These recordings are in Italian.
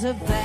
There's a vagabond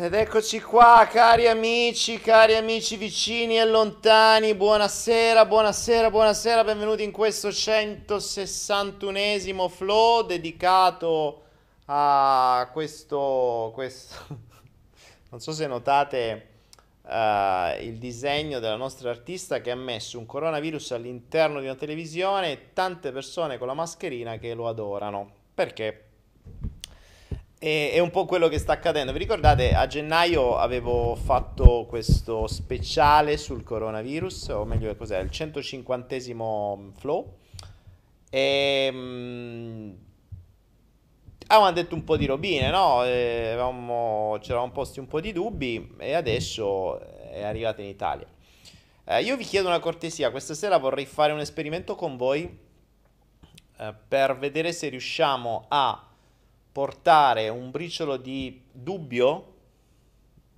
Ed eccoci qua, cari amici, cari amici vicini e lontani, buonasera, buonasera, buonasera, benvenuti in questo 161esimo flow dedicato a questo, questo... non so se notate eh, il disegno della nostra artista che ha messo un coronavirus all'interno di una televisione e tante persone con la mascherina che lo adorano. Perché? E- È un po' quello che sta accadendo. Vi ricordate, a gennaio avevo fatto questo speciale sul coronavirus, o meglio, cos'è? Il 150esimo flow. E mm, avevamo detto un po' di robine, no? E avevamo, ci eravamo posti un po' di dubbi e adesso è arrivata in Italia. Eh, io vi chiedo una cortesia, questa sera vorrei fare un esperimento con voi eh, per vedere se riusciamo a portare un briciolo di dubbio,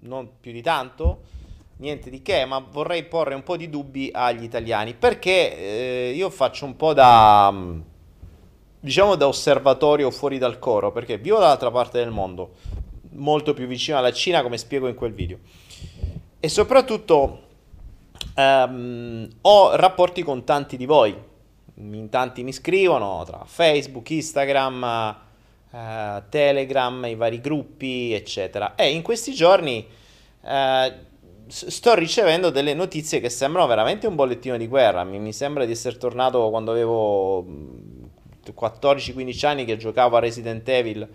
non più di tanto, niente di che, ma vorrei porre un po' di dubbi agli italiani, perché eh, io faccio un po' da, mm, diciamo, da osservatorio fuori dal coro, perché vivo dall'altra parte del mondo, molto più vicino alla Cina, come spiego in quel video, e soprattutto ehm, ho rapporti con tanti di voi, in tanti mi scrivono tra Facebook, Instagram eh, Telegram, i vari gruppi, eccetera. E in questi giorni s- sto ricevendo delle notizie che sembrano veramente un bollettino di guerra. Mi, mi sembra di essere tornato quando avevo mm, 14-15 anni che giocavo a Resident Evil.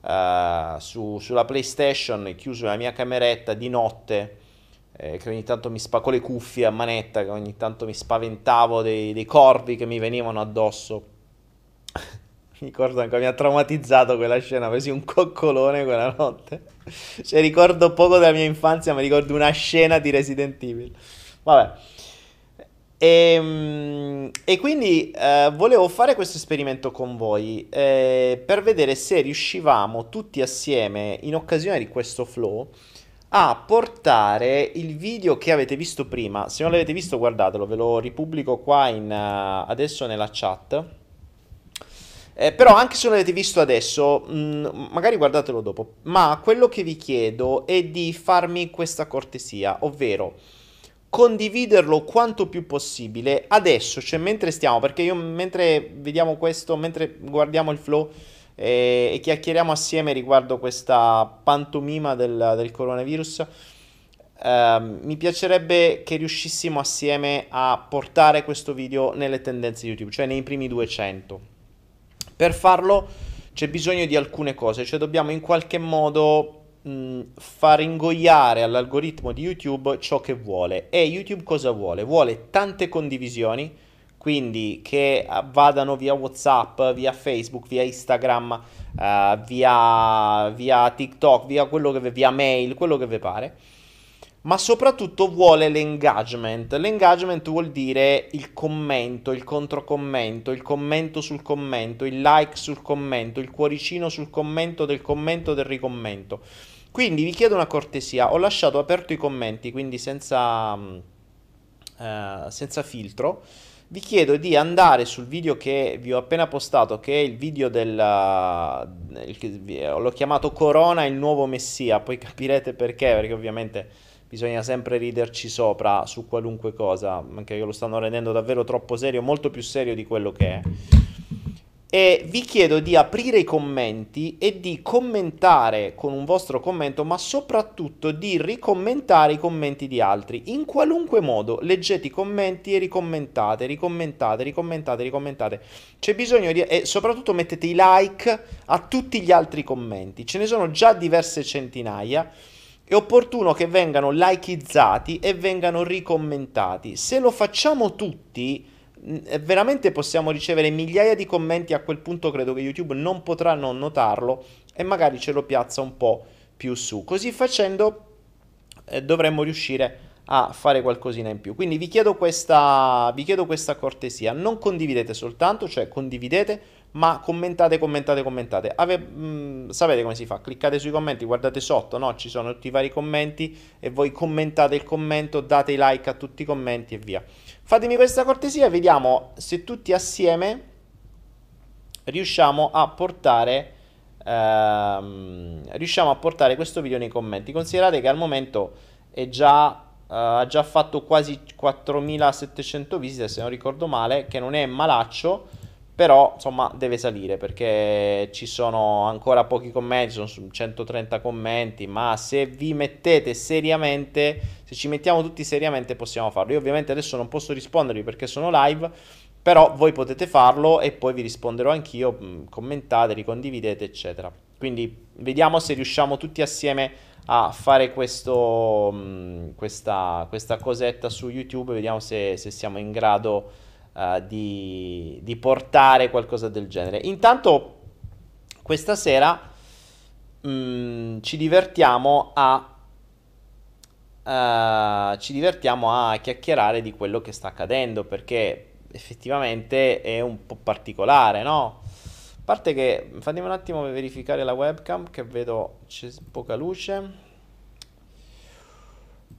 uh, su, sulla PlayStation, chiuso nella mia cameretta di notte, che ogni tanto mi spa- con le cuffie a manetta, che ogni tanto mi spaventavo dei, dei corvi che mi venivano addosso. Ricordo ancora, mi ha traumatizzato quella scena, presi un coccolone quella notte. cioè, ricordo poco della mia infanzia, ma ricordo una scena di Resident Evil. Vabbè. E, ehm, e quindi eh, volevo fare questo esperimento con voi eh, per vedere se riuscivamo tutti assieme, in occasione di questo flow, a portare il video che avete visto prima. Se non l'avete visto, guardatelo, ve lo ripubblico qua in, uh, adesso nella chat. Eh, però anche se non l'avete visto adesso, mh, mm, magari guardatelo dopo. Ma quello che vi chiedo è di farmi questa cortesia, ovvero condividerlo quanto più possibile adesso, cioè mentre stiamo, perché io mentre vediamo questo, mentre guardiamo il flow e, e chiacchieriamo assieme riguardo questa pantomima del, del coronavirus, eh, mi piacerebbe che riuscissimo assieme a portare questo video nelle tendenze YouTube, cioè nei primi 200. Per farlo c'è bisogno di alcune cose, cioè dobbiamo in qualche modo mh, far ingoiare all'algoritmo di YouTube ciò che vuole. E YouTube cosa vuole? Vuole tante condivisioni, quindi che uh, vadano via WhatsApp, via Facebook, via Instagram, uh, via, via TikTok, via, quello che, via mail, quello che vi pare ma soprattutto vuole l'engagement. L'engagement vuol dire il commento, il controcommento, il commento sul commento, il like sul commento, il cuoricino sul commento del commento del ricommento. Quindi vi chiedo una cortesia, ho lasciato aperto i commenti, quindi senza, uh, senza filtro. Vi chiedo di andare sul video che vi ho appena postato, che è il video del... Uh, l'ho chiamato Corona, il nuovo messia, poi capirete perché, perché ovviamente bisogna sempre riderci sopra su qualunque cosa, anche che lo stanno rendendo davvero troppo serio, molto più serio di quello che è e vi chiedo di aprire i commenti e di commentare con un vostro commento, ma soprattutto di ricommentare i commenti di altri. In qualunque modo leggete i commenti e ricommentate, ricommentate, ricommentate, ricommentate. C'è bisogno di... e soprattutto mettete i like a tutti gli altri commenti. Ce ne sono già diverse centinaia. È opportuno che vengano likeizzati e vengano ricommentati. Se lo facciamo tutti veramente possiamo ricevere migliaia di commenti. A quel punto credo che YouTube non potrà non notarlo e magari ce lo piazza un po' più su. Così facendo eh, dovremmo riuscire a fare qualcosina in più. Quindi vi chiedo questa vi chiedo questa cortesia. Non condividete soltanto cioè condividete ma commentate commentate commentate. Ave, mh, mm, sapete come si fa? Cliccate sui commenti guardate sotto no? Ci sono tutti i vari commenti e voi commentate il commento date i like a tutti i commenti e via. Fatemi questa cortesia, vediamo se tutti assieme riusciamo a portare ehm, riusciamo a portare questo video nei commenti. Considerate che al momento è già Uh, ha già fatto quasi 4700 visite se non ricordo male che non è malaccio però insomma deve salire perché ci sono ancora pochi commenti, sono 130 commenti, ma se vi mettete seriamente, se ci mettiamo tutti seriamente possiamo farlo. Io ovviamente adesso non posso rispondervi perché sono live, però voi potete farlo e poi vi risponderò anch'io, mm, commentate, ricondividete eccetera. Quindi vediamo se riusciamo tutti assieme a fare questo, mm, questa, questa cosetta su YouTube, vediamo se, se siamo in grado uh, di, di, portare qualcosa del genere. Intanto, questa sera mh, mm, ci divertiamo a. Uh, ci divertiamo a chiacchierare di quello che sta accadendo perché effettivamente è un po' particolare, no? A parte che fatemi un attimo verificare la webcam che vedo c'è poca luce.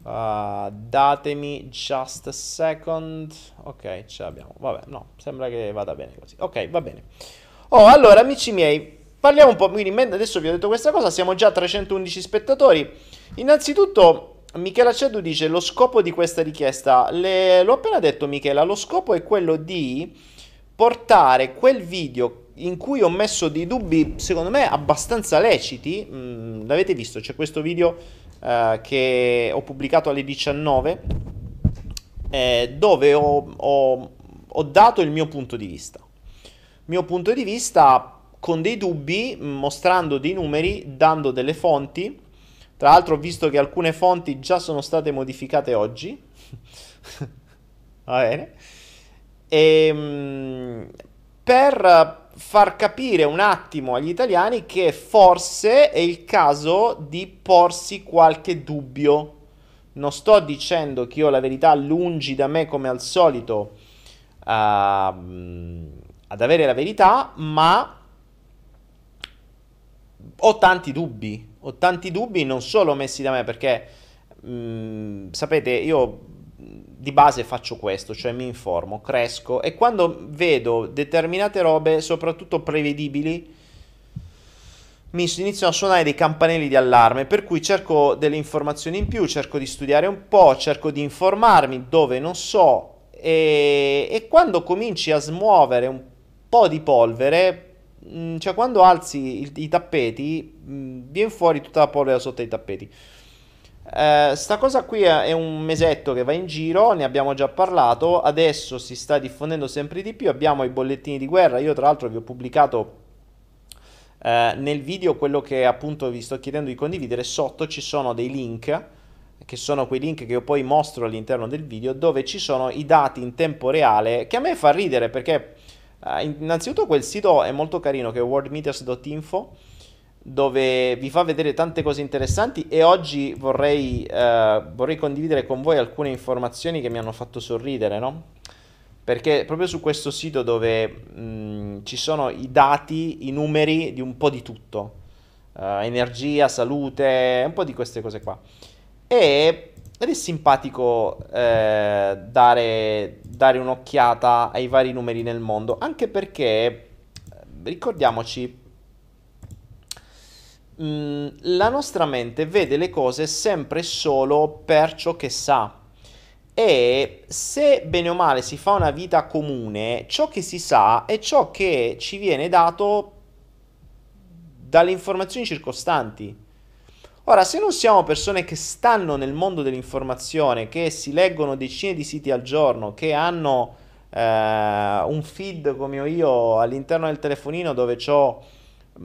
Uh, datemi just a second. Ok, ce l'abbiamo. Vabbè, no, sembra che vada bene così. Ok, va bene. Oh, allora, amici miei, parliamo un po'. Quindi, adesso vi ho detto questa cosa. Siamo già a 311 spettatori. Innanzitutto, Michela Cedu dice: Lo scopo di questa richiesta, le... l'ho appena detto, Michela. Lo scopo è quello di portare quel video in cui ho messo dei dubbi, secondo me, abbastanza leciti. Mm, l'avete visto? C'è questo video eh, che ho pubblicato alle 19 eh, dove ho, ho, ho dato il mio punto di vista. Mio punto di vista con dei dubbi, mostrando dei numeri, dando delle fonti. Tra l'altro ho visto che alcune fonti già sono state modificate oggi. Va bene. E, ehm, per far capire un attimo agli italiani che forse è il caso di porsi qualche dubbio. Non sto dicendo che io la verità lungi da me come al solito uh, ad avere la verità, ma ho tanti dubbi. Ho tanti dubbi non solo messi da me perché mh, sapete, io di base faccio questo, cioè mi informo, cresco e quando vedo determinate robe, soprattutto prevedibili, mi iniziano a suonare dei campanelli di allarme, per cui cerco delle informazioni in più, cerco di studiare un po', cerco di informarmi dove non so e, e quando cominci a smuovere un po' di polvere, mm, cioè quando alzi i, i tappeti, mm, viene fuori tutta la polvere sotto i tappeti. Uh, sta cosa qui è un mesetto che va in giro, ne abbiamo già parlato, adesso si sta diffondendo sempre di più, abbiamo i bollettini di guerra, io tra l'altro vi ho pubblicato uh, nel video quello che appunto vi sto chiedendo di condividere, sotto ci sono dei link, che sono quei link che io poi mostro all'interno del video, dove ci sono i dati in tempo reale, che a me fa ridere perché uh, innanzitutto quel sito è molto carino che è worldmeters.info, dove vi fa vedere tante cose interessanti e oggi vorrei, eh, vorrei, condividere con voi alcune informazioni che mi hanno fatto sorridere, no? Perché proprio su questo sito dove mh, ci sono i dati, i numeri di un po' di tutto, uh, energia, salute, un po' di queste cose qua. E, ed è simpatico eh, dare, dare un'occhiata ai vari numeri nel mondo, anche perché, ricordiamoci, Mm, la nostra mente vede le cose sempre solo per ciò che sa. E se bene o male si fa una vita comune, ciò che si sa è ciò che ci viene dato dalle informazioni circostanti. Ora, se non siamo persone che stanno nel mondo dell'informazione, che si leggono decine di siti al giorno, che hanno eh, un feed come io all'interno del telefonino dove ho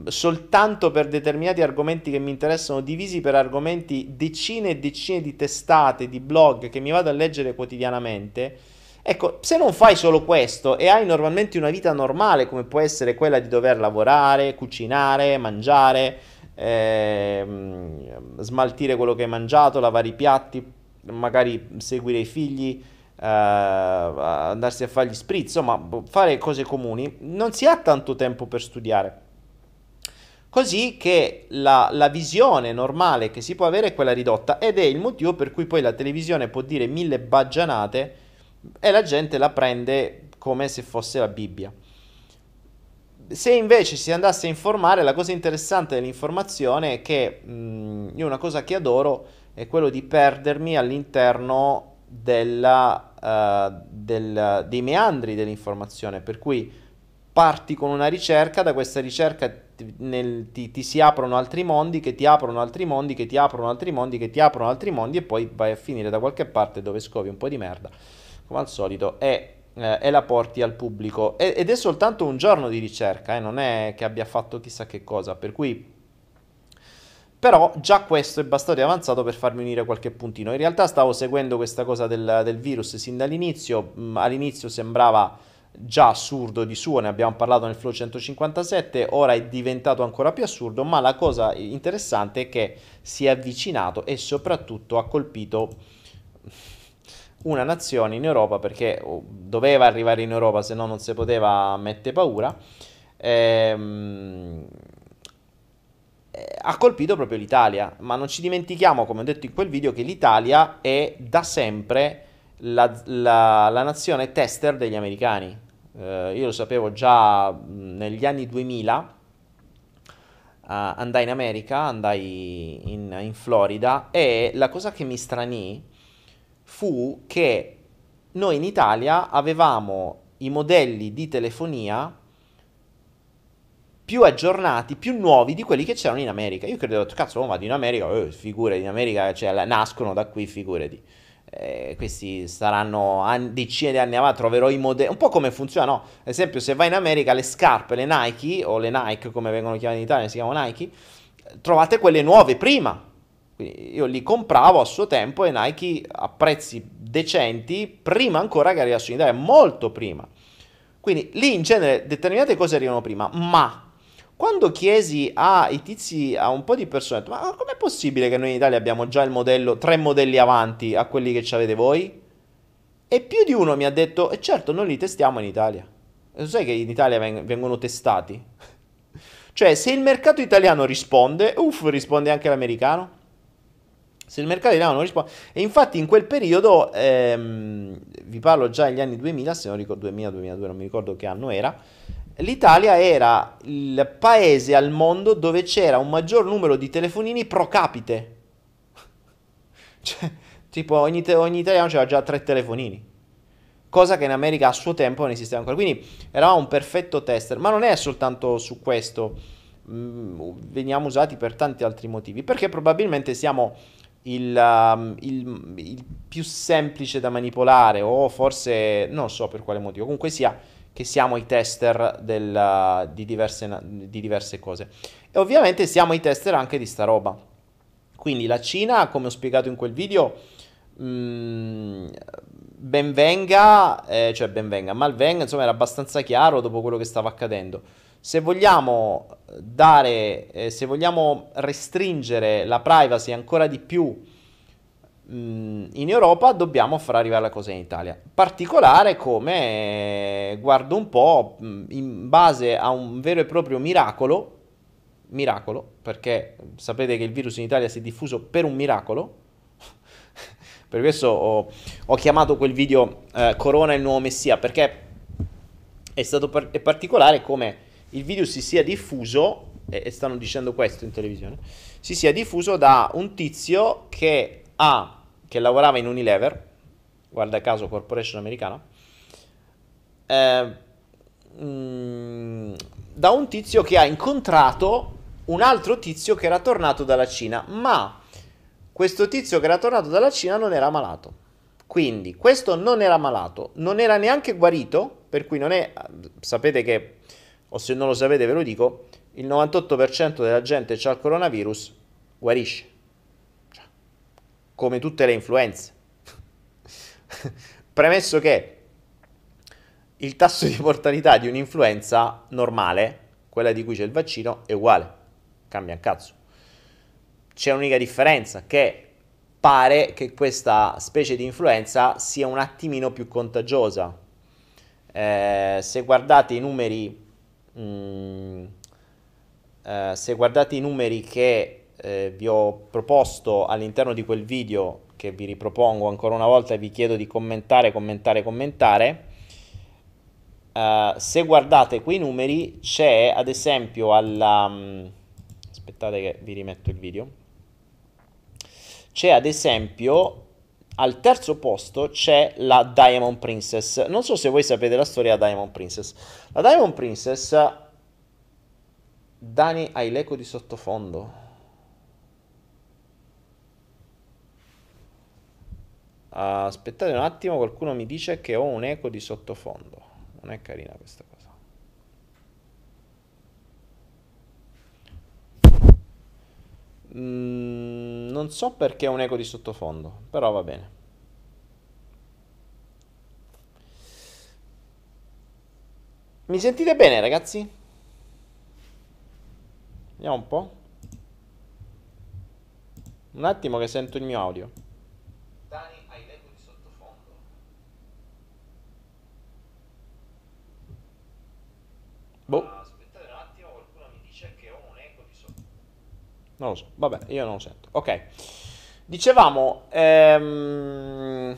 soltanto per determinati argomenti che mi interessano, divisi per argomenti decine e decine di testate, di blog che mi vado a leggere quotidianamente. Ecco, se non fai solo questo e hai normalmente una vita normale, come può essere quella di dover lavorare, cucinare, mangiare, ehm, smaltire quello che hai mangiato, lavare i piatti, magari seguire i figli, eh, andarsi a fare gli spritz, insomma, fare cose comuni, non si ha tanto tempo per studiare. Così che la, la, visione normale che si può avere è quella ridotta ed è il motivo per cui poi la televisione può dire mille baggianate e la gente la prende come se fosse la Bibbia. Se invece si andasse a informare, la cosa interessante dell'informazione è che mh, io una cosa che adoro è quello di perdermi all'interno della, uh, del, dei meandri dell'informazione, per cui parti con una ricerca, da questa ricerca nel, ti, ti, si aprono altri mondi, che ti aprono altri mondi, che ti aprono altri mondi, che ti aprono altri mondi e poi vai a finire da qualche parte dove scovi un po' di merda, come al solito, e, eh, e la porti al pubblico. E, ed è soltanto un giorno di ricerca, eh, non è che abbia fatto chissà che cosa, per cui... Però già questo è bastato di avanzato per farmi unire qualche puntino. In realtà stavo seguendo questa cosa del, del virus sin dall'inizio, mm, all'inizio sembrava già assurdo di suo, ne abbiamo parlato nel Flow 157, ora è diventato ancora più assurdo, ma la cosa interessante è che si è avvicinato e soprattutto ha colpito una nazione in Europa perché oh, doveva arrivare in Europa se no non si poteva mettere paura. Ehm, eh, ha colpito proprio l'Italia, ma non ci dimentichiamo, come ho detto in quel video, che l'Italia è da sempre la, la, la nazione tester degli americani. Uh, io lo sapevo già negli anni 2000. Uh, andai in America, andai in, in, Florida e la cosa che mi stranì fu che noi in Italia avevamo i modelli di telefonia più aggiornati, più nuovi di quelli che c'erano in America. Io credevo, cazzo, oh, vado in America, eh, figurati, in America cioè, nascono da qui, figurati. Eh, questi saranno anni, decine di anni avanti, troverò i modelli, un po' come funziona, no? Ad esempio se vai in America le scarpe, le Nike o le Nike come vengono chiamate in Italia, si chiamano Nike, trovate quelle nuove prima. Quindi io li compravo a suo tempo e Nike a prezzi decenti prima ancora che arrivassero in Italia, molto prima. Quindi lì in genere determinate cose arrivano prima, ma quando chiesi ai tizi, a un po' di persone, ma com'è possibile che noi in Italia abbiamo già il modello, tre modelli avanti a quelli che avete voi? E più di uno mi ha detto, e certo, noi li testiamo in Italia. E tu sai che in Italia veng- vengono testati? cioè, se il mercato italiano risponde, uff, risponde anche l'americano. Se il mercato italiano non risponde... E infatti in quel periodo, ehm, vi parlo già degli anni 2000, se non ricordo 2000-2002, non mi ricordo che anno era, l'Italia era il paese al mondo dove c'era un maggior numero di telefonini pro capite. cioè, tipo ogni, te- ogni italiano aveva già tre telefonini. Cosa che in America a suo tempo non esisteva ancora. Quindi eravamo un perfetto tester. Ma non è soltanto su questo. Mm, veniamo usati per tanti altri motivi. Perché probabilmente siamo il, um, il, il più semplice da manipolare. O forse non so per quale motivo. Comunque sia che siamo i tester del, di, diverse, di diverse cose. E ovviamente siamo i tester anche di sta roba. Quindi la Cina, come ho spiegato in quel video, mh, mm, ben venga, eh, cioè ben venga, malvenga, insomma era abbastanza chiaro dopo quello che stava accadendo. Se vogliamo dare, eh, se vogliamo restringere la privacy ancora di più in Europa dobbiamo far arrivare la cosa in Italia. Particolare come guardo un po' mm, in base a un vero e proprio miracolo, miracolo, perché sapete che il virus in Italia si è diffuso per un miracolo. per questo ho, ho, chiamato quel video eh, Corona il nuovo messia, perché è stato par- è particolare come il virus si sia diffuso, e, e stanno dicendo questo in televisione, si sia diffuso da un tizio che ha, che lavorava in Unilever, guarda caso corporation americana, eh, mm, da un tizio che ha incontrato un altro tizio che era tornato dalla Cina, ma questo tizio che era tornato dalla Cina non era malato. Quindi questo non era malato, non era neanche guarito, per cui non è, sapete che, o se non lo sapete ve lo dico, il 98% della gente che ha il coronavirus guarisce come tutte le influenze. Premesso che il tasso di mortalità di un'influenza normale, quella di cui c'è il vaccino, è uguale, cambia un cazzo. C'è un'unica differenza che pare che questa specie di influenza sia un attimino più contagiosa. Eh, se guardate i numeri, mh, mm, eh, se guardate i numeri che eh, vi ho proposto all'interno di quel video che vi ripropongo ancora una volta e vi chiedo di commentare, commentare, commentare. Uh, se guardate quei numeri c'è ad esempio alla... Um, aspettate che vi rimetto il video. C'è ad esempio al terzo posto c'è la Diamond Princess. Non so se voi sapete la storia della Diamond Princess. La Diamond Princess... Dani, hai l'eco di sottofondo. Aspettate un attimo, qualcuno mi dice che ho un eco di sottofondo. Non è carina questa cosa. Mm, non so perché ho un eco di sottofondo, però va bene. Mi sentite bene, ragazzi? Vediamo un po'. Un attimo che sento il mio audio. Boh. Aspettate un attimo, qualcuno mi dice che ho un eco di sotto. Non lo so, vabbè, io non lo sento. Ok. Dicevamo, ehm...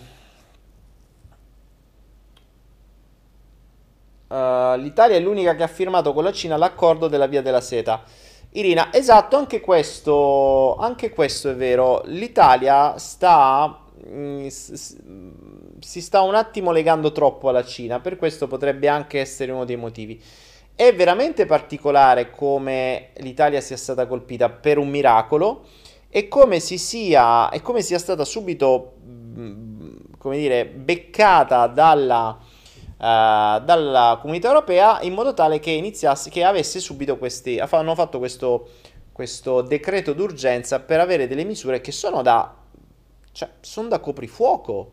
uh, l'Italia è l'unica che ha firmato con la Cina l'accordo della via della seta. Irina, esatto, anche questo, anche questo è vero. L'Italia sta mm, si sta un attimo legando troppo alla Cina, per questo potrebbe anche essere uno dei motivi. È veramente particolare come l'Italia sia stata colpita per un miracolo e come, si sia, e come sia stata subito mm, come dire, beccata dalla, uh, dalla comunità europea in modo tale che iniziasse, che avesse subito questi, hanno fatto questo, questo decreto d'urgenza per avere delle misure che sono da, cioè, sono da coprifuoco,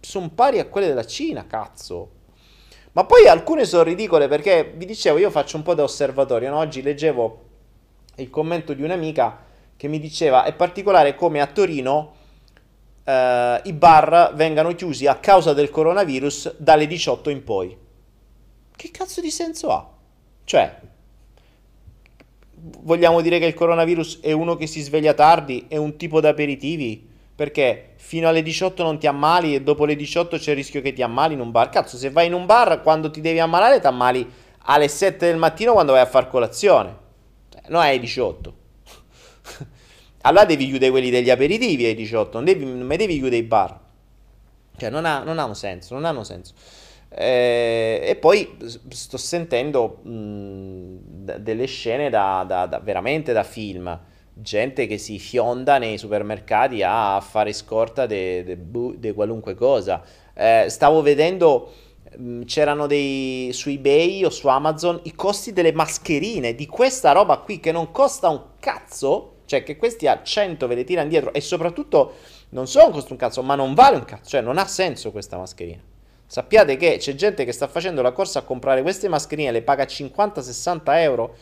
sono pari a quelle della Cina, cazzo. Ma poi alcune sono ridicole perché vi dicevo, io faccio un po' da osservatorio, no? oggi leggevo il commento di un'amica che mi diceva è particolare come a Torino eh, i bar vengano chiusi a causa del coronavirus dalle 18 in poi. Che cazzo di senso ha? Cioè, vogliamo dire che il coronavirus è uno che si sveglia tardi, è un tipo d'aperitivi? Perché fino alle 18 non ti ammali e dopo le 18 c'è il rischio che ti ammali in un bar. Cazzo, se vai in un bar quando ti devi ammalare ti ammali alle 7 del mattino quando vai a far colazione. Cioè, non alle 18. allora devi chiudere quelli degli aperitivi ai 18, non, devi, non devi chiudere i bar. Cioè, non, ha, non hanno senso, non hanno senso. Eh, e poi sto sentendo mh, delle scene da, da, da, veramente da film. Gente che si fionda nei supermercati a fare scorta di qualunque cosa. Eh, stavo vedendo c'erano dei su eBay o su Amazon i costi delle mascherine di questa roba qui che non costa un cazzo cioè che questi a 100 ve le tirano dietro e soprattutto non solo costa un cazzo, ma non vale un cazzo, cioè non ha senso questa mascherina. Sappiate che c'è gente che sta facendo la corsa a comprare queste mascherine, le paga 50-60 euro.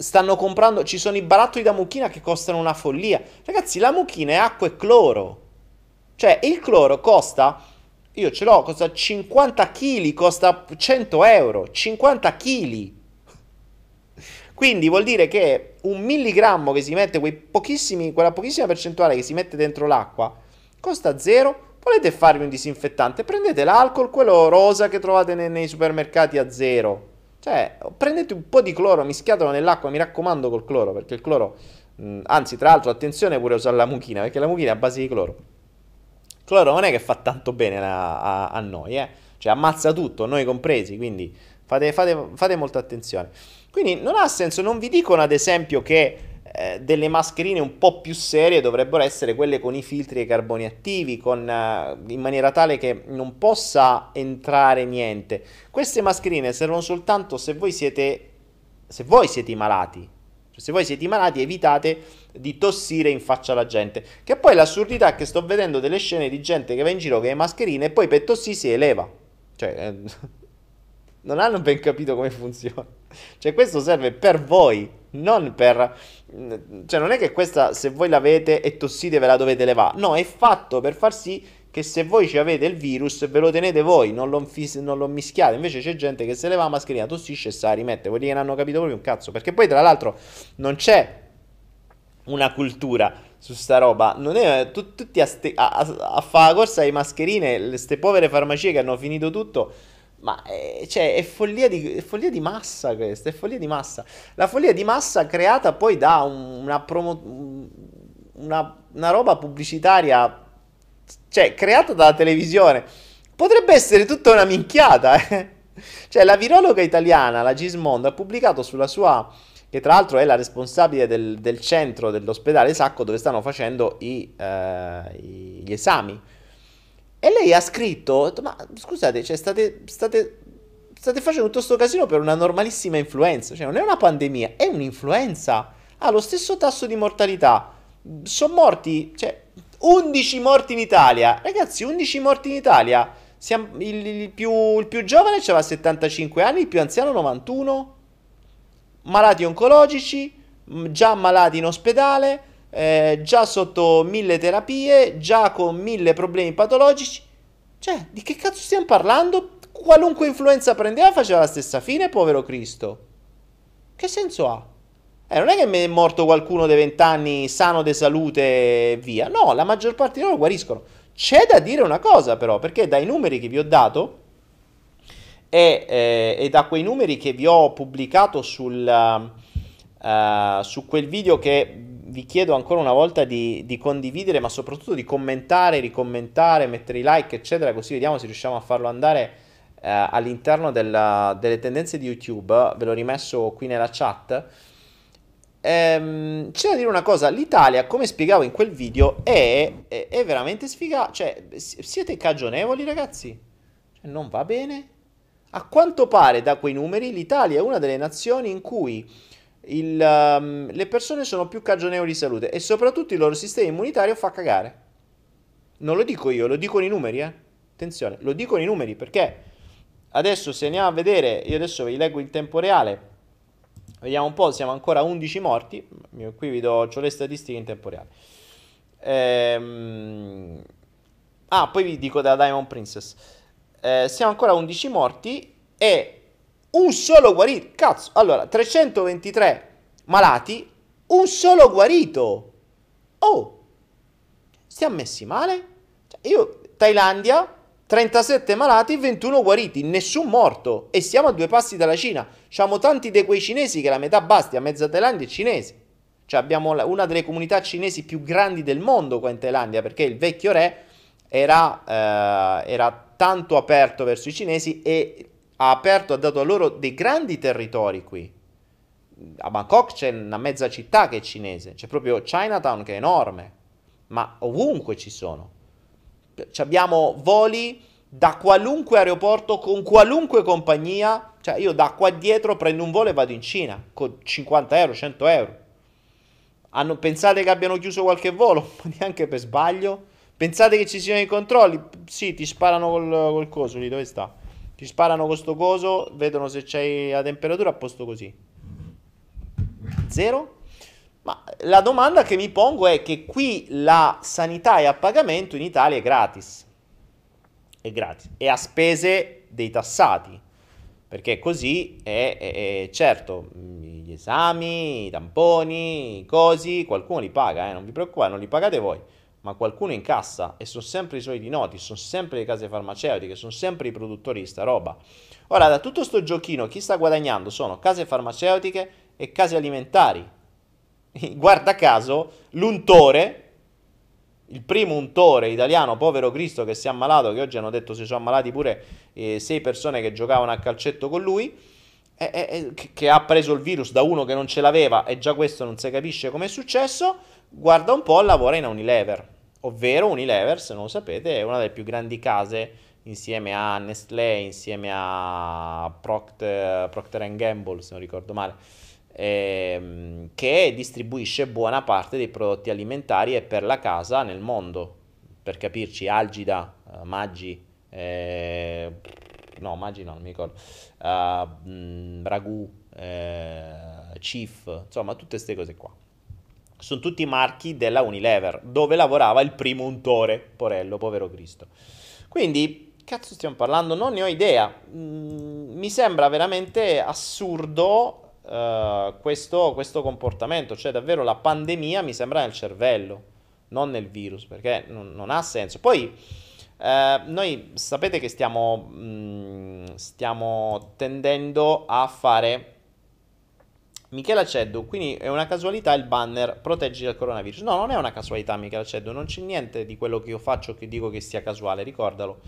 Stanno comprando, ci sono i barattoli da mucchina che costano una follia. Ragazzi, la mucchina è acqua e cloro. Cioè, il cloro costa, io ce l'ho, costa 50 kg, costa 100 euro. 50 kg. Quindi vuol dire che un milligrammo che si mette, quella pochissima percentuale che si mette dentro l'acqua, costa zero. Volete farvi un disinfettante? Prendete l'alcol, quello rosa che trovate nei, nei supermercati a zero. Cioè, prendete un po' di cloro, mischiatelo nell'acqua, mi raccomando col cloro, perché il cloro, mh, anzi, tra l'altro, attenzione pure a usare la mucchina, perché la mucchina è a base di cloro. Il cloro non è che fa tanto bene a, a, a noi, eh. Cioè, ammazza tutto, noi compresi, quindi fate, fate, fate molta attenzione. Quindi non ha senso, non vi dicono ad esempio che eh, delle mascherine un po' più serie dovrebbero essere quelle con i filtri e i carboni attivi, con, eh, in maniera tale che non possa entrare niente. Queste mascherine servono soltanto se voi siete, se voi siete malati. Cioè, se voi siete malati evitate di tossire in faccia alla gente. Che poi l'assurdità è che sto vedendo delle scene di gente che va in giro con le mascherine e poi per tossire si eleva. Cioè... Eh, non hanno ben capito come funziona. Cioè, questo serve per voi, non per. Cioè, non è che questa, se voi l'avete e tossite, ve la dovete levare. No, è fatto per far sì che se voi ci avete il virus, ve lo tenete voi, non lo, non lo mischiate. Invece c'è gente che se leva la mascherina, tossisce e se la rimette. Quelli che non hanno capito proprio un cazzo. Perché poi, tra l'altro, non c'è una cultura su sta roba. Non è tu, tutti a, ste- a, a, a fare la corsa ai mascherine, queste povere farmacie che hanno finito tutto ma è, eh, cioè, è, follia di, è follia di massa questa, è follia di massa. La follia di massa creata poi da una, promo, una, una roba pubblicitaria, cioè creata dalla televisione. Potrebbe essere tutta una minchiata, eh? Cioè, la virologa italiana, la Gismondo, ha pubblicato sulla sua, che tra l'altro è la responsabile del, del centro dell'ospedale Sacco dove stanno facendo i, eh, gli esami e lei ha scritto, ma scusate, cioè state, state, state facendo tutto questo casino per una normalissima influenza, cioè non è una pandemia, è un'influenza, ha lo stesso tasso di mortalità, sono morti, cioè 11 morti in Italia, ragazzi 11 morti in Italia, Siamo, il, il, più, il più giovane aveva 75 anni, il più anziano 91, malati oncologici, già malati in ospedale, eh, già sotto mille terapie, già con mille problemi patologici. Cioè, di che cazzo stiamo parlando? Qualunque influenza prendeva faceva la stessa fine, povero Cristo. Che senso ha? Eh, non è che mi è morto qualcuno dei vent'anni sano di salute e via. No, la maggior parte di loro guariscono. C'è da dire una cosa però, perché dai numeri che vi ho dato e, eh, e da quei numeri che vi ho pubblicato sul, uh, su quel video che vi chiedo ancora una volta di, di, condividere, ma soprattutto di commentare, ricommentare, mettere i like, eccetera, così vediamo se riusciamo a farlo andare eh, all'interno della, delle tendenze di YouTube. Ve l'ho rimesso qui nella chat. Ehm, c'è da dire una cosa, l'Italia, come spiegavo in quel video, è, è, è veramente sfigata. Cioè, siete cagionevoli, ragazzi? Cioè, non va bene? A quanto pare, da quei numeri, l'Italia è una delle nazioni in cui il, um, le persone sono più cagionevoli di salute e soprattutto il loro sistema immunitario fa cagare. Non lo dico io, lo dicono i numeri, eh? Attenzione, lo dicono i numeri perché adesso se andiamo a vedere, io adesso vi leggo in tempo reale, vediamo un po', siamo ancora a 11 morti, qui vi do ho le statistiche in tempo reale. Ehm... Ah, poi vi dico della Diamond Princess. Eh, siamo ancora a 11 morti e un solo guarito. Cazzo, allora, 323 malati, un solo guarito. Oh, stiamo messi male? Cioè, io, Thailandia, 37 malati, 21 guariti, nessun morto. E siamo a due passi dalla Cina. Siamo tanti di quei cinesi che la metà basti, a mezza Thailandia è cinese. Cioè abbiamo una delle comunità cinesi più grandi del mondo qua in Thailandia, perché il vecchio re era, eh, era tanto aperto verso i cinesi e ha aperto, ha dato a loro dei grandi territori qui. A Bangkok c'è una mezza città che è cinese, c'è proprio Chinatown che è enorme, ma ovunque ci sono. Ci abbiamo voli da qualunque aeroporto con qualunque compagnia. Cioè, io da qua dietro prendo un volo e vado in Cina con 50 euro, 100 euro. Hanno, pensate che abbiano chiuso qualche volo? Neanche per sbaglio. Pensate che ci siano i controlli? Sì, ti sparano col, col coso lì, dove sta? Ti sparano con sto coso, vedono se c'hai la temperatura a posto così. Zero? Ma la domanda che mi pongo è che qui la sanità è a pagamento in Italia è gratis. È gratis. E a spese dei tassati. Perché così è, è, è certo, gli esami, i tamponi, i cosi, qualcuno li paga, eh, non vi preoccupate, non li pagate voi ma qualcuno incassa e sono sempre i soliti noti, sono sempre le case farmaceutiche, sono sempre i produttori di sta roba. Ora, da tutto sto giochino, chi sta guadagnando sono case farmaceutiche e case alimentari. Guarda caso, l'untore, il primo untore italiano, povero Cristo, che si è ammalato, che oggi hanno detto si sono ammalati pure eh, sei persone che giocavano a calcetto con lui, eh, eh, che ha preso il virus da uno che non ce l'aveva e già questo non si capisce come è successo, guarda un po', lavora in Unilever, ovvero Unilever, se non lo sapete, è una delle più grandi case insieme a Nestlé, insieme a Procter, Procter Gamble, se non ricordo male, ehm, che distribuisce buona parte dei prodotti alimentari e per la casa nel mondo. Per capirci, Algida, uh, Maggi, eh, no, Maggi no, non mi ricordo, uh, Ragù, eh, Cif, insomma, tutte queste cose qua sono tutti marchi della Unilever, dove lavorava il primo untore, Porello, povero Cristo. Quindi, cazzo stiamo parlando? Non ne ho idea. Mm, mi sembra veramente assurdo uh, questo, questo, comportamento, cioè davvero la pandemia mi sembra nel cervello, non nel virus, perché non, non ha senso. Poi... Uh, noi sapete che stiamo, mh, mm, stiamo tendendo a fare Michela Ceddu, quindi è una casualità il banner proteggi dal coronavirus. No, non è una casualità Michela Ceddu, non c'è niente di quello che io faccio che dico che sia casuale, ricordalo.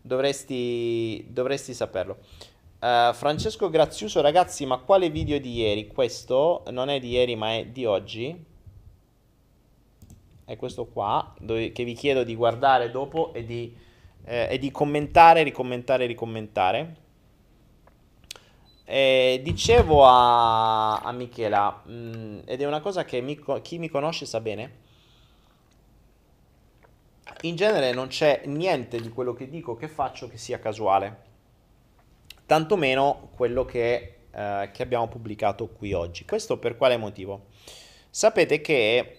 Dovresti, dovresti saperlo. Uh, Francesco Graziuso, ragazzi, ma quale video di ieri? Questo non è di ieri, ma è di oggi. È questo qua, dove, che vi chiedo di guardare dopo e di, eh, e di commentare, ricommentare, ricommentare. Eh, dicevo a, a Michela, mh, mm, ed è una cosa che mi, chi mi conosce sa bene, in genere non c'è niente di quello che dico, che faccio che sia casuale, tantomeno quello che, eh, che abbiamo pubblicato qui oggi. Questo per quale motivo? Sapete che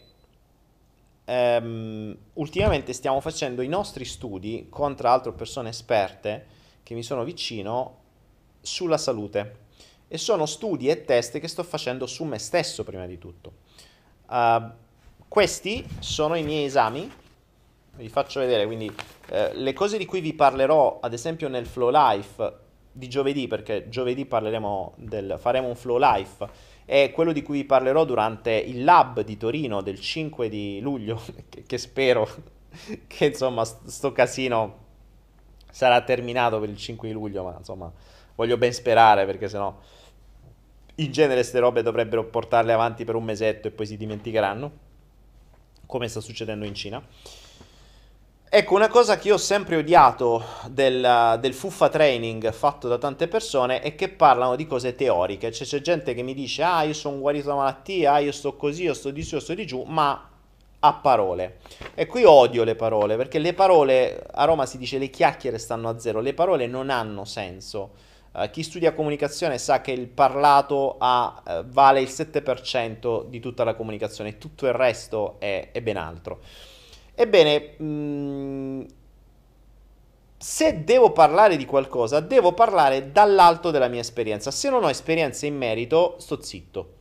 ehm, ultimamente stiamo facendo i nostri studi con tra l'altro persone esperte che mi sono vicino sulla salute e sono studi e test che sto facendo su me stesso prima di tutto. Uh, questi sono i miei esami, vi faccio vedere, quindi uh, le cose di cui vi parlerò ad esempio nel Flow Life di giovedì, perché giovedì del, faremo un Flow Life, è quello di cui vi parlerò durante il lab di Torino del 5 di luglio, che, che spero che insomma sto casino sarà terminato per il 5 di luglio, ma insomma voglio ben sperare perché sennò in genere queste robe dovrebbero portarle avanti per un mesetto e poi si dimenticheranno, come sta succedendo in Cina. Ecco, una cosa che io ho sempre odiato del, del, fuffa training fatto da tante persone è che parlano di cose teoriche. Cioè, c'è gente che mi dice, ah, io sono guarito da malattia, ah, io sto così, io sto di su, io sto di giù, ma a parole. E qui odio le parole, perché le parole, a Roma si dice le chiacchiere stanno a zero, le parole non hanno senso. Uh, chi studia comunicazione sa che il parlato ha, uh, vale il 7% di tutta la comunicazione, tutto il resto è, è ben altro. Ebbene, mh, mm, se devo parlare di qualcosa, devo parlare dall'alto della mia esperienza. Se non ho esperienza in merito, sto zitto.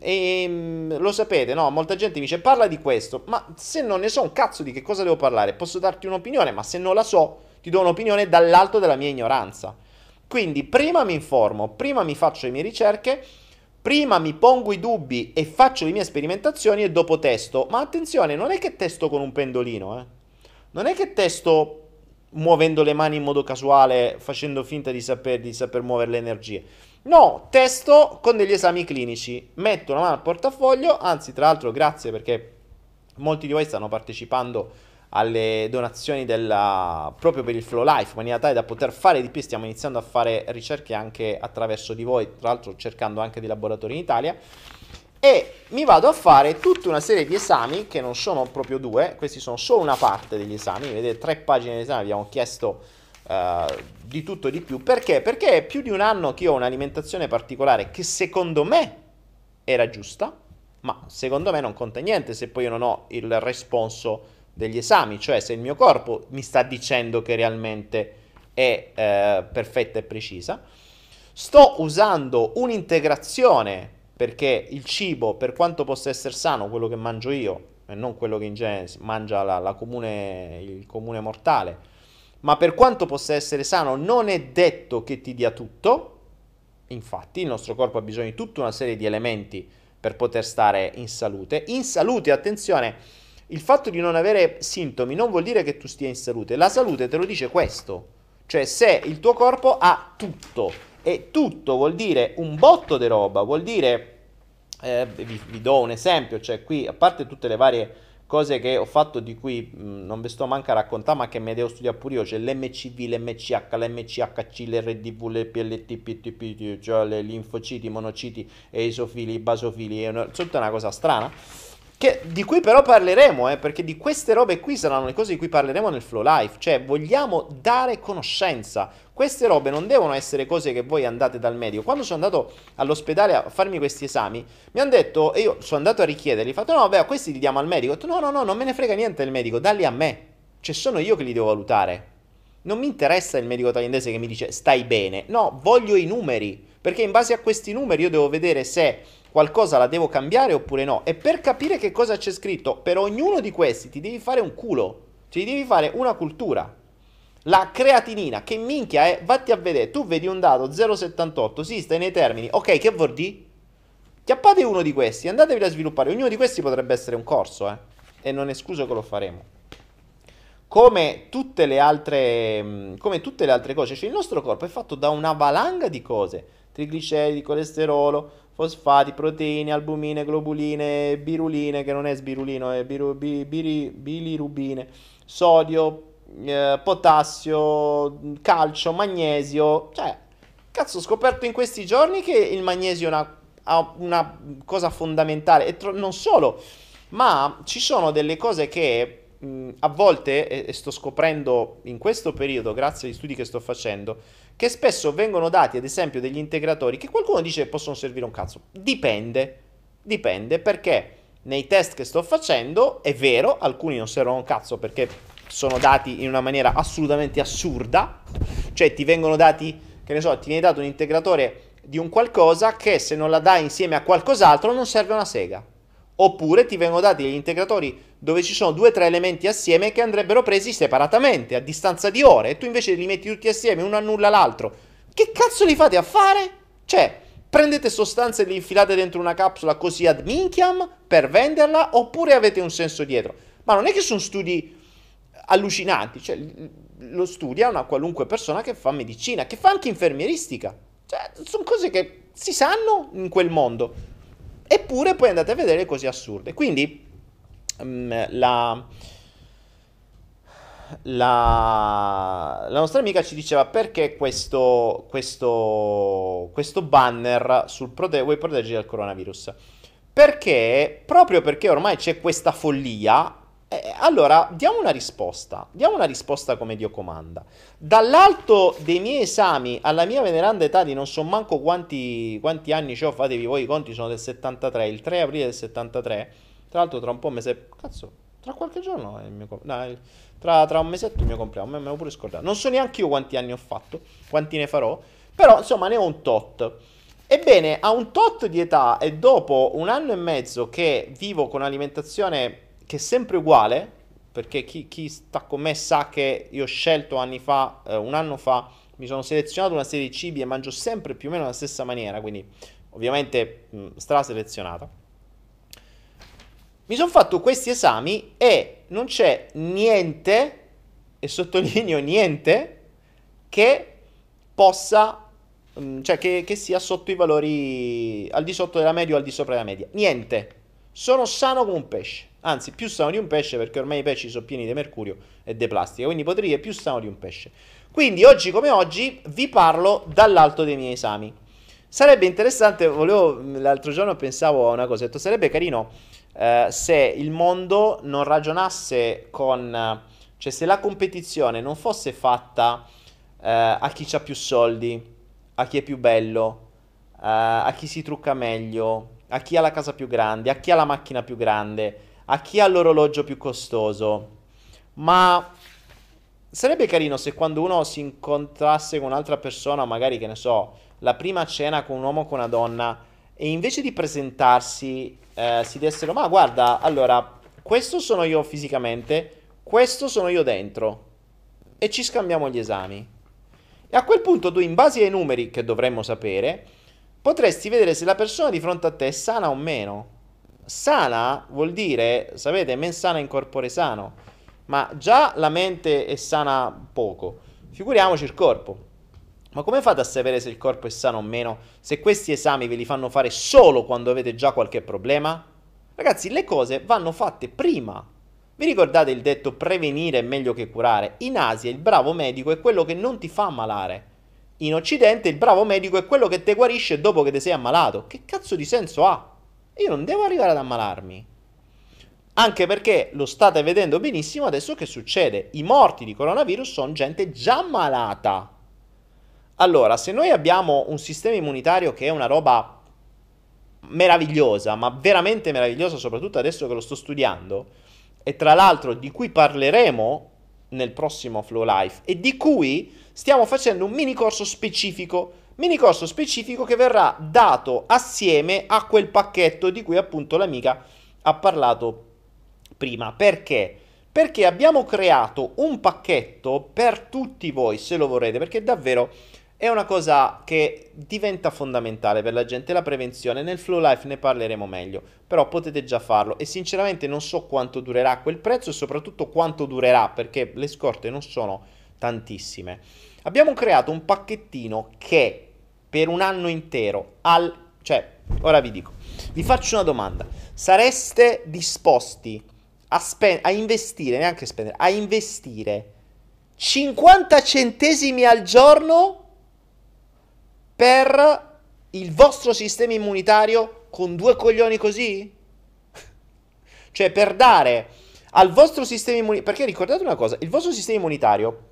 E mh, mm, lo sapete, no? Molta gente mi dice parla di questo, ma se non ne so un cazzo di che cosa devo parlare, posso darti un'opinione, ma se non la so, ti do un'opinione dall'alto della mia ignoranza. Quindi prima mi informo, prima mi faccio le mie ricerche Prima mi pongo i dubbi e faccio le mie sperimentazioni e dopo testo. Ma attenzione, non è che testo con un pendolino, eh. Non è che testo muovendo le mani in modo casuale, facendo finta di saper, di saper muovere le energie. No, testo con degli esami clinici. Metto una mano al portafoglio, anzi, tra l'altro, grazie perché molti di voi stanno partecipando alle donazioni della, proprio per il Flow Life, in maniera tale da poter fare di più. Stiamo iniziando a fare ricerche anche attraverso di voi, tra l'altro cercando anche dei laboratori in Italia. E mi vado a fare tutta una serie di esami, che non sono proprio due, questi sono solo una parte degli esami. Vedete, tre pagine di esame, abbiamo chiesto uh, di tutto e di più. Perché? Perché è più di un anno che ho un'alimentazione particolare che secondo me era giusta, ma secondo me non conta niente se poi io non ho il responso degli esami, cioè se il mio corpo mi sta dicendo che realmente è eh, perfetta e precisa. Sto usando un'integrazione perché il cibo, per quanto possa essere sano, quello che mangio io, e non quello che in genere mangia la, la comune, il comune mortale, ma per quanto possa essere sano, non è detto che ti dia tutto. Infatti, il nostro corpo ha bisogno di tutta una serie di elementi per poter stare in salute. In salute, attenzione, il fatto di non avere sintomi non vuol dire che tu stia in salute. La salute te lo dice questo. Cioè se il tuo corpo ha tutto e tutto vuol dire un botto di roba, vuol dire eh, vi, vi, do un esempio, cioè qui a parte tutte le varie cose che ho fatto di cui mh, non vi sto manca a raccontare, ma che me devo studiare pure io, c'è l'MCV, l'MCH, l'MCHC, l'RDV, l'PLT, PTP, cioè le linfociti, monociti, eisofili, basofili, è tutta una cosa strana. Che, di cui però parleremo, eh, perché di queste robe qui saranno le cose di cui parleremo nel Flow Life, cioè vogliamo dare conoscenza. Queste robe non devono essere cose che voi andate dal medico. Quando sono andato all'ospedale a farmi questi esami, mi hanno detto, e io sono andato a richiederli, ho fatto no, vabbè, questi li diamo al medico. Ho detto no, no, no, non me ne frega niente del medico, dalli a me. Cioè sono io che li devo valutare. Non mi interessa il medico thailandese che mi dice stai bene, no, voglio i numeri, perché in base a questi numeri io devo vedere se qualcosa la devo cambiare oppure no. E per capire che cosa c'è scritto, per ognuno di questi ti devi fare un culo, ti devi fare una cultura. La creatinina, che minchia è, vatti a vedere, tu vedi un dato 0,78, sì, stai nei termini, ok, che vuol dire? Chiappate uno di questi, andatevi a sviluppare, ognuno di questi potrebbe essere un corso, eh, e non escluso che lo faremo. Come tutte le altre, mm, come tutte le altre cose, cioè il nostro corpo è fatto da una valanga di cose, trigliceridi, colesterolo, fosfati, proteine, albumine, globuline, biruline, che non è sbirulino, è biru, bi, biri, bilirubine, sodio, eh, potassio, calcio, magnesio. Cioè, cazzo, ho scoperto in questi giorni che il magnesio è una, ha una cosa fondamentale, e tro- non solo, ma ci sono delle cose che mh, a volte, e, e sto scoprendo in questo periodo, grazie agli studi che sto facendo, che spesso vengono dati ad esempio degli integratori che qualcuno dice che possono servire un cazzo. Dipende, dipende perché nei test che sto facendo è vero, alcuni non servono un cazzo perché sono dati in una maniera assolutamente assurda, cioè ti vengono dati, che ne so, ti viene dato un integratore di un qualcosa che se non la dai insieme a qualcos'altro non serve una sega. Oppure ti vengono dati degli integratori dove ci sono due o tre elementi assieme che andrebbero presi separatamente, a distanza di ore, e tu invece li metti tutti assieme, uno annulla l'altro. Che cazzo li fate a fare? Cioè, prendete sostanze e le infilate dentro una capsula così ad minchiam per venderla, oppure avete un senso dietro? Ma non è che sono studi allucinanti, cioè lo studia una qualunque persona che fa medicina, che fa anche infermieristica. Cioè, sono cose che si sanno in quel mondo. Eppure poi andate a vedere cose assurde. Quindi um, la, la, la, nostra amica ci diceva perché questo, questo, questo banner sul prote- vuoi proteggere dal coronavirus. Perché, proprio perché ormai c'è questa follia, eh, allora diamo una risposta, diamo una risposta come Dio comanda. Dall'alto dei miei esami alla mia veneranda età di non so manco quanti, quanti anni ho, fatevi voi i conti, sono del 73, il 3 aprile del 73, tra l'altro tra un po' mese, cazzo, tra qualche giorno è il mio compleanno, no, tra, tra, un mesetto il mio compleanno, me, l'ho pure scordato. Non so neanche io quanti anni ho fatto, quanti ne farò, però insomma ne ho un tot. Ebbene, a un tot di età e dopo un anno e mezzo che vivo con un'alimentazione che è sempre uguale, perché chi, chi sta con me sa che io ho scelto anni fa, eh, un anno fa, mi sono selezionato una serie di cibi e mangio sempre più o meno nella stessa maniera, quindi ovviamente mh, straselezionata. Mi sono fatto questi esami e non c'è niente, e sottolineo niente, che possa Mm, cioè che, che, sia sotto i valori al di sotto della media o al di sopra della media. Niente. Sono sano come un pesce. Anzi, più sano di un pesce perché ormai i pesci sono pieni di mercurio e di plastica. Quindi potrei dire più sano di un pesce. Quindi oggi come oggi vi parlo dall'alto dei miei esami. Sarebbe interessante, volevo, l'altro giorno pensavo a una cosa, detto, sarebbe carino eh, se il mondo non ragionasse con, cioè se la competizione non fosse fatta eh, a chi ha più soldi, a chi è più bello, uh, a chi si trucca meglio, a chi ha la casa più grande, a chi ha la macchina più grande, a chi ha l'orologio più costoso. Ma sarebbe carino se quando uno si incontrasse con un'altra persona, magari che ne so, la prima cena con un uomo o con una donna, e invece di presentarsi eh, si dessero, ma guarda, allora, questo sono io fisicamente, questo sono io dentro, e ci scambiamo gli esami. E a quel punto tu, in base ai numeri che dovremmo sapere, potresti vedere se la persona di fronte a te è sana o meno. Sana vuol dire, sapete, mens sana in corpore sano. Ma già la mente è sana poco. Figuriamoci il corpo. Ma come fate a sapere se il corpo è sano o meno se questi esami ve li fanno fare solo quando avete già qualche problema? Ragazzi, le cose vanno fatte prima vi ricordate il detto prevenire è meglio che curare? In Asia il bravo medico è quello che non ti fa ammalare. In Occidente il bravo medico è quello che ti guarisce dopo che ti sei ammalato. Che cazzo di senso ha? Io non devo arrivare ad ammalarmi. Anche perché lo state vedendo benissimo adesso che succede. I morti di coronavirus sono gente già malata. Allora, se noi abbiamo un sistema immunitario che è una roba meravigliosa, ma veramente meravigliosa, soprattutto adesso che lo sto studiando, e tra l'altro di cui parleremo nel prossimo Flow Life e di cui stiamo facendo un mini corso specifico, mini corso specifico che verrà dato assieme a quel pacchetto di cui appunto l'amica ha parlato prima. Perché? Perché abbiamo creato un pacchetto per tutti voi, se lo vorrete, perché davvero è una cosa che diventa fondamentale per la gente, la prevenzione. Nel Flow Life ne parleremo meglio, però potete già farlo e sinceramente non so quanto durerà quel prezzo e soprattutto quanto durerà perché le scorte non sono tantissime. Abbiamo creato un pacchettino che per un anno intero, al, cioè, ora vi dico, vi faccio una domanda, sareste disposti a, spen- a investire, neanche spendere, a investire 50 centesimi al giorno? per il vostro sistema immunitario con due coglioni così? cioè per dare al vostro sistema immunitario... Perché ricordate una cosa, il vostro sistema immunitario,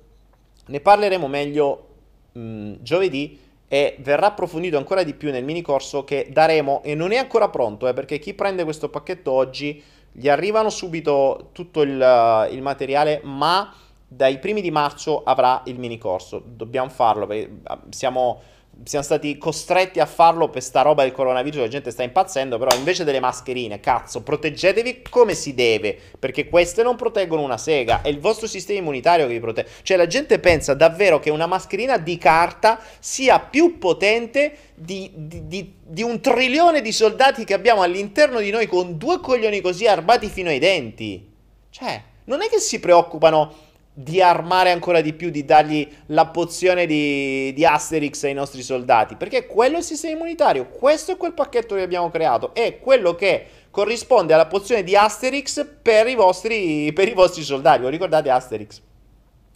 ne parleremo meglio mh, giovedì e verrà approfondito ancora di più nel mini corso che daremo e non è ancora pronto, eh, perché chi prende questo pacchetto oggi gli arrivano subito tutto il, il materiale, ma dai primi di marzo avrà il mini corso. Dobbiamo farlo, perché ah, siamo siamo stati costretti a farlo per sta roba del coronavirus, la gente sta impazzendo, però invece delle mascherine, cazzo, proteggetevi come si deve, perché queste non proteggono una sega, è il vostro sistema immunitario che vi protegge. Cioè la gente pensa davvero che una mascherina di carta sia più potente di, di, di, di un trilione di soldati che abbiamo all'interno di noi con due coglioni così armati fino ai denti. Cioè, non è che si preoccupano di armare ancora di più, di dargli la pozione di, di Asterix ai nostri soldati, perché quello è il sistema immunitario, questo è quel pacchetto che abbiamo creato, è quello che corrisponde alla pozione di Asterix per i vostri, per i vostri soldati. Lo ricordate Asterix?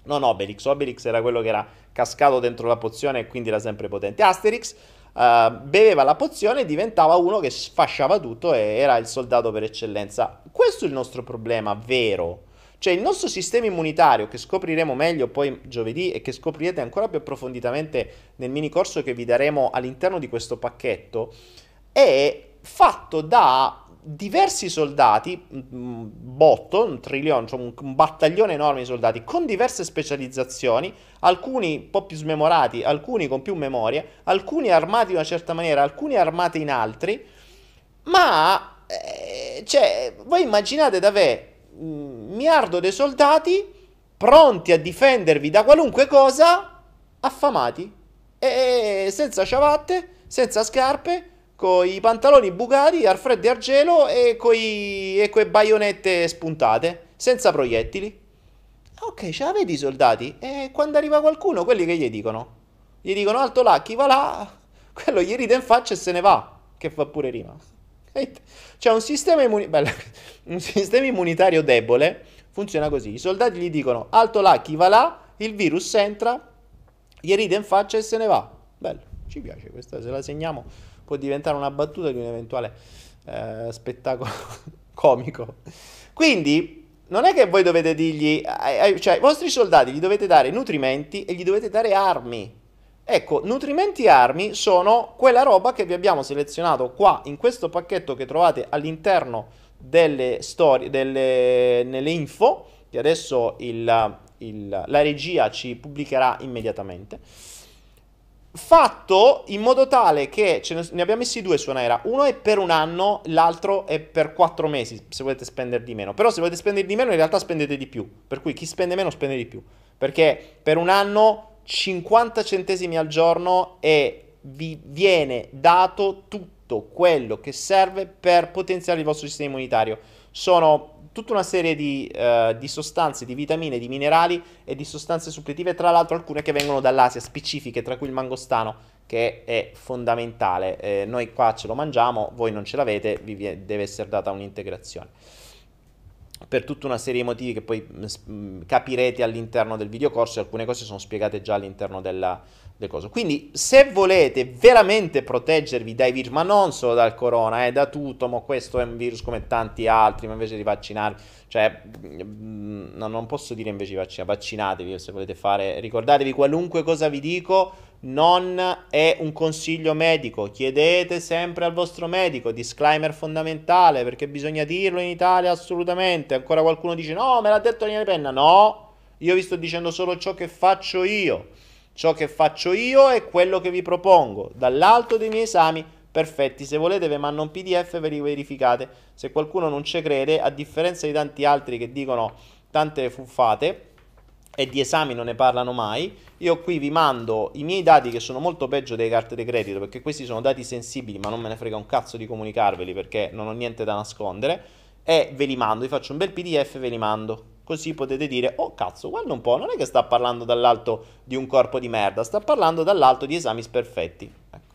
Non Obelix, Obelix era quello che era cascato dentro la pozione e quindi era sempre potente. Asterix uh, beveva la pozione e diventava uno che sfasciava tutto e era il soldato per eccellenza. Questo è il nostro problema vero cioè il nostro sistema immunitario, che scopriremo meglio poi giovedì e che scoprirete ancora più approfonditamente nel mini corso che vi daremo all'interno di questo pacchetto, è fatto da diversi soldati, un botto, un trilione, cioè un, battaglione enorme di soldati con diverse specializzazioni, alcuni un po' più smemorati, alcuni con più memoria, alcuni armati in una certa maniera, alcuni armati in altri, ma eh, cioè, voi immaginate davvero un miliardo di soldati pronti a difendervi da qualunque cosa, affamati, e senza ciabatte, senza scarpe, con i pantaloni bucati al freddo e al gelo e con le baionette spuntate, senza proiettili. Ok, ce l'avete i soldati? E quando arriva qualcuno, quelli che gli dicono? Gli dicono alto là, chi va là? Quello gli ride in faccia e se ne va, che fa pure rima. C'è un sistema, immuni- Bella. un sistema immunitario debole, funziona così. I soldati gli dicono alto là, chi va là, il virus entra, gli ride in faccia e se ne va. Bello, ci piace questa, se la segniamo può diventare una battuta di un eventuale eh, spettacolo comico. Quindi non è che voi dovete dirgli, cioè ai vostri soldati gli dovete dare nutrimenti e gli dovete dare armi. Ecco, nutrimenti e armi sono quella roba che vi abbiamo selezionato qua in questo pacchetto che trovate all'interno delle storie, delle, nelle info, che adesso il, il, la regia ci pubblicherà immediatamente. Fatto in modo tale che ne, ne, abbiamo messi due su Naira. Uno è per un anno, l'altro è per quattro mesi. Se volete spendere di meno. Però, se volete spendere di meno, in realtà spendete di più. Per cui chi spende meno spende di più. Perché per un anno 50 centesimi al giorno e vi viene dato tutto quello che serve per potenziare il vostro sistema immunitario. Sono tutta una serie di, uh, di, sostanze, di vitamine, di minerali e di sostanze suppletive, tra l'altro alcune che vengono dall'Asia, specifiche, tra cui il mangostano, che è fondamentale. Eh, noi qua ce lo mangiamo, voi non ce l'avete, vi deve essere data un'integrazione per tutta una serie di motivi che poi mm, mm, capirete all'interno del videocorso e alcune cose sono spiegate già all'interno della, del coso. Quindi se volete veramente proteggervi dai virus, ma non solo dal corona, eh, da tutto, ma questo è un virus come tanti altri, ma invece di vaccinarvi, cioè mm, no, non posso dire invece di vaccinare, vaccinatevi se volete fare, ricordatevi qualunque cosa vi dico non è un consiglio medico. Chiedete sempre al vostro medico. Disclaimer fondamentale perché bisogna dirlo in Italia assolutamente. Ancora qualcuno dice: No, me l'ha detto Daniele Penna. No, io vi sto dicendo solo ciò che faccio io. Ciò che faccio io è quello che vi propongo. Dall'alto dei miei esami perfetti. Se volete, vi mando un PDF, ve li verificate. Se qualcuno non ci crede, a differenza di tanti altri che dicono tante fuffate e di esami non ne parlano mai. Io qui vi mando i miei dati che sono molto peggio delle carte di credito perché questi sono dati sensibili, ma non me ne frega un cazzo di comunicarveli perché non ho niente da nascondere. E ve li mando, vi faccio un bel PDF e ve li mando. Così potete dire, oh cazzo, guarda un po', non è che sta parlando dall'alto di un corpo di merda, sta parlando dall'alto di esami perfetti. Ecco.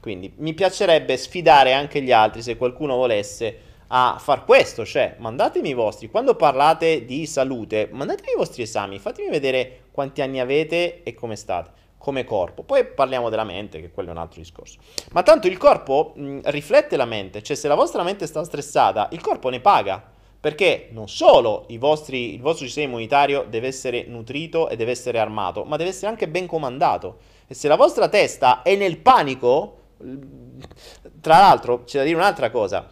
Quindi mi piacerebbe sfidare anche gli altri se qualcuno volesse a far questo, cioè mandatemi i vostri, quando parlate di salute, mandatemi i vostri esami, fatemi vedere quanti anni avete e come state come corpo. Poi parliamo della mente, che quello è un altro discorso. Ma tanto il corpo mh, riflette la mente, cioè se la vostra mente sta stressata, il corpo ne paga. Perché non solo vostri, il vostro sistema immunitario deve essere nutrito e deve essere armato, ma deve essere anche ben comandato. E se la vostra testa è nel panico, tra l'altro c'è da dire un'altra cosa,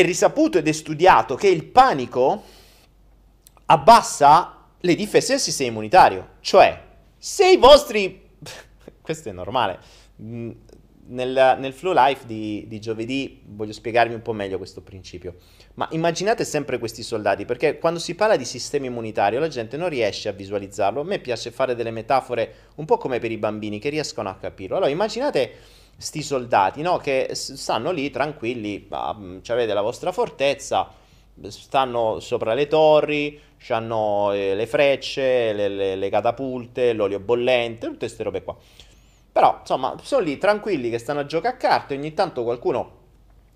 è risaputo ed è studiato che il panico abbassa le difese del sistema immunitario. Cioè, se i vostri... questo è normale. Mm, nel, nel flow life di, di, giovedì voglio spiegarvi un po' meglio questo principio. Ma immaginate sempre questi soldati, perché quando si parla di sistema immunitario la gente non riesce a visualizzarlo. A me piace fare delle metafore un po' come per i bambini che riescono a capirlo. Allora, immaginate sti soldati, no? Che stanno lì tranquilli, ah, avete la vostra fortezza, stanno sopra le torri, hanno eh, le frecce, le, le, le catapulte, l'olio bollente, tutte queste robe qua. Però, insomma, sono lì tranquilli che stanno a giocare a carte, ogni tanto qualcuno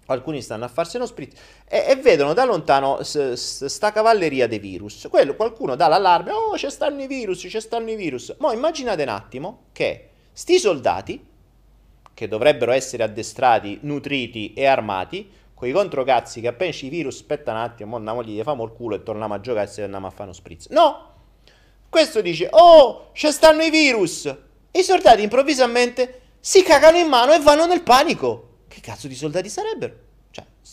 alcuni stanno a farsi uno spritz e, e vedono da lontano s- s- sta cavalleria dei virus. Quello, qualcuno dà l'allarme, oh c'è stanno i virus, c'è stanno i virus. Ma immaginate un attimo che sti soldati, che dovrebbero essere addestrati, nutriti e armati, quei controcazzi che appena ci i virus, aspetta un attimo, andiamo gli famo il culo e torniamo a giocare e andiamo a fare uno spritz. No! Questo dice, oh, c'è stanno i virus! I soldati improvvisamente si cagano in mano e vanno nel panico. Che cazzo di soldati sarebbero?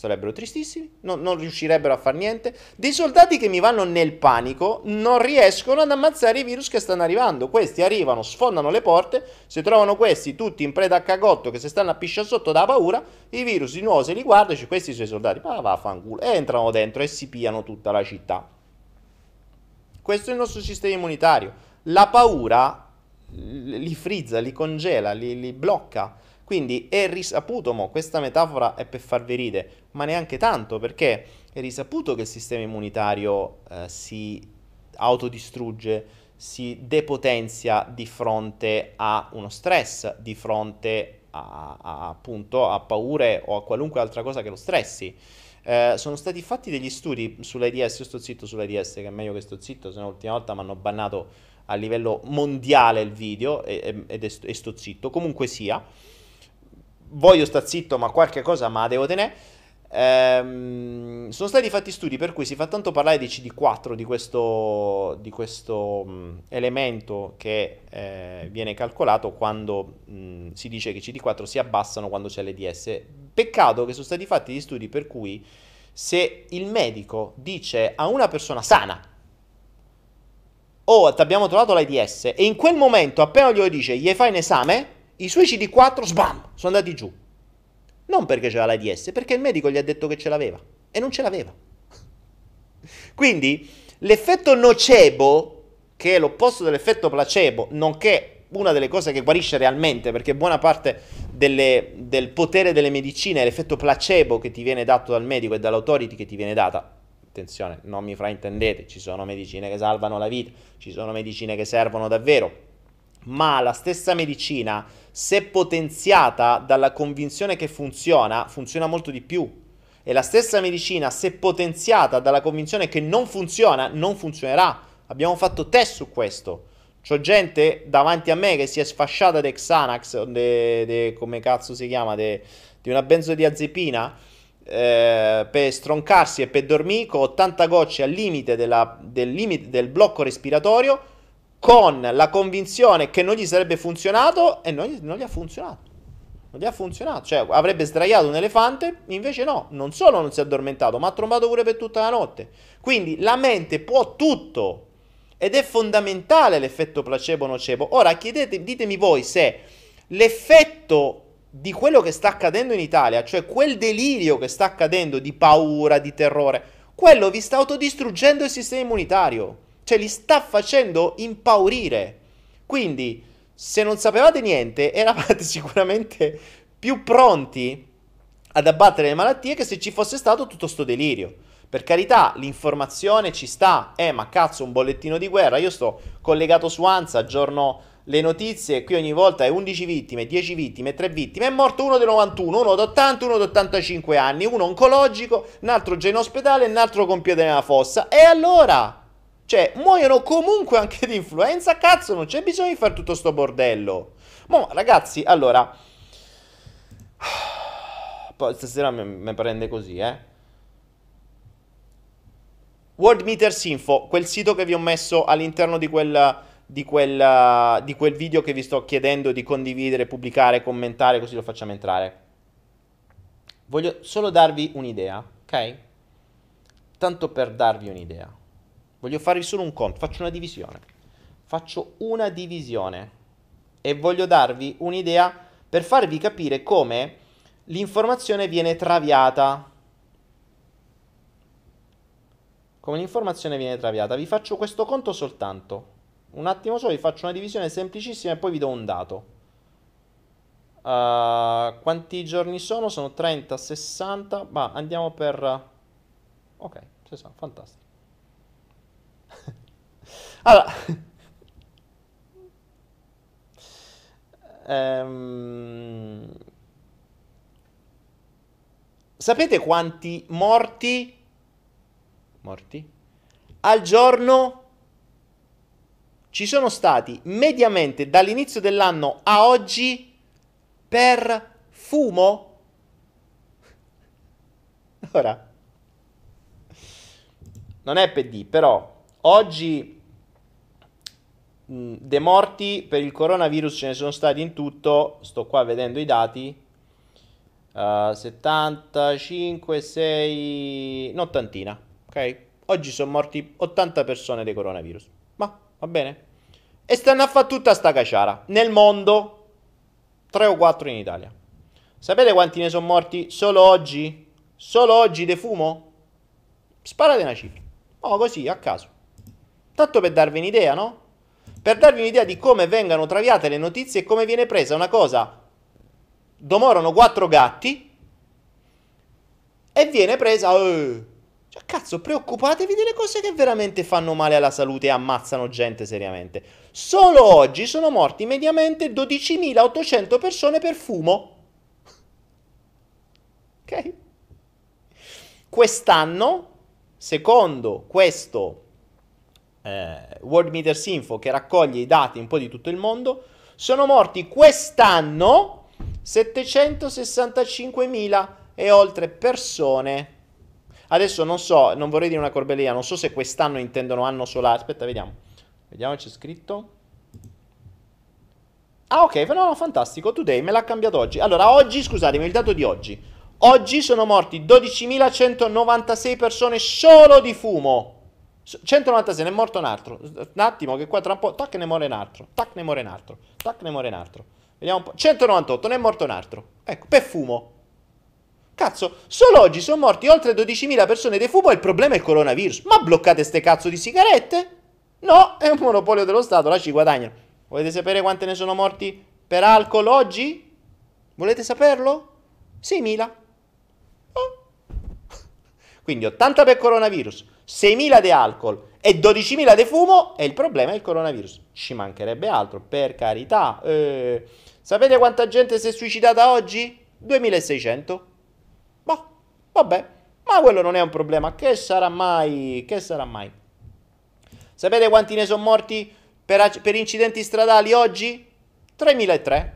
Sarebbero tristissimi, non, non riuscirebbero a fare niente. Dei soldati che mi vanno nel panico non riescono ad ammazzare i virus che stanno arrivando. Questi arrivano, sfondano le porte, se trovano questi tutti in preda a cagotto che si stanno a pisciare sotto da paura, i virus di nuovo se li guardano e dice questi sono i soldati, ma va a fanculo, e entrano dentro e si piano tutta la città. Questo è il nostro sistema immunitario. La paura li frizza, li congela, li, li blocca. Quindi è risaputo, mo, questa metafora è per farvi ridere, ma neanche tanto perché è risaputo che il sistema immunitario eh, si autodistrugge, si depotenzia di fronte a uno stress, di fronte a, a, appunto a paure o a qualunque altra cosa che lo stressi. Eh, sono stati fatti degli studi sull'AIDS, io sto zitto sull'AIDS che è meglio che sto zitto, se no l'ultima volta mi hanno bannato a livello mondiale il video ed è, e sto zitto, comunque sia voglio sta zitto, ma qualche cosa ma devo tenere. Ehm, sono stati fatti studi per cui si fa tanto parlare di CD4, di questo, di questo mh, elemento che eh, viene calcolato quando mh, si dice che i CD4 si abbassano quando c'è l'EDS. Peccato che sono stati fatti gli studi per cui se il medico dice a una persona sana oh ti abbiamo trovato l'AIDS e in quel momento appena glielo dice gli fai un esame i suoi CD4, sbam, sono andati giù. Non perché c'era l'AIDS, perché il medico gli ha detto che ce l'aveva. E non ce l'aveva. Quindi l'effetto nocebo, che è l'opposto dell'effetto placebo, nonché una delle cose che guarisce realmente, perché buona parte delle, del potere delle medicine è l'effetto placebo che ti viene dato dal medico e dall'autority che ti viene data. Attenzione, non mi fraintendete, ci sono medicine che salvano la vita, ci sono medicine che servono davvero, ma la stessa medicina, se potenziata dalla convinzione che funziona, funziona molto di più. E la stessa medicina, se potenziata dalla convinzione che non funziona, non funzionerà. Abbiamo fatto test su questo. C'ho gente davanti a me che si è sfasciata di Xanax, de, de, come cazzo si chiama, di una benzodiazepina, eh, per stroncarsi e per dormire con 80 gocce al limite, della, del limite del blocco respiratorio con la convinzione che non gli sarebbe funzionato e non gli, non gli ha funzionato. Non gli ha funzionato, cioè avrebbe sdraiato un elefante, invece no, non solo non si è addormentato, ma ha trombato pure per tutta la notte. Quindi la mente può tutto ed è fondamentale l'effetto placebo-nocebo. Ora chiedete, ditemi voi se l'effetto di quello che sta accadendo in Italia, cioè quel delirio che sta accadendo di paura, di terrore, quello vi sta autodistruggendo il sistema immunitario cioè li sta facendo impaurire. Quindi, se non sapevate niente, eravate sicuramente più pronti ad abbattere le malattie che se ci fosse stato tutto sto delirio. Per carità, l'informazione ci sta, eh, ma cazzo, un bollettino di guerra. Io sto collegato su ANSA, aggiorno le notizie, qui ogni volta è 11 vittime, 10 vittime, 3 vittime, è morto uno di 91, uno di 80, uno di 85 anni, uno oncologico, un altro già in ospedale un altro con piede nella fossa. E allora? Cioè, muoiono comunque anche di influenza, cazzo, non c'è bisogno di fare tutto sto bordello. Ma ragazzi, allora... Poi stasera mi prende così, eh. World Meters Info, quel sito che vi ho messo all'interno di quel, di, quel, di quel video che vi sto chiedendo di condividere, pubblicare, commentare, così lo facciamo entrare. Voglio solo darvi un'idea, ok? Tanto per darvi un'idea. Voglio farvi solo un conto, faccio una divisione. Faccio una divisione e voglio darvi un'idea per farvi capire come l'informazione viene traviata. Come l'informazione viene traviata. Vi faccio questo conto soltanto. Un attimo solo, vi faccio una divisione semplicissima e poi vi do un dato. Uh, quanti giorni sono? Sono 30, 60. Ma andiamo per... Ok, ci sono, fantastico. allora, ehm, sapete quanti morti, morti? Al giorno ci sono stati mediamente dall'inizio dell'anno a oggi per fumo? Ora, non è PD, però oggi mh, dei morti per il coronavirus ce ne sono stati in tutto, sto qua vedendo i dati, uh, 75, 6, un'ottantina, ok? Oggi sono morti 80 persone di coronavirus, ma va bene? E stanno a fare tutta sta caciara, nel mondo, 3 o 4 in Italia. Sapete quanti ne sono morti solo oggi? Solo oggi de fumo? Sparate una cifra. Oh, così, a caso. Tanto per darvi un'idea, no? Per darvi un'idea di come vengano traviate le notizie e come viene presa una cosa. Domorano quattro gatti e viene presa... Eh, cioè, cazzo, preoccupatevi delle cose che veramente fanno male alla salute e ammazzano gente seriamente. Solo oggi sono morti mediamente 12.800 persone per fumo. Ok? Quest'anno, secondo questo eh, World Meters Info che raccoglie i dati un po' di tutto il mondo, sono morti quest'anno 765.000 e oltre persone. Adesso non so, non vorrei dire una corbellia, non so se quest'anno intendono anno solare. Aspetta, vediamo. Vediamo c'è scritto. Ah, ok, no, no, fantastico. Today me l'ha cambiato oggi. Allora, oggi, scusatemi, il dato di oggi. Oggi sono morti 12.196 persone solo di fumo. 196, ne è morto un altro. Un attimo, che qua tra un po'. Tac, ne muore un altro. Tac, ne muore un altro. Tac, ne muore un altro. Vediamo un po'. 198, ne è morto un altro. Ecco, per fumo. Cazzo, solo oggi sono morti oltre 12.000 persone di fumo e il problema è il coronavirus. Ma bloccate ste cazzo di sigarette? No, è un monopolio dello Stato, là ci guadagnano. Volete sapere quante ne sono morti per alcol oggi? Volete saperlo? 6.000. Quindi 80 per coronavirus, 6.000 di alcol e 12.000 di fumo e il problema è il coronavirus. Ci mancherebbe altro, per carità. Eh, sapete quanta gente si è suicidata oggi? 2.600. Boh, vabbè, ma quello non è un problema. Che sarà mai? Che sarà mai? Sapete quanti ne sono morti per, per incidenti stradali oggi? 3.003.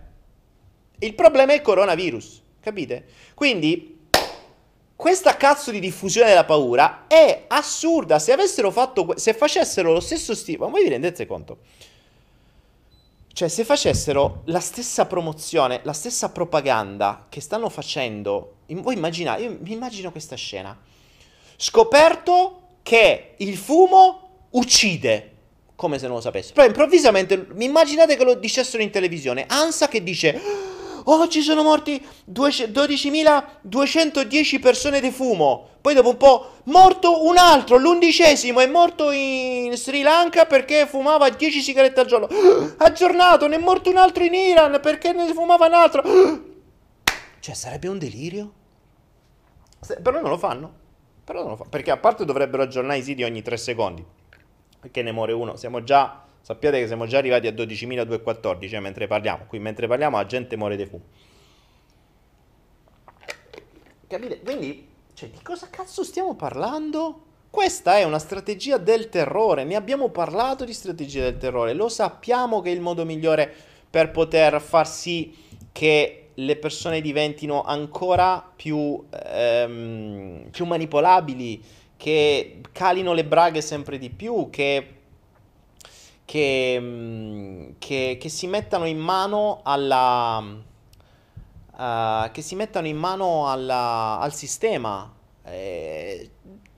Il problema è il coronavirus, capite? Quindi questa cazzo di diffusione della paura è assurda. Se avessero fatto, se facessero lo stesso stile, ma voi vi rendete conto? Cioè, se facessero la stessa promozione, la stessa propaganda che stanno facendo, voi immaginate, io mi immagino questa scena. Scoperto che il fumo uccide, come se non lo sapesse. Però improvvisamente, immaginate che lo dicessero in televisione. Ansa che dice Oggi sono morti 12.210 persone di fumo. Poi dopo un po', morto un altro, l'undicesimo, è morto in Sri Lanka perché fumava 10 sigarette al giorno. Aggiornato, ne è morto un altro in Iran perché ne fumava un altro. Cioè, sarebbe un delirio? Però non lo fanno. Però non lo fanno. Perché a parte dovrebbero aggiornare i siti ogni 3 secondi. Perché ne muore uno. Siamo già Sappiate che siamo già arrivati a 12.214 eh, mentre parliamo. Qui mentre parliamo la gente muore di fumo. Capite? Quindi, cioè, di cosa cazzo stiamo parlando? Questa è una strategia del terrore. Ne abbiamo parlato di strategia del terrore. Lo sappiamo che è il modo migliore per poter far sì che le persone diventino ancora più, ehm, più manipolabili, che calino le braghe sempre di più, che che, mm, che, che si mettano in mano alla... Uh, che si mettano in mano alla, al sistema. Eh,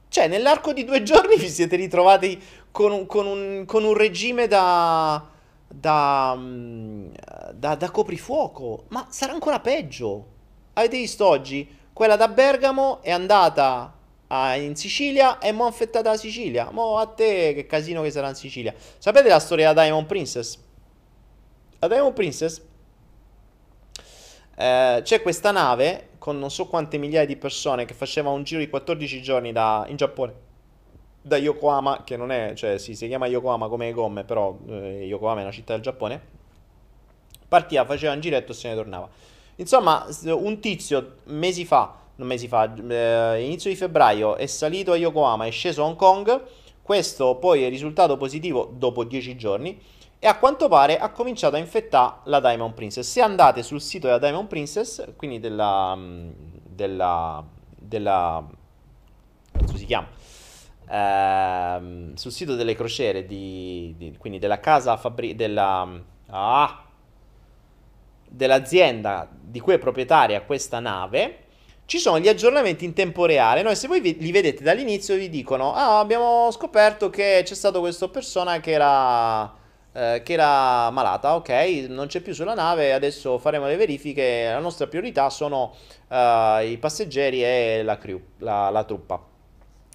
cioè, nell'arco di due giorni vi siete ritrovati con un, con un, con un regime da, da, mm, da, da, coprifuoco. Ma sarà ancora peggio. Avete visto oggi? Quella da Bergamo è andata a, in Sicilia e mo' affettata la Sicilia. Mo' a te che casino che sarà in Sicilia. Sapete la storia della Diamond Princess? La Diamond Princess eh, c'è questa nave con non so quante migliaia di persone che faceva un giro di 14 giorni da, in Giappone. da Yokohama, che non è, cioè sì, si chiama Yokohama come gomme, però eh, Yokohama è una città del Giappone. Partiva, faceva un giretto e se ne tornava. Insomma, un tizio mesi fa, mesi fa, eh, inizio di febbraio, è salito a Yokohama, è sceso a Hong Kong. Questo poi è risultato positivo dopo 10 giorni e a quanto pare ha cominciato a infettare la Diamond Princess. Se andate sul sito della Diamond Princess, quindi della della, della come si chiama? Ehm, sul sito delle crociere, di, di, quindi della casa fabri- della, ah, dell'azienda di cui è proprietaria questa nave, ci sono gli aggiornamenti in tempo reale. Noi, se voi li vedete dall'inizio, vi dicono: Ah, abbiamo scoperto che c'è stata questa persona che era, eh, che era malata. Ok, non c'è più sulla nave. Adesso faremo le verifiche. La nostra priorità sono uh, i passeggeri e la crew, la, la truppa.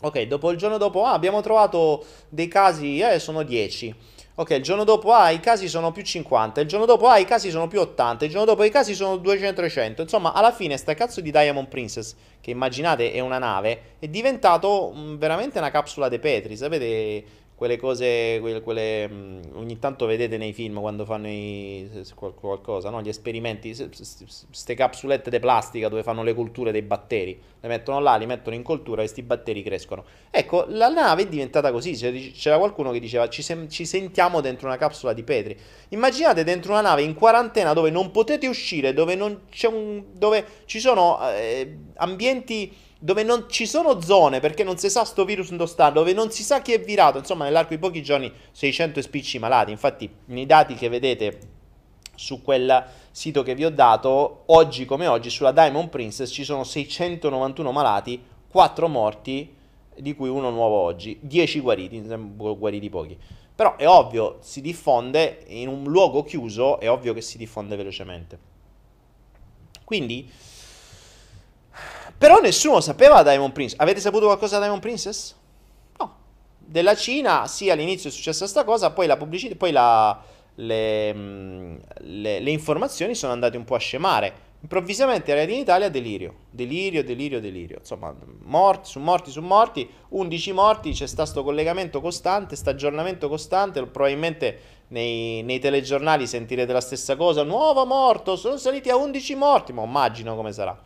Ok, dopo il giorno dopo ah, abbiamo trovato dei casi, eh, sono 10. Ok, il giorno dopo ah, i casi sono più 50, il giorno dopo ah, i casi sono più 80, il giorno dopo i casi sono 200-300. Insomma, alla fine sta cazzo di Diamond Princess, che immaginate è una nave, è diventato mh, mm, veramente una capsula de Petri, sapete quelle cose, quelle, quelle mm, ogni tanto vedete nei film quando fanno i, qualcosa, no? gli esperimenti, queste capsulette di plastica dove fanno le culture dei batteri, le mettono là, li mettono in coltura e questi batteri crescono. Ecco, la nave è diventata così, c'era qualcuno che diceva ci, sem- ci sentiamo dentro una capsula di Petri. Immaginate dentro una nave in quarantena dove non potete uscire, dove, non c'è un, dove ci sono eh, ambienti dove non ci sono zone perché non si sa sto virus dove sta, dove non si sa chi è virato, insomma nell'arco di pochi giorni 600 spicci malati, infatti nei dati che vedete su quel sito che vi ho dato, oggi come oggi sulla Diamond Princess ci sono 691 malati, 4 morti, di cui uno nuovo oggi, 10 guariti, guariti pochi. Però è ovvio, si diffonde in un luogo chiuso, è ovvio che si diffonde velocemente. Quindi però nessuno sapeva Diamond Princess. Avete saputo qualcosa da Diamond Princess? No. Della Cina, sì, all'inizio è successa questa cosa, poi la pubblicità, poi la, le, mm, le, le, informazioni sono andate un po' a scemare. Improvvisamente arrivati in Italia delirio, delirio, delirio, delirio. Insomma, morti su morti su morti, 11 morti, c'è stato questo collegamento costante, questo aggiornamento costante, probabilmente nei, nei, telegiornali sentirete la stessa cosa, nuovo morto, sono saliti a 11 morti, ma immagino come sarà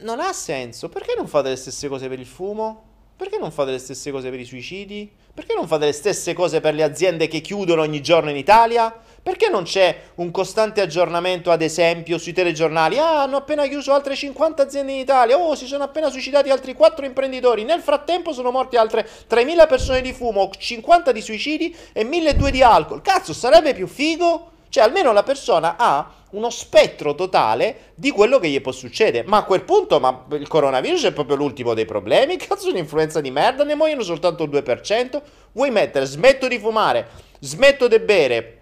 non ha senso. Perché non fate le stesse cose per il fumo? Perché non fate le stesse cose per i suicidi? Perché non fate le stesse cose per le aziende che chiudono ogni giorno in Italia? Perché non c'è un costante aggiornamento, ad esempio, sui telegiornali? Ah, hanno appena chiuso altre 50 aziende in Italia. Oh, si sono appena suicidati altri 4 imprenditori. Nel frattempo sono morti altre 3.000 persone di fumo, 50 di suicidi e 1.200 di alcol. Cazzo, sarebbe più figo? Cioè, almeno la persona ha uno spettro totale di quello che gli può succedere. Ma a quel punto, ma il coronavirus è proprio l'ultimo dei problemi? Cazzo, un'influenza di merda, ne muoiono soltanto il 2%? Vuoi mettere smetto di fumare, smetto di bere,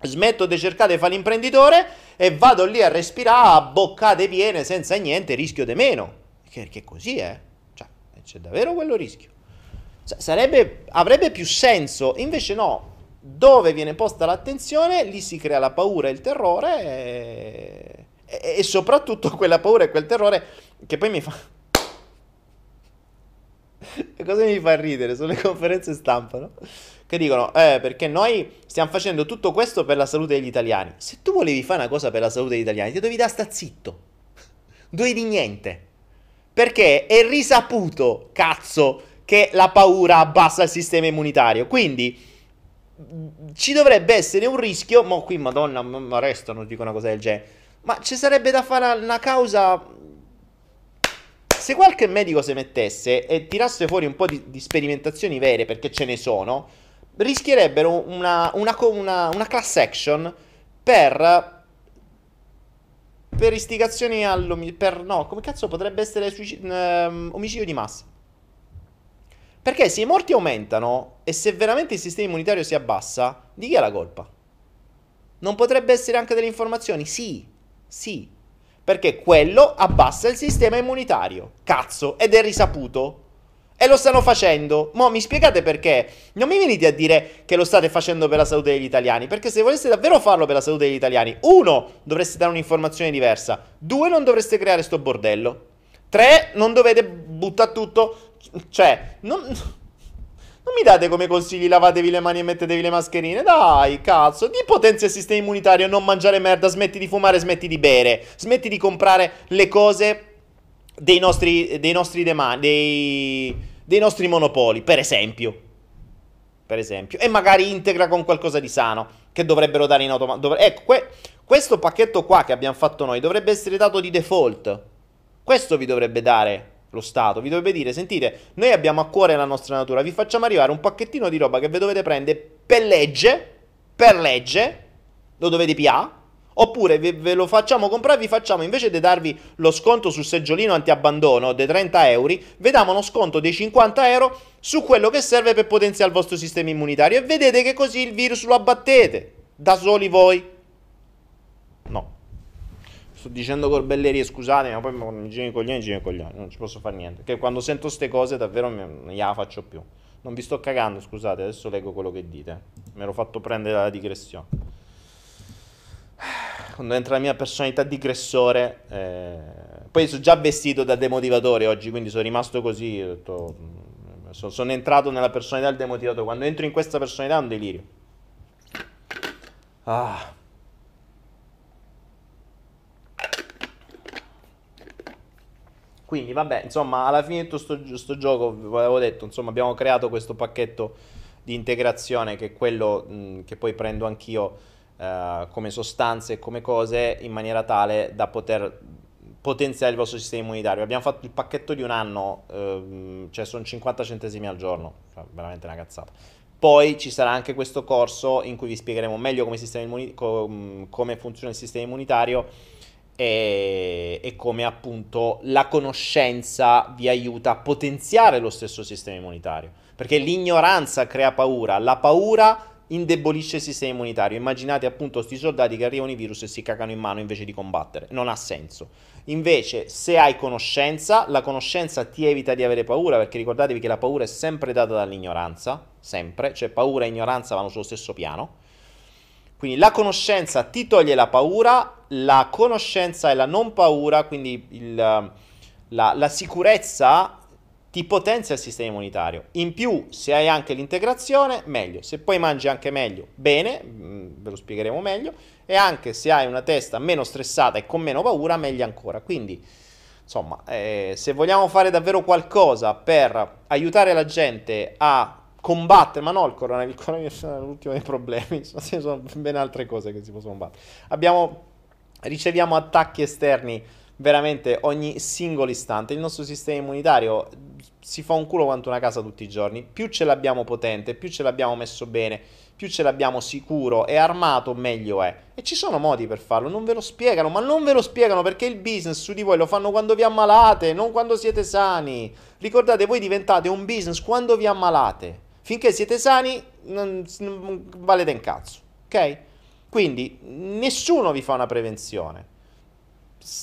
smetto di cercare di fare l'imprenditore e vado lì a respirare a boccate piene senza niente, rischio di meno. Perché così è. Cioè, c'è davvero quello rischio. Sarebbe, avrebbe più senso, invece no, dove viene posta l'attenzione, lì si crea la paura e il terrore e, e, e soprattutto quella paura e quel terrore che poi mi fa... cosa mi fa ridere? Sono le conferenze stampa, no? Che dicono, eh, perché noi stiamo facendo tutto questo per la salute degli italiani. Se tu volevi fare una cosa per la salute degli italiani, ti dovevi da sta zitto. Dovevi niente. Perché è risaputo, cazzo, che la paura abbassa il sistema immunitario. Quindi ci dovrebbe essere un rischio, ma qui madonna, mi arrestano, dico una cosa del genere, ma ci sarebbe da fare una causa... Se qualche medico si mettesse e tirasse fuori un po' di, di sperimentazioni vere, perché ce ne sono, rischierebbero una, una, una, una class action per per istigazioni all'omicidio. No, come cazzo potrebbe essere suicid- um, omicidio di massa? Perché se i morti aumentano e se veramente il sistema immunitario si abbassa, di chi è la colpa? Non potrebbe essere anche delle informazioni? Sì, sì. Perché quello abbassa il sistema immunitario. Cazzo, ed è risaputo. E lo stanno facendo. Mo' mi spiegate perché? Non mi venite a dire che lo state facendo per la salute degli italiani. Perché se voleste davvero farlo per la salute degli italiani, uno, dovreste dare un'informazione diversa. Due, non dovreste creare sto bordello. Tre, non dovete buttare tutto Cioè, non, non mi date come consigli lavatevi le mani e mettetevi le mascherine. Dai, cazzo, di potenzia il sistema immunitario, non mangiare merda, smetti di fumare, smetti di bere, smetti di comprare le cose dei nostri, dei nostri demani, dei, dei nostri monopoli, per esempio. Per esempio. E magari integra con qualcosa di sano, che dovrebbero dare in automatico. Dovre- ecco, que- questo pacchetto qua che abbiamo fatto noi dovrebbe essere dato di default. Questo vi dovrebbe dare lo Stato. Vi dovrebbe dire, sentite, noi abbiamo a cuore la nostra natura, vi facciamo arrivare un pacchettino di roba che vi dovete prendere per legge, per legge, lo dovete pià, oppure ve, ve, lo facciamo comprare, vi facciamo invece di darvi lo sconto sul seggiolino anti-abbandono dei 30 euro, vi diamo uno sconto dei 50 euro su quello che serve per potenziare il vostro sistema immunitario e vedete che così il virus lo abbattete, da soli voi. Sto dicendo corbellerie, scusate, ma poi mi giro i coglioni, giro i coglioni, non ci posso fare niente. Che quando sento queste cose davvero non la faccio più. Non vi sto cagando, scusate, adesso leggo quello che dite. Mi ero fatto prendere dalla digressione. Quando entra la mia personalità digressore, eh... poi sono già vestito da demotivatore oggi, quindi sono rimasto così. Detto... sono entrato nella personalità del demotivatore. Quando entro in questa personalità è un delirio. Ah. Quindi, vabbè, insomma, alla fine di tutto questo gioco, vi avevo detto, insomma, abbiamo creato questo pacchetto di integrazione che è quello mh, che poi prendo anch'io uh, come sostanze e come cose in maniera tale da poter potenziare il vostro sistema immunitario. Abbiamo fatto il pacchetto di un anno, uh, cioè sono 50 centesimi al giorno, cioè, veramente una cazzata. Poi ci sarà anche questo corso in cui vi spiegheremo meglio come, immuni- com- come funziona il sistema immunitario e, e, come appunto la conoscenza vi aiuta a potenziare lo stesso sistema immunitario. Perché l'ignoranza crea paura, la paura indebolisce il sistema immunitario. Immaginate appunto questi soldati che arrivano i virus e si cagano in mano invece di combattere. Non ha senso. Invece, se hai conoscenza, la conoscenza ti evita di avere paura, perché ricordatevi che la paura è sempre data dall'ignoranza, sempre, cioè paura e ignoranza vanno sullo stesso piano. Quindi la conoscenza ti toglie la paura, la conoscenza e la non paura, quindi il, la, la sicurezza ti potenzia il sistema immunitario. In più, se hai anche l'integrazione, meglio. Se poi mangi anche meglio, bene, mm, ve lo spiegheremo meglio. E anche se hai una testa meno stressata e con meno paura, meglio ancora. Quindi, insomma, eh, se vogliamo fare davvero qualcosa per aiutare la gente a combattere, ma no il coronavirus, il coronavirus è l'ultimo dei problemi, sono ben altre cose che si possono combattere. Abbiamo, riceviamo attacchi esterni veramente ogni singolo istante, il nostro sistema immunitario si fa un culo quanto una casa tutti i giorni, più ce l'abbiamo potente, più ce l'abbiamo messo bene, più ce l'abbiamo sicuro e armato, meglio è. E ci sono modi per farlo, non ve lo spiegano, ma non ve lo spiegano perché il business su di voi lo fanno quando vi ammalate, non quando siete sani. Ricordate, voi diventate un business quando vi ammalate. Finché siete sani, non, non valete un cazzo, ok? Quindi nessuno vi fa una prevenzione.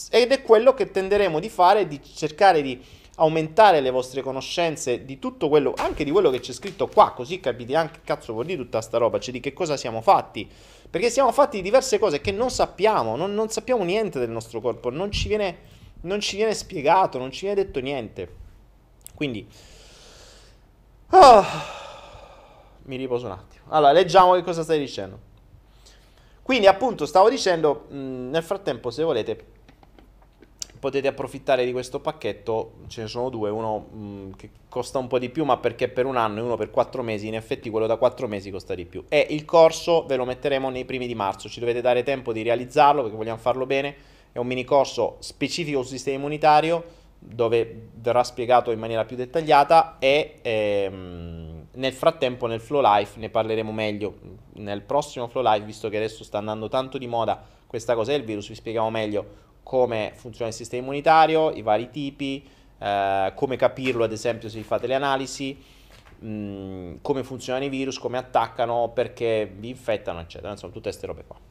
Ed è quello che tenderemo di fare, di cercare di aumentare le vostre conoscenze di tutto quello, anche di quello che c'è scritto qua, così capite anche cazzo vuol dire tutta sta roba, cioè di che cosa siamo fatti. Perché siamo fatti di diverse cose che non sappiamo, non, non sappiamo niente del nostro corpo, non ci, viene, non ci viene spiegato, non ci viene detto niente. Quindi... Oh mi riposo un attimo. Allora, leggiamo che cosa stai dicendo. Quindi, appunto, stavo dicendo, mh, nel frattempo, se volete, potete approfittare di questo pacchetto. Ce ne sono due, uno mh, che costa un po' di più, ma perché per un anno e uno per quattro mesi. In effetti, quello da quattro mesi costa di più. E il corso ve lo metteremo nei primi di marzo. Ci dovete dare tempo di realizzarlo perché vogliamo farlo bene. È un mini corso specifico sul sistema immunitario dove verrà spiegato in maniera più dettagliata e ehm, nel frattempo nel Flow Life ne parleremo meglio nel prossimo Flow Life visto che adesso sta andando tanto di moda questa cosa del virus vi spieghiamo meglio come funziona il sistema immunitario i vari tipi eh, come capirlo ad esempio se vi fate le analisi mh, mm, come funzionano i virus come attaccano perché vi infettano eccetera. Insomma tutte queste robe qua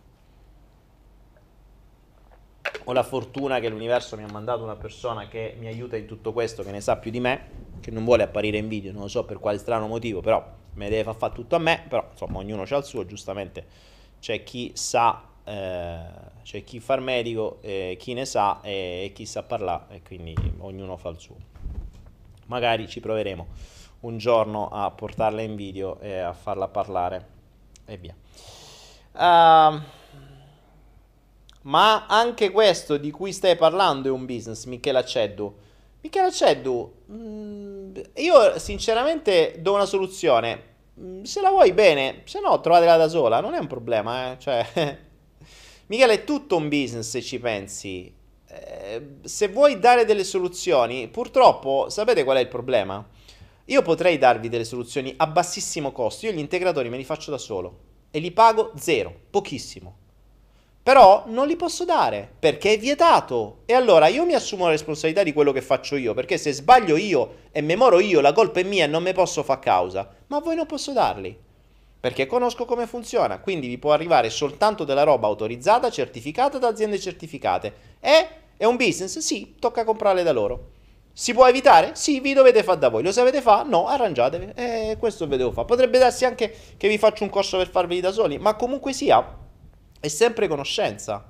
ho la fortuna che l'universo mi ha mandato una persona che mi aiuta in tutto questo, che ne sa più di me, che non vuole apparire in video, non lo so per quale strano motivo, però me deve far fare tutto a me, però insomma ognuno ha il suo, giustamente c'è chi sa, eh, c'è chi fa il medico, eh, chi ne sa e, e chi sa parlare e quindi ognuno fa il suo. Magari ci proveremo un giorno a portarla in video e a farla parlare e via. Uh, ma anche questo di cui stai parlando è un business, Michela Ceddu. Michela Ceddu, mm, io sinceramente do una soluzione. Mm, se la vuoi bene, se no trovatela da sola, non è un problema, eh? Cioè, Michela è tutto un business se ci pensi. Eh, se vuoi dare delle soluzioni, purtroppo sapete qual è il problema? Io potrei darvi delle soluzioni a bassissimo costo, io gli integratori me li faccio da solo e li pago zero, pochissimo. Però non li posso dare perché è vietato. E allora io mi assumo la responsabilità di quello che faccio io. Perché se sbaglio io e memoro io, la colpa è mia e non mi posso far causa. Ma voi non posso darli. Perché conosco come funziona. Quindi vi può arrivare soltanto della roba autorizzata, certificata da aziende certificate. E è un business? Sì, tocca comprarle da loro. Si può evitare? Sì, vi dovete fare da voi. Lo sapete fare? No, arrangiatevi. E questo ve devo fare. Potrebbe darsi anche che vi faccio un corso per farveli da soli. Ma comunque sia è sempre conoscenza.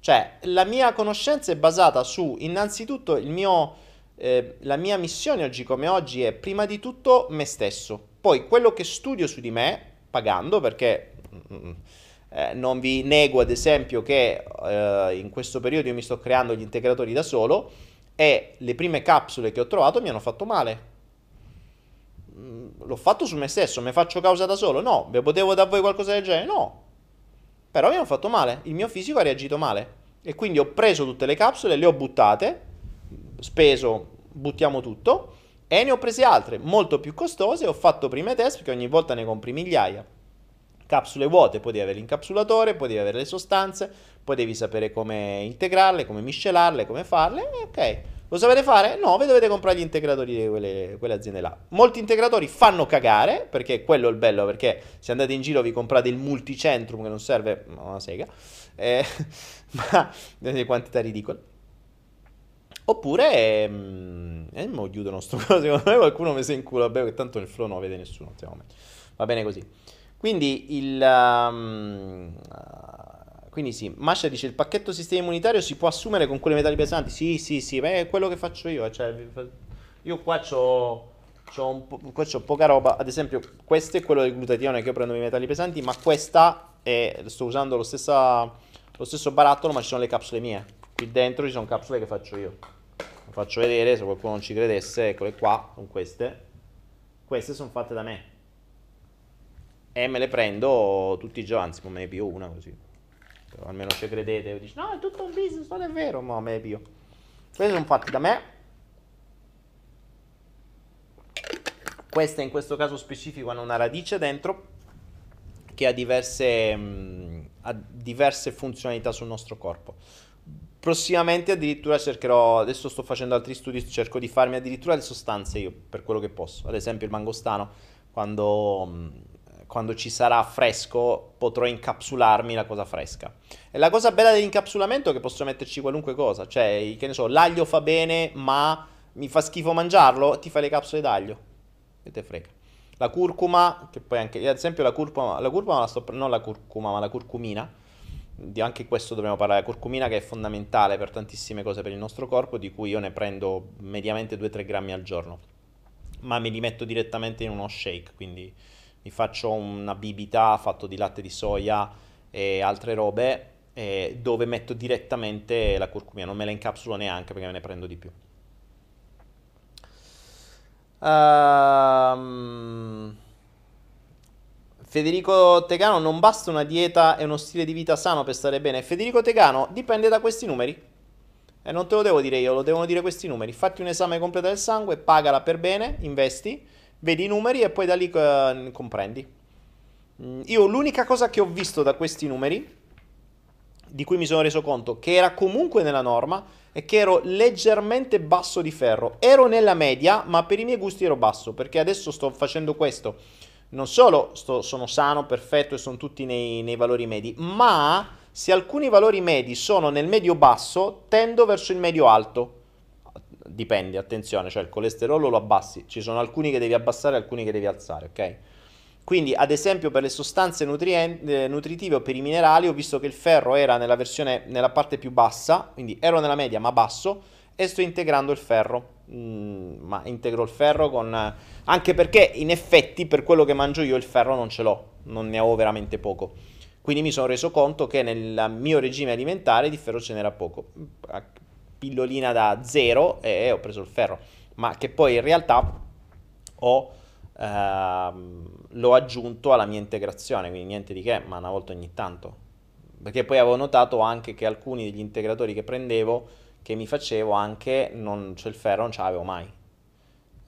Cioè, la mia conoscenza è basata su, innanzitutto, mio, eh, la mia missione oggi come oggi è prima di tutto me stesso. Poi quello che studio su di me, pagando, perché mm, eh, non vi nego ad esempio che eh, in questo periodo io mi sto creando gli integratori da solo e le prime capsule che ho trovato mi hanno fatto male. Mm, l'ho fatto su me stesso, mi faccio causa da solo? No. Vi potevo da voi qualcosa del genere? No. Però mi hanno fatto male, il mio fisico ha reagito male. E quindi ho preso tutte le capsule, le ho buttate, speso, buttiamo tutto, e ne ho prese altre molto più costose. Ho fatto prime test perché ogni volta ne compri migliaia. Capsule vuote, poi devi avere l'incapsulatore, poi devi avere le sostanze, poi devi sapere come integrarle, come miscelarle, come farle. ok. Lo sapete fare? No, vi dovete comprare gli integratori di quelle, quelle, aziende là. Molti integratori fanno cagare, perché quello è il bello, perché se andate in giro vi comprate il multicentrum che non serve una sega, eh, ma delle quantità ridicole. Oppure, ehm, eh, mo chiudono sto coso, secondo me qualcuno mi si incula, vabbè, che tanto nel flow non vede nessuno, va bene così. Quindi il... Um, quindi sì, Masha dice il pacchetto sistema immunitario si può assumere con quelle metalli pesanti? Sì, sì, sì, beh, è quello che faccio io. Cioè, io qua ho po- poca roba. Ad esempio, questo è quello del glutatione che io prendo i metalli pesanti, ma questa è, sto usando lo, stessa, lo stesso barattolo, ma ci sono le capsule mie. Qui dentro ci sono capsule che faccio io. Lo faccio vedere se qualcuno non ci credesse. Eccole qua, sono queste. Queste sono fatte da me. E me le prendo tutti i giorni, anzi, me ne più una così o almeno ci credete, dici no è tutto un business, non è vero, ma me pio. Questi sono fatti da me. Questa in questo caso specifico hanno una radice dentro che ha diverse, mh, mm, ha diverse funzionalità sul nostro corpo. Prossimamente addirittura cercherò, adesso sto facendo altri studi, cerco di farmi addirittura le sostanze io per quello che posso. Ad esempio il mangostano, quando mm, quando ci sarà fresco potrò incapsularmi la cosa fresca. E la cosa bella dell'incapsulamento è che posso metterci qualunque cosa, cioè, che ne so, l'aglio fa bene, ma mi fa schifo mangiarlo, ti fai le capsule d'aglio. E te frega. La curcuma, che poi anche, ad esempio la curcuma, la curcuma la sto, non la curcuma, ma la curcumina, di anche questo dobbiamo parlare, la curcumina che è fondamentale per tantissime cose per il nostro corpo, di cui io ne prendo mediamente 2-3 grammi al giorno, ma me li metto direttamente in uno shake, quindi mi faccio una bibita fatto di latte di soia e altre robe eh, dove metto direttamente la curcumina, non me la incapsulo neanche perché me ne prendo di più. Um, Federico Tegano, non basta una dieta e uno stile di vita sano per stare bene. Federico Tegano, dipende da questi numeri. E non te lo devo dire io, lo devono dire questi numeri. Fatti un esame completo del sangue, pagala per bene, investi vedi i numeri e poi da lì uh, comprendi. Mm, io l'unica cosa che ho visto da questi numeri, di cui mi sono reso conto che era comunque nella norma, è che ero leggermente basso di ferro. Ero nella media, ma per i miei gusti ero basso, perché adesso sto facendo questo. Non solo sto, sono sano, perfetto e sono tutti nei, nei valori medi, ma se alcuni valori medi sono nel medio basso, tendo verso il medio alto dipende, attenzione, cioè il colesterolo lo abbassi, ci sono alcuni che devi abbassare alcuni che devi alzare, ok? Quindi, ad esempio, per le sostanze nutrien- eh, nutritive o per i minerali, ho visto che il ferro era nella versione nella parte più bassa, quindi ero nella media ma basso, e sto integrando il ferro. mm, ma integro il ferro con... anche perché in effetti per quello che mangio io il ferro non ce l'ho, non ne avevo veramente poco. Quindi mi sono reso conto che nel mio regime alimentare di ferro ce n'era poco. Pillolina da zero e ho preso il ferro, ma che poi in realtà ho, ehm, l'ho aggiunto alla mia integrazione, quindi niente di che, ma una volta ogni tanto. Perché poi avevo notato anche che alcuni degli integratori che prendevo, che mi facevo anche, non, cioè il ferro non ce l'avevo mai.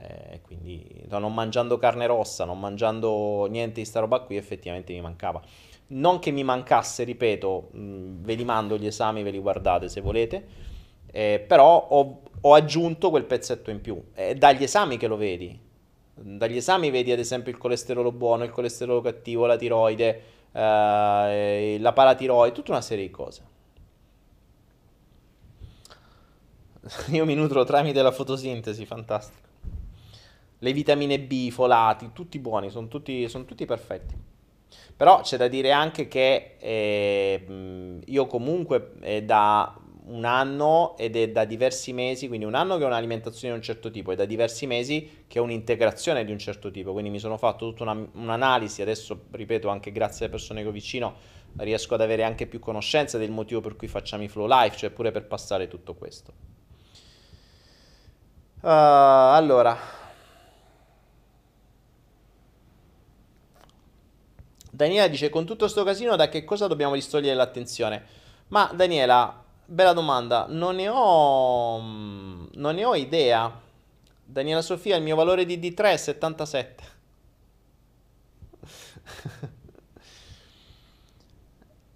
Eh, quindi non mangiando carne rossa, non mangiando niente di sta roba qui, effettivamente mi mancava. Non che mi mancasse, ripeto, mh, ve li mando gli esami, ve li guardate se volete, eh, però ho, ho, aggiunto quel pezzetto in più. È dagli esami che lo vedi. Dagli esami vedi ad esempio il colesterolo buono, il colesterolo cattivo, la tiroide, eh, la paratiroide, tutta una serie di cose. Io mi nutro tramite la fotosintesi, fantastico. Le vitamine B, i folati, tutti buoni, sono tutti, sono tutti perfetti. Però c'è da dire anche che eh, io comunque è da un anno ed è da diversi mesi, quindi un anno che ho un'alimentazione di un certo tipo e da diversi mesi che ho un'integrazione di un certo tipo, quindi mi sono fatto tutta una, un'analisi, adesso ripeto anche grazie alle persone che ho vicino riesco ad avere anche più conoscenza del motivo per cui facciamo i flow life, cioè pure per passare tutto questo. Uh, allora, Daniela dice: Con tutto sto casino, da che cosa dobbiamo distogliere l'attenzione? Ma Daniela, bella domanda. Non ne ho. Non ne ho idea. Daniela Sofia, il mio valore di D3 è 77.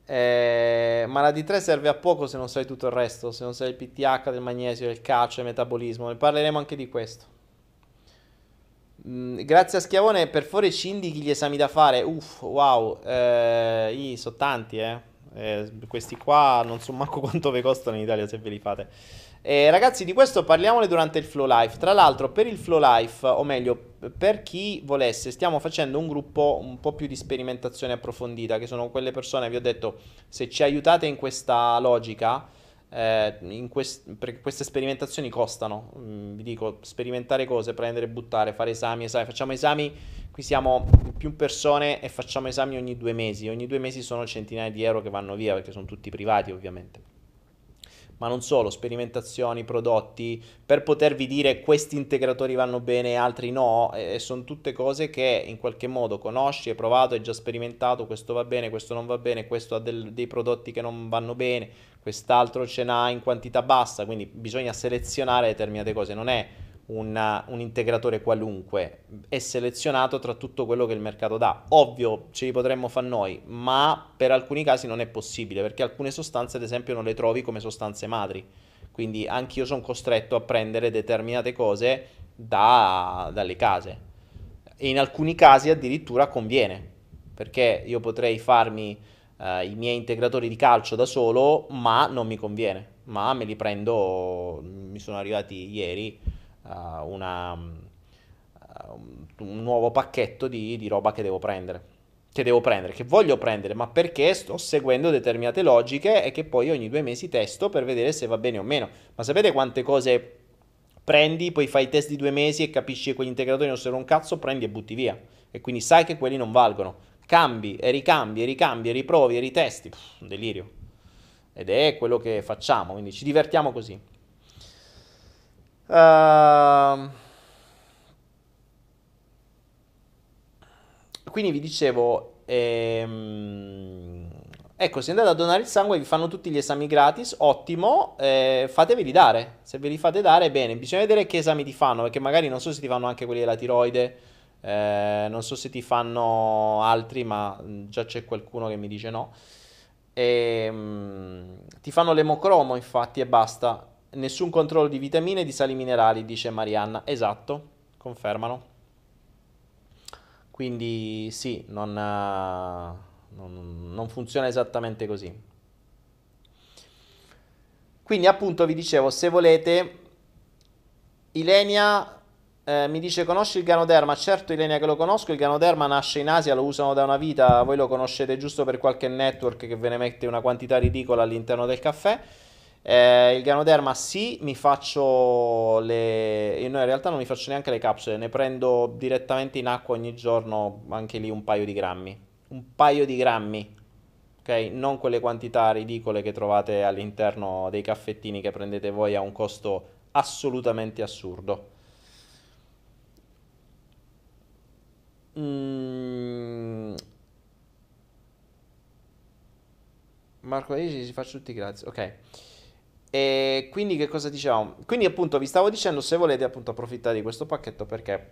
eh, ma la D3 serve a poco se non sai tutto il resto, se non sai il PTH del magnesio, del calcio, il metabolismo. Ne parleremo anche di questo. Mm, grazie a Schiavone, per favore ci indichi gli esami da fare. Uff, wow, eh, sono tanti, eh. Eh, questi qua non so manco quanto vi costano in Italia se ve li fate. Eh, ragazzi, di questo parliamone durante il Flow Life. Tra l'altro, per il Flow Life, o meglio, per chi volesse, stiamo facendo un gruppo un po' più di sperimentazione approfondita, che sono quelle persone, vi ho detto, se ci aiutate in questa logica, eh, in quest- queste sperimentazioni costano. Mm, vi dico, sperimentare cose, prendere, buttare, fare esami, esami, facciamo esami Qui siamo più persone e facciamo esami ogni due mesi. Ogni due mesi sono centinaia di euro che vanno via perché sono tutti privati ovviamente. Ma non solo, sperimentazioni, prodotti, per potervi dire questi integratori vanno bene e altri no, e sono tutte cose che in qualche modo conosci, hai provato, hai già sperimentato, questo va bene, questo non va bene, questo ha del, dei prodotti che non vanno bene, quest'altro ce n'ha in quantità bassa, quindi bisogna selezionare determinate cose, non è una, un integratore qualunque, è selezionato tra tutto quello che il mercato dà. Ovvio, ce li potremmo fare noi, ma per alcuni casi non è possibile, perché alcune sostanze, ad esempio, non le trovi come sostanze madri. Quindi anche io sono costretto a prendere determinate cose da, dalle case. E in alcuni casi addirittura conviene, perché io potrei farmi uh, i miei integratori di calcio da solo, ma non mi conviene. Ma me li prendo, mi sono arrivati ieri una, uh, un nuovo pacchetto di, di roba che devo prendere che devo prendere, che voglio prendere, ma perché sto seguendo determinate logiche e che poi ogni due mesi testo per vedere se va bene o meno. Ma sapete quante cose prendi, poi fai i test di due mesi e capisci che quegli integratori non servono un cazzo, prendi e butti via. E quindi sai che quelli non valgono. Cambi e ricambi e ricambi e riprovi e ritesti. Pff, un delirio. Ed è quello che facciamo, quindi ci divertiamo così. Uh, quindi vi dicevo, ehm, ecco, se andate a donare il sangue vi fanno tutti gli esami gratis, ottimo, eh, fateveli dare, se ve li fate dare bene, bisogna vedere che esami ti fanno, perché magari non so se ti fanno anche quelli della tiroide, eh, non so se ti fanno altri, ma mm, già c'è qualcuno che mi dice no. E, um, ti fanno l'emocromo infatti e basta Nessun controllo di vitamine e di sali minerali, dice Marianna. Esatto, confermano. Quindi sì, non, uh, non, non funziona esattamente così. Quindi appunto vi dicevo, se volete, Ilenia eh, mi dice conosci il Ganoderma? Certo Ilenia che lo conosco, il Ganoderma nasce in Asia, lo usano da una vita, voi lo conoscete giusto per qualche network che ve ne mette una quantità ridicola all'interno del caffè. Eh, il ganoderma sì, mi faccio le... Io in realtà non mi faccio neanche le capsule, ne prendo direttamente in acqua ogni giorno, anche lì un paio di grammi. Un paio di grammi, ok? Non quelle quantità ridicole che trovate all'interno dei caffettini che prendete voi a un costo assolutamente assurdo. Mm. Marco dici si faccio tutti grazie. Ok. E quindi che cosa dicevamo? Quindi appunto vi stavo dicendo se volete appunto approfittare di questo pacchetto perché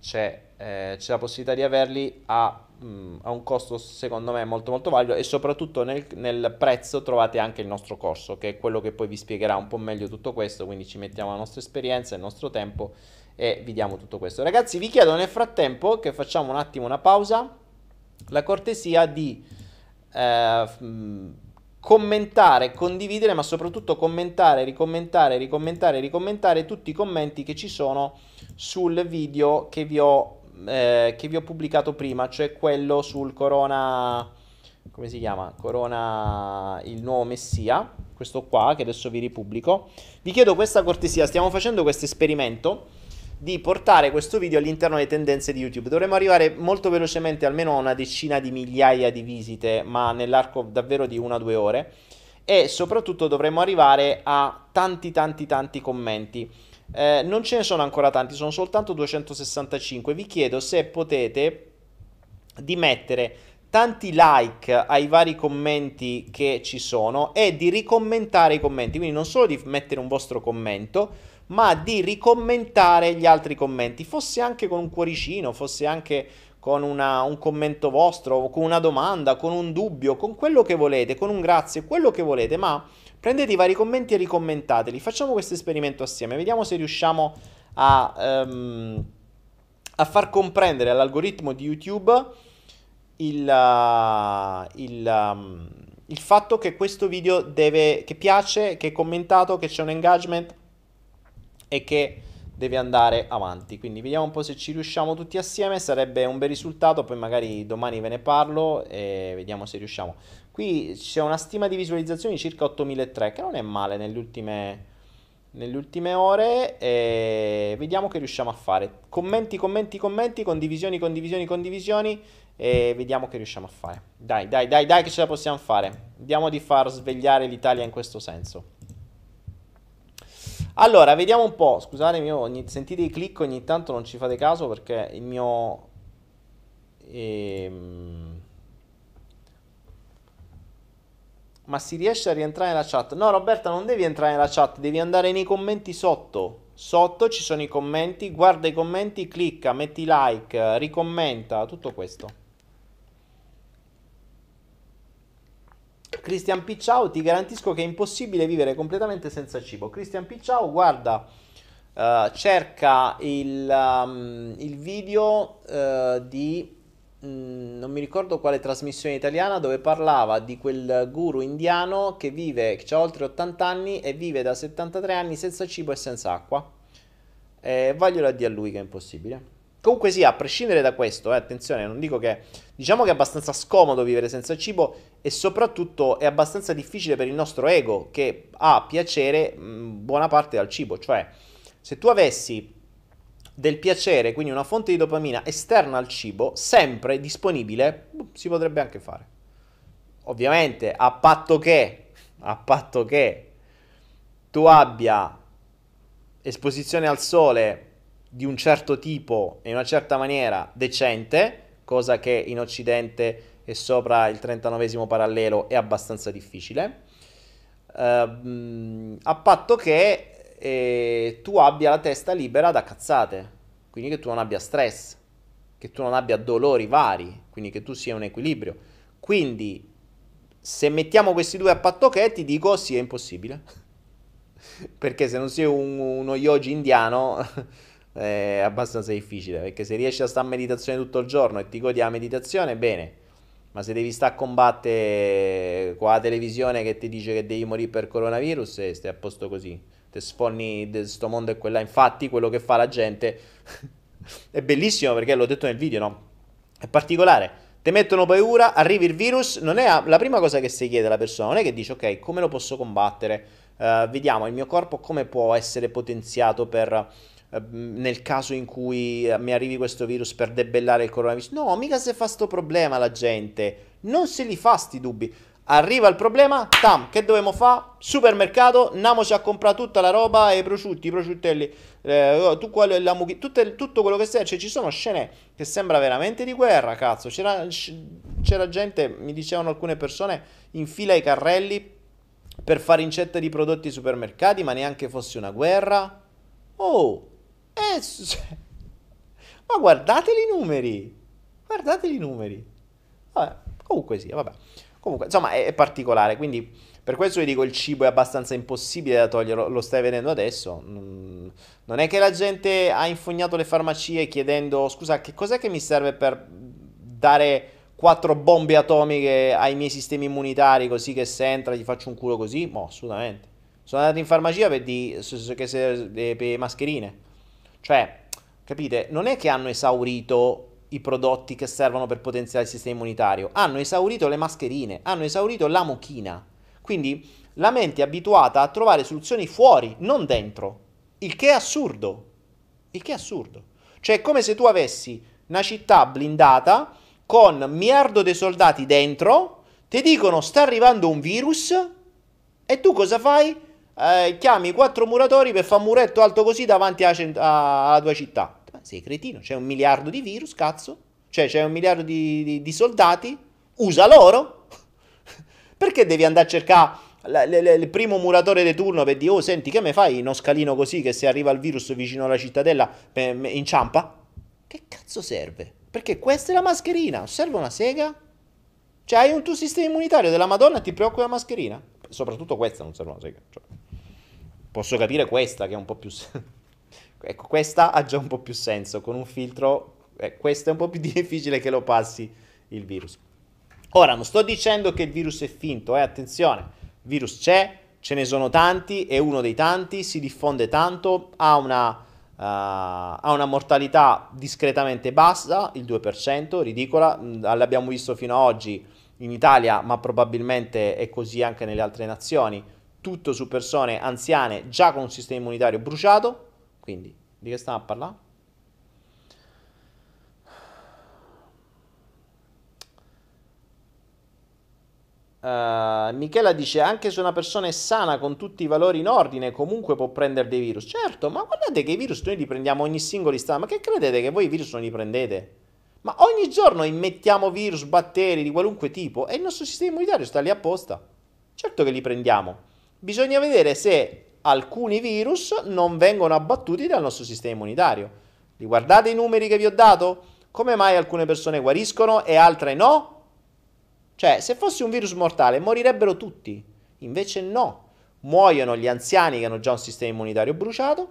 c'è, eh, c'è la possibilità di averli a, mh, mm, a, un costo secondo me molto molto valido e soprattutto nel, nel, prezzo trovate anche il nostro corso che è quello che poi vi spiegherà un po' meglio tutto questo quindi ci mettiamo la nostra esperienza, il nostro tempo e vi diamo tutto questo ragazzi vi chiedo nel frattempo che facciamo un attimo una pausa la cortesia di eh, mh, commentare, condividere, ma soprattutto commentare, ricommentare, ricommentare, ricommentare tutti i commenti che ci sono sul video che vi ho, eh, che vi ho pubblicato prima, cioè quello sul Corona, come si chiama? Corona, il nuovo Messia, questo qua che adesso vi ripubblico. Vi chiedo questa cortesia, stiamo facendo questo esperimento di portare questo video all'interno delle tendenze di YouTube. Dovremmo arrivare molto velocemente almeno a una decina di migliaia di visite, ma nell'arco davvero di una o due ore. E soprattutto dovremmo arrivare a tanti tanti tanti commenti. Eh, non ce ne sono ancora tanti, sono soltanto 265. Vi chiedo se potete di mettere tanti like ai vari commenti che ci sono e di ricommentare i commenti, quindi non solo di mettere un vostro commento, ma di ricommentare gli altri commenti, fosse anche con un cuoricino, fosse anche con una, un commento vostro, con una domanda, con un dubbio, con quello che volete, con un grazie, quello che volete, ma prendete i vari commenti e ricommentateli. Facciamo questo esperimento assieme, vediamo se riusciamo a, um, a far comprendere all'algoritmo di YouTube il, uh, il, um, il fatto che questo video deve, che piace, che è commentato, che c'è un engagement e che deve andare avanti. Quindi vediamo un po' se ci riusciamo tutti assieme, sarebbe un bel risultato, poi magari domani ve ne parlo e vediamo se riusciamo. Qui c'è una stima di visualizzazioni di circa 8003, che non è male nelle ultime, nelle ultime ore e vediamo che riusciamo a fare. Commenti, commenti, commenti, condivisioni, condivisioni, condivisioni e vediamo che riusciamo a fare. Dai, dai, dai, dai che ce la possiamo fare. Vediamo di far svegliare l'Italia in questo senso. Allora, vediamo un po'. Scusatemi, ogni, sentite i click ogni tanto, non ci fate caso perché il mio... Ehm... Ma si riesce a rientrare nella chat? No, Roberta, non devi entrare nella chat, devi andare nei commenti sotto. Sotto ci sono i commenti, guarda i commenti, clicca, metti like, ricommenta, tutto questo. Christian Picciao, ti garantisco che è impossibile vivere completamente senza cibo. Christian Picciao, guarda, uh, cerca il, um, il video uh, di mm, non mi ricordo quale trasmissione italiana dove parlava di quel guru indiano che vive, che ha oltre 80 anni e vive da 73 anni senza cibo e senza acqua. E voglio a dire a lui che è impossibile. Comunque sì, a prescindere da questo, eh, attenzione, non dico che... Diciamo che è abbastanza scomodo vivere senza cibo e soprattutto è abbastanza difficile per il nostro ego che ha piacere mh, buona parte dal cibo. Cioè, se tu avessi del piacere, quindi una fonte di dopamina esterna al cibo, sempre disponibile, si potrebbe anche fare. Ovviamente, a patto che, a patto che tu abbia esposizione al sole di un certo tipo e in una certa maniera decente, cosa che in Occidente e sopra il 39 parallelo è abbastanza difficile, uh, a patto che eh, tu abbia la testa libera da cazzate, quindi che tu non abbia stress, che tu non abbia dolori vari, quindi che tu sia in equilibrio. Quindi, se mettiamo questi due a patto che, ti dico sì, è impossibile. Perché se non sei un, uno yogi indiano è abbastanza difficile perché se riesci a stare a meditazione tutto il giorno e ti godi la meditazione, bene. Ma se devi stare a combattere con la televisione che ti dice che devi morire per coronavirus, eh, stai a posto così. Te sforni di sto mondo e quella. Infatti, quello che fa la gente è bellissimo perché l'ho detto nel video, no? È particolare. Ti mettono paura, arrivi il virus, non è la prima cosa che si chiede alla persona, non è che dici ok, come lo posso combattere? uh, vediamo il mio corpo come può essere potenziato per nel caso in cui mi arrivi questo virus per debellare il coronavirus. No, mica se fa sto problema la gente. Non se li fa sti dubbi. Arriva il problema, tam, che dobbiamo fare? Supermercato, andiamoci a comprare tutta la roba, i prosciutti, i prosciuttelli, eh, oh, tu, quello, la mucchi, tutte, tutto quello che serve. Cioè, ci sono scene che sembra veramente di guerra, cazzo. C'era, c'era gente, mi dicevano alcune persone, in fila ai carrelli per fare incetta di prodotti ai supermercati, ma neanche fosse una guerra. Oh, eh, ma guardateli i numeri, guardate i numeri. Vabbè, comunque sì, vabbè. Comunque, insomma, è, è, particolare, quindi per questo vi dico il cibo è abbastanza impossibile da togliere, lo stai vedendo adesso. Non è che la gente ha infognato le farmacie chiedendo, scusa, che cos'è che mi serve per dare quattro bombe atomiche ai miei sistemi immunitari così che se entra gli faccio un culo così? No, assolutamente. Sono andato in farmacia per, di, che se, per mascherine. Cioè, capite, non è che hanno esaurito i prodotti che servono per potenziare il sistema immunitario, hanno esaurito le mascherine, hanno esaurito la mucchina. Quindi la mente è abituata a trovare soluzioni fuori, non dentro. Il che è assurdo. Il che è assurdo. Cioè è come se tu avessi una città blindata con miliardo di soldati dentro, ti dicono sta arrivando un virus e tu cosa fai? Eh, chiami quattro muratori per fare un muretto alto così davanti alla, alla tua città. Sei cretino, c'è un miliardo di virus, cazzo. Cioè c'è un miliardo di, di, di soldati, usa loro. Perché devi andare a cercare il primo muratore di turno per dire, oh senti che me fai uno scalino così che se arriva il virus vicino alla cittadella inciampa? Che cazzo serve? Perché questa è la mascherina, serve una sega? Cioè hai un tuo sistema immunitario della Madonna e ti preoccupa la mascherina? Soprattutto questa non serve una sega. Cioè, posso capire questa che è un po' più... Ecco, questa ha già un po' più senso, con un filtro, eh, questo è un po' più difficile che lo passi il virus. Ora, non sto dicendo che il virus è finto, eh, attenzione, virus c'è, ce ne sono tanti, è uno dei tanti, si diffonde tanto, ha una, uh, ha una mortalità discretamente bassa, il 2%, ridicola, mm, l'abbiamo visto fino ad oggi in Italia, ma probabilmente è così anche nelle altre nazioni, tutto su persone anziane già con un sistema immunitario bruciato, quindi, di che stiamo a parlare? Uh, Michela dice anche se una persona è sana con tutti i valori in ordine comunque può prendere dei virus. Certo ma guardate che i virus noi li prendiamo ogni singolo istante. Ma che credete che voi i virus non li prendete? Ma ogni giorno immettiamo virus batteri di qualunque tipo e il nostro sistema immunitario sta lì apposta. Certo che li prendiamo bisogna vedere se alcuni virus non vengono abbattuti dal nostro sistema immunitario. Riguardate i numeri che vi ho dato? Come mai alcune persone guariscono e altre no? Cioè, se fosse un virus mortale morirebbero tutti. Invece no. Muoiono gli anziani che hanno già un sistema immunitario bruciato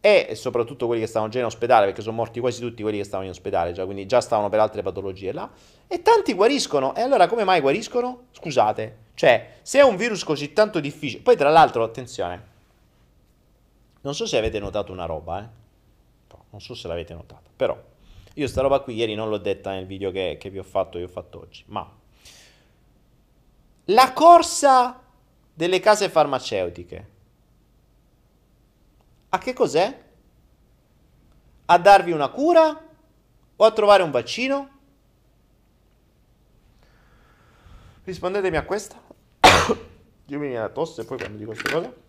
e soprattutto quelli che stavano già in ospedale, perché sono morti quasi tutti quelli che stavano in ospedale, già, quindi già stavano per altre patologie là, e tanti guariscono. E allora come mai guariscono? Scusate, cioè, se è un virus così tanto difficile, poi tra l'altro, attenzione, non so se avete notato una roba, eh. Non so se l'avete notata, però io sta roba qui ieri non l'ho detta nel video che, che vi ho fatto, vi ho fatto oggi, ma la corsa delle case farmaceutiche a che cos'è? A darvi una cura o a trovare un vaccino? Rispondetemi a questa. Io mi viene la tosse poi quando dico queste cose.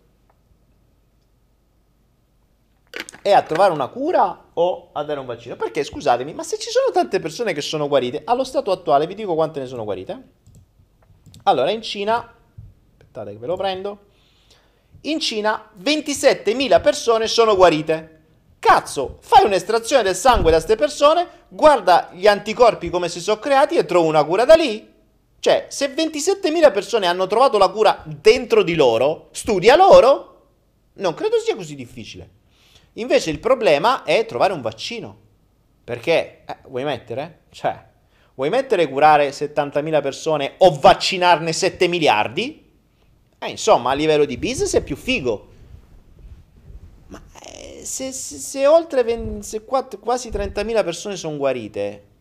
è a trovare una cura o a dare un vaccino? Perché scusatemi, ma se ci sono tante persone che sono guarite, allo stato attuale vi dico quante ne sono guarite. Allora, in Cina, aspettate che ve lo prendo, in Cina 27.000 persone sono guarite. Cazzo, fai un'estrazione del sangue da queste persone, guarda gli anticorpi come si sono creati e trovo una cura da lì. Cioè, se 27.000 persone hanno trovato la cura dentro di loro, studia loro. Non credo sia così difficile. Invece il problema è trovare un vaccino. Perché, eh, vuoi mettere? Cioè, vuoi mettere curare 70.000 persone o vaccinarne 7 miliardi? Eh, insomma, a livello di business è più figo. Ma eh, se, se, se, oltre 20, se quasi 30.000 persone sono guarite,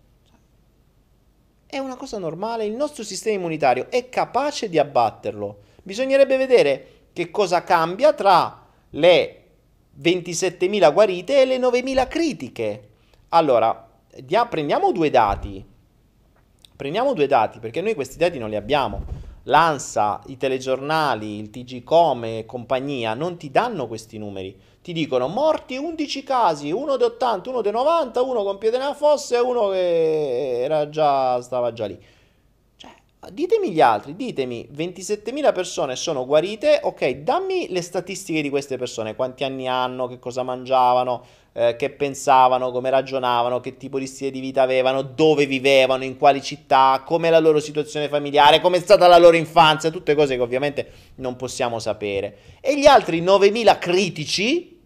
è una cosa normale. Il nostro sistema immunitario è capace di abbatterlo. Bisognerebbe vedere che cosa cambia tra le 27.000 guarite e le 9.000 critiche. Allora, dia, prendiamo due dati. Prendiamo due dati perché noi questi dati non li abbiamo. L'ANSA, i telegiornali, il TG Come e compagnia non ti danno questi numeri. Ti dicono morti 11 casi, uno di 80, uno di 90, uno con piede nella fossa e uno che era già, stava già lì. Ditemi gli altri, ditemi 27.000 persone sono guarite, ok, dammi le statistiche di queste persone, quanti anni hanno, che cosa mangiavano, eh, che pensavano, come ragionavano, che tipo di stile di vita avevano, dove vivevano, in quali città, com'è la loro situazione familiare, com'è stata la loro infanzia, tutte cose che ovviamente non possiamo sapere. E gli altri 9.000 critici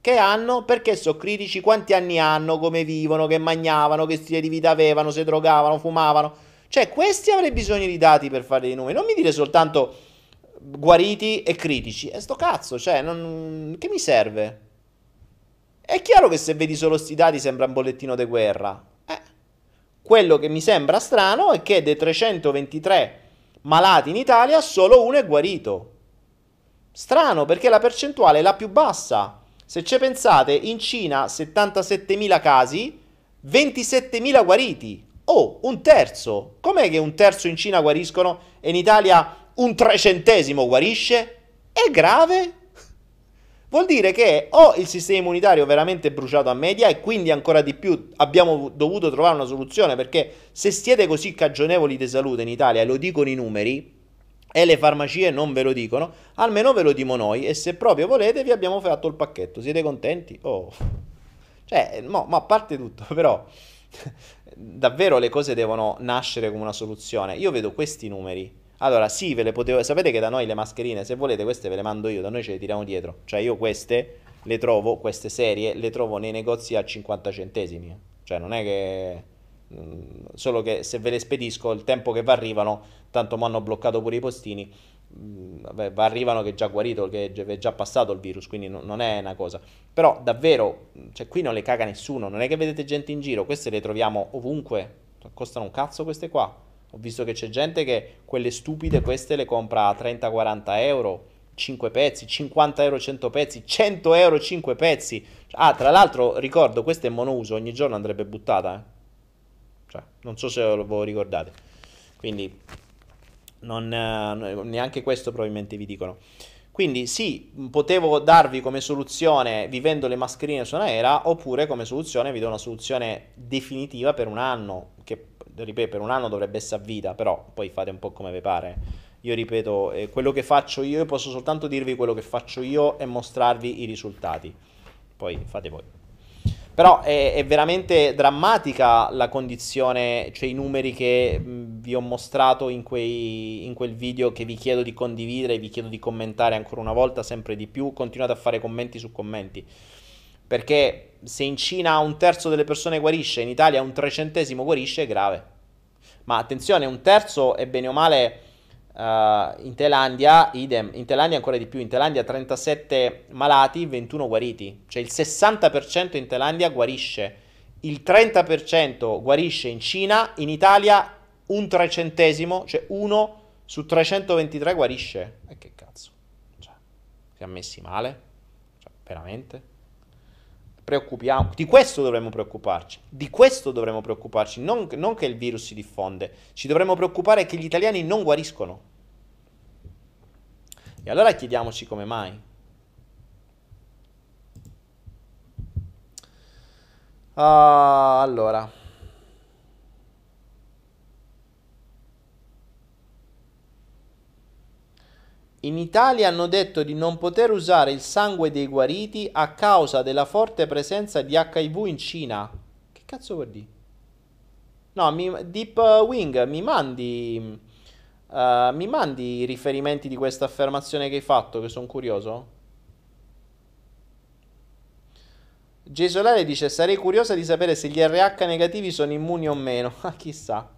che hanno, perché sono critici, quanti anni hanno, come vivono, che mangiavano, che stile di vita avevano, se drogavano, fumavano cioè, questi avrei bisogno di dati per fare dei numeri. Non mi dire soltanto guariti e critici. E sto cazzo, cioè, non... che mi serve? È chiaro che se vedi solo sti dati sembra un bollettino di guerra. Eh. Quello che mi sembra strano è che dei 323 malati in Italia solo uno è guarito. Strano perché la percentuale è la più bassa. Se ci pensate, in Cina 77.000 casi, 27.000 guariti. Oh, un terzo. Com'è che un terzo in Cina guariscono e in Italia un trecentesimo guarisce? È grave? Vuol dire che o il sistema immunitario è veramente bruciato a media e quindi ancora di più abbiamo dovuto trovare una soluzione perché se siete così cagionevoli di salute in Italia lo dicono i numeri e le farmacie non ve lo dicono, almeno ve lo dimo noi e se proprio volete vi abbiamo fatto il pacchetto. Siete contenti? Oh. Cioè, no, ma a parte tutto, però davvero le cose devono nascere come una soluzione. Io vedo questi numeri. Allora, sì, ve le potevo. Sapete che da noi le mascherine, se volete, queste ve le mando io, da noi ce le tiriamo dietro. Cioè, io queste le trovo, queste serie, le trovo nei negozi a 50 centesimi. Cioè, non è che. Mm, solo che se ve le spedisco, il tempo che vi arrivano, tanto mi hanno bloccato pure i postini Mm, vabbè, arrivano che è già guarito, che è già passato il virus, quindi non è una cosa. Però davvero, cioè qui non le caga nessuno, non è che vedete gente in giro, queste le troviamo ovunque, costano un cazzo queste qua. Ho visto che c'è gente che quelle stupide queste le compra a 30-40 euro, 5 pezzi, 50 euro 100 pezzi, 100 euro 5 pezzi. Ah, tra l'altro ricordo, questa è monouso, ogni giorno andrebbe buttata. Eh? Cioè, non so se lo ricordate. Quindi non, eh, neanche questo probabilmente vi dicono. Quindi sì, potevo darvi come soluzione vivendo le mascherine su un'aera, oppure come soluzione vi do una soluzione definitiva per un anno, che ripeto per un anno dovrebbe essere a vita, però poi fate un po' come vi pare. Io ripeto, eh, quello che faccio io, posso soltanto dirvi quello che faccio io e mostrarvi i risultati. Poi fate voi. Però è, è, veramente drammatica la condizione, cioè i numeri che vi ho mostrato in, quei, in quel video che vi chiedo di condividere, vi chiedo di commentare ancora una volta, sempre di più. Continuate a fare commenti su commenti. Perché se in Cina un terzo delle persone guarisce, in Italia un trecentesimo guarisce, è grave. Ma attenzione, un terzo è bene o male Uh, in Thailandia, idem, in Thailandia ancora di più, in Thailandia 37 malati, 21 guariti, cioè il 60% in Thailandia guarisce, il 30% guarisce in Cina, in Italia un trecentesimo, cioè uno su 323 guarisce. E che cazzo? Cioè, siamo messi male? Cioè, veramente? Preoccupiamo. Di questo dovremmo preoccuparci. Di questo dovremmo preoccuparci. Non, non, che il virus si diffonde. Ci dovremmo preoccupare che gli italiani non guariscono. E allora chiediamoci come mai. Uh, allora. In Italia hanno detto di non poter usare il sangue dei guariti a causa della forte presenza di HIV in Cina. Che cazzo vuol dire? No, mi, Deep Wing, mi mandi, uh, mi mandi i riferimenti di questa affermazione che hai fatto, che sono curioso? J Solare dice, sarei curiosa di sapere se gli RH negativi sono immuni o meno. Ah, chissà.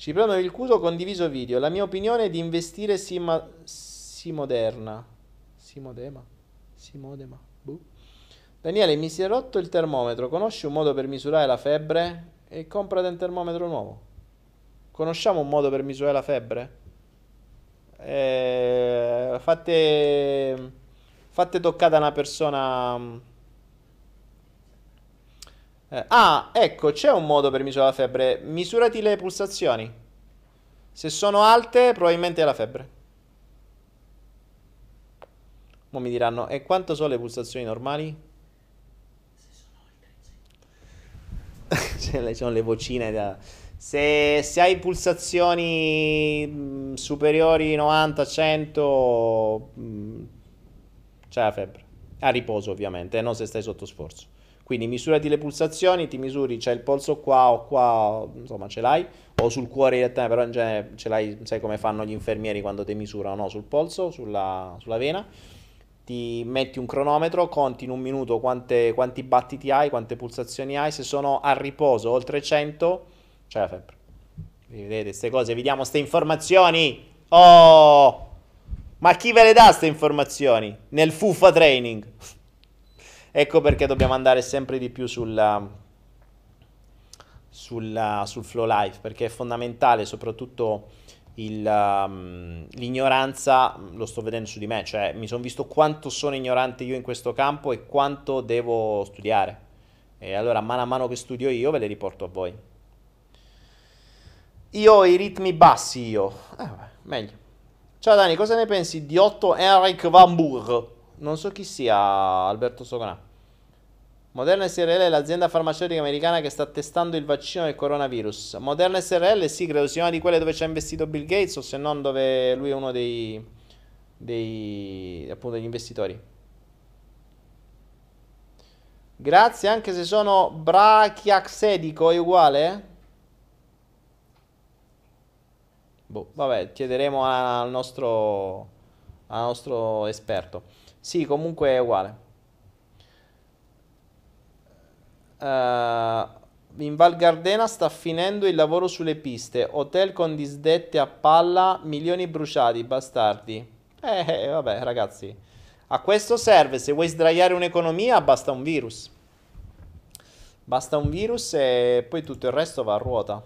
Ci prendo il cuso condiviso video. La mia opinione è di investire Sima, Simoderna. Simodema? Simodema? Buh. Daniele, mi si è rotto il termometro. Conosci un modo per misurare la febbre? E comprate un termometro nuovo. Conosciamo un modo per misurare la febbre? Eh, fate, fate toccata a una persona. Eh, ah, ecco, c'è un modo per misurare la febbre. Misurati le pulsazioni. Se sono alte, probabilmente è la febbre. Mo mi diranno, e quanto sono le pulsazioni normali? Cioè, sono le vocine da... Se, se hai pulsazioni mh, superiori 90, 100, mh, c'è la febbre. A riposo ovviamente, non se stai sotto sforzo. Quindi misurati le pulsazioni, ti misuri, c'è il polso qua o qua, insomma ce l'hai, o sul cuore direttamente, però in genere ce l'hai, sai come fanno gli infermieri quando ti misurano, no? Sul polso, sulla, sulla vena ti metti un cronometro, conti in un minuto quante, quanti battiti hai, quante pulsazioni hai, se sono a riposo oltre 100 c'è la febbre. Vedete queste cose, vediamo queste informazioni. Oh! Ma chi ve le dà queste informazioni? Nel FUFA training. Ecco perché dobbiamo andare sempre di più sulla, sulla, sul flow life, perché è fondamentale soprattutto il, um, l'ignoranza lo sto vedendo su di me, cioè mi sono visto quanto sono ignorante io in questo campo e quanto devo studiare. E allora mano a mano che studio io ve le riporto a voi. Io ho i ritmi bassi io. Eh, vabbè, meglio. Ciao Dani, cosa ne pensi di Otto Henrik Van Burg? Non so chi sia Alberto Soconà. Moderna SRL è l'azienda farmaceutica americana che sta testando il vaccino del coronavirus. Moderna SRL sì, credo sia una di quelle dove ci ha investito Bill Gates o se non dove lui è uno dei, dei appunto degli investitori. Grazie, anche se sono brachiaxedico è uguale? Boh, vabbè, chiederemo al nostro, al nostro esperto. Sì, comunque è uguale. Uh, in Val Gardena sta finendo il lavoro sulle piste. Hotel con disdette a palla, milioni bruciati, bastardi. Eh, eh, vabbè, ragazzi. A questo serve, se vuoi sdraiare un'economia, basta un virus. Basta un virus e poi tutto il resto va a ruota.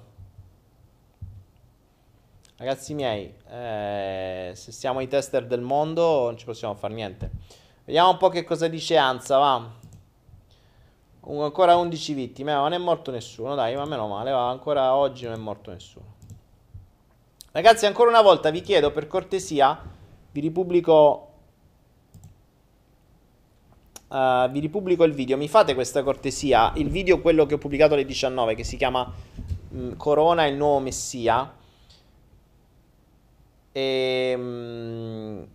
Ragazzi miei, eh, se siamo i tester del mondo non ci possiamo fare niente. Vediamo un po' che cosa dice Anza, va ancora 11 vittime, ma non è morto nessuno, dai, ma meno male, va, ancora oggi non è morto nessuno. Ragazzi, ancora una volta vi chiedo per cortesia, vi ripubblico Uh, vi ripubblico il video. Mi fate questa cortesia? Il video, quello che ho pubblicato alle 19, che si chiama mh, mm, Corona il nuovo Messia. E, mh,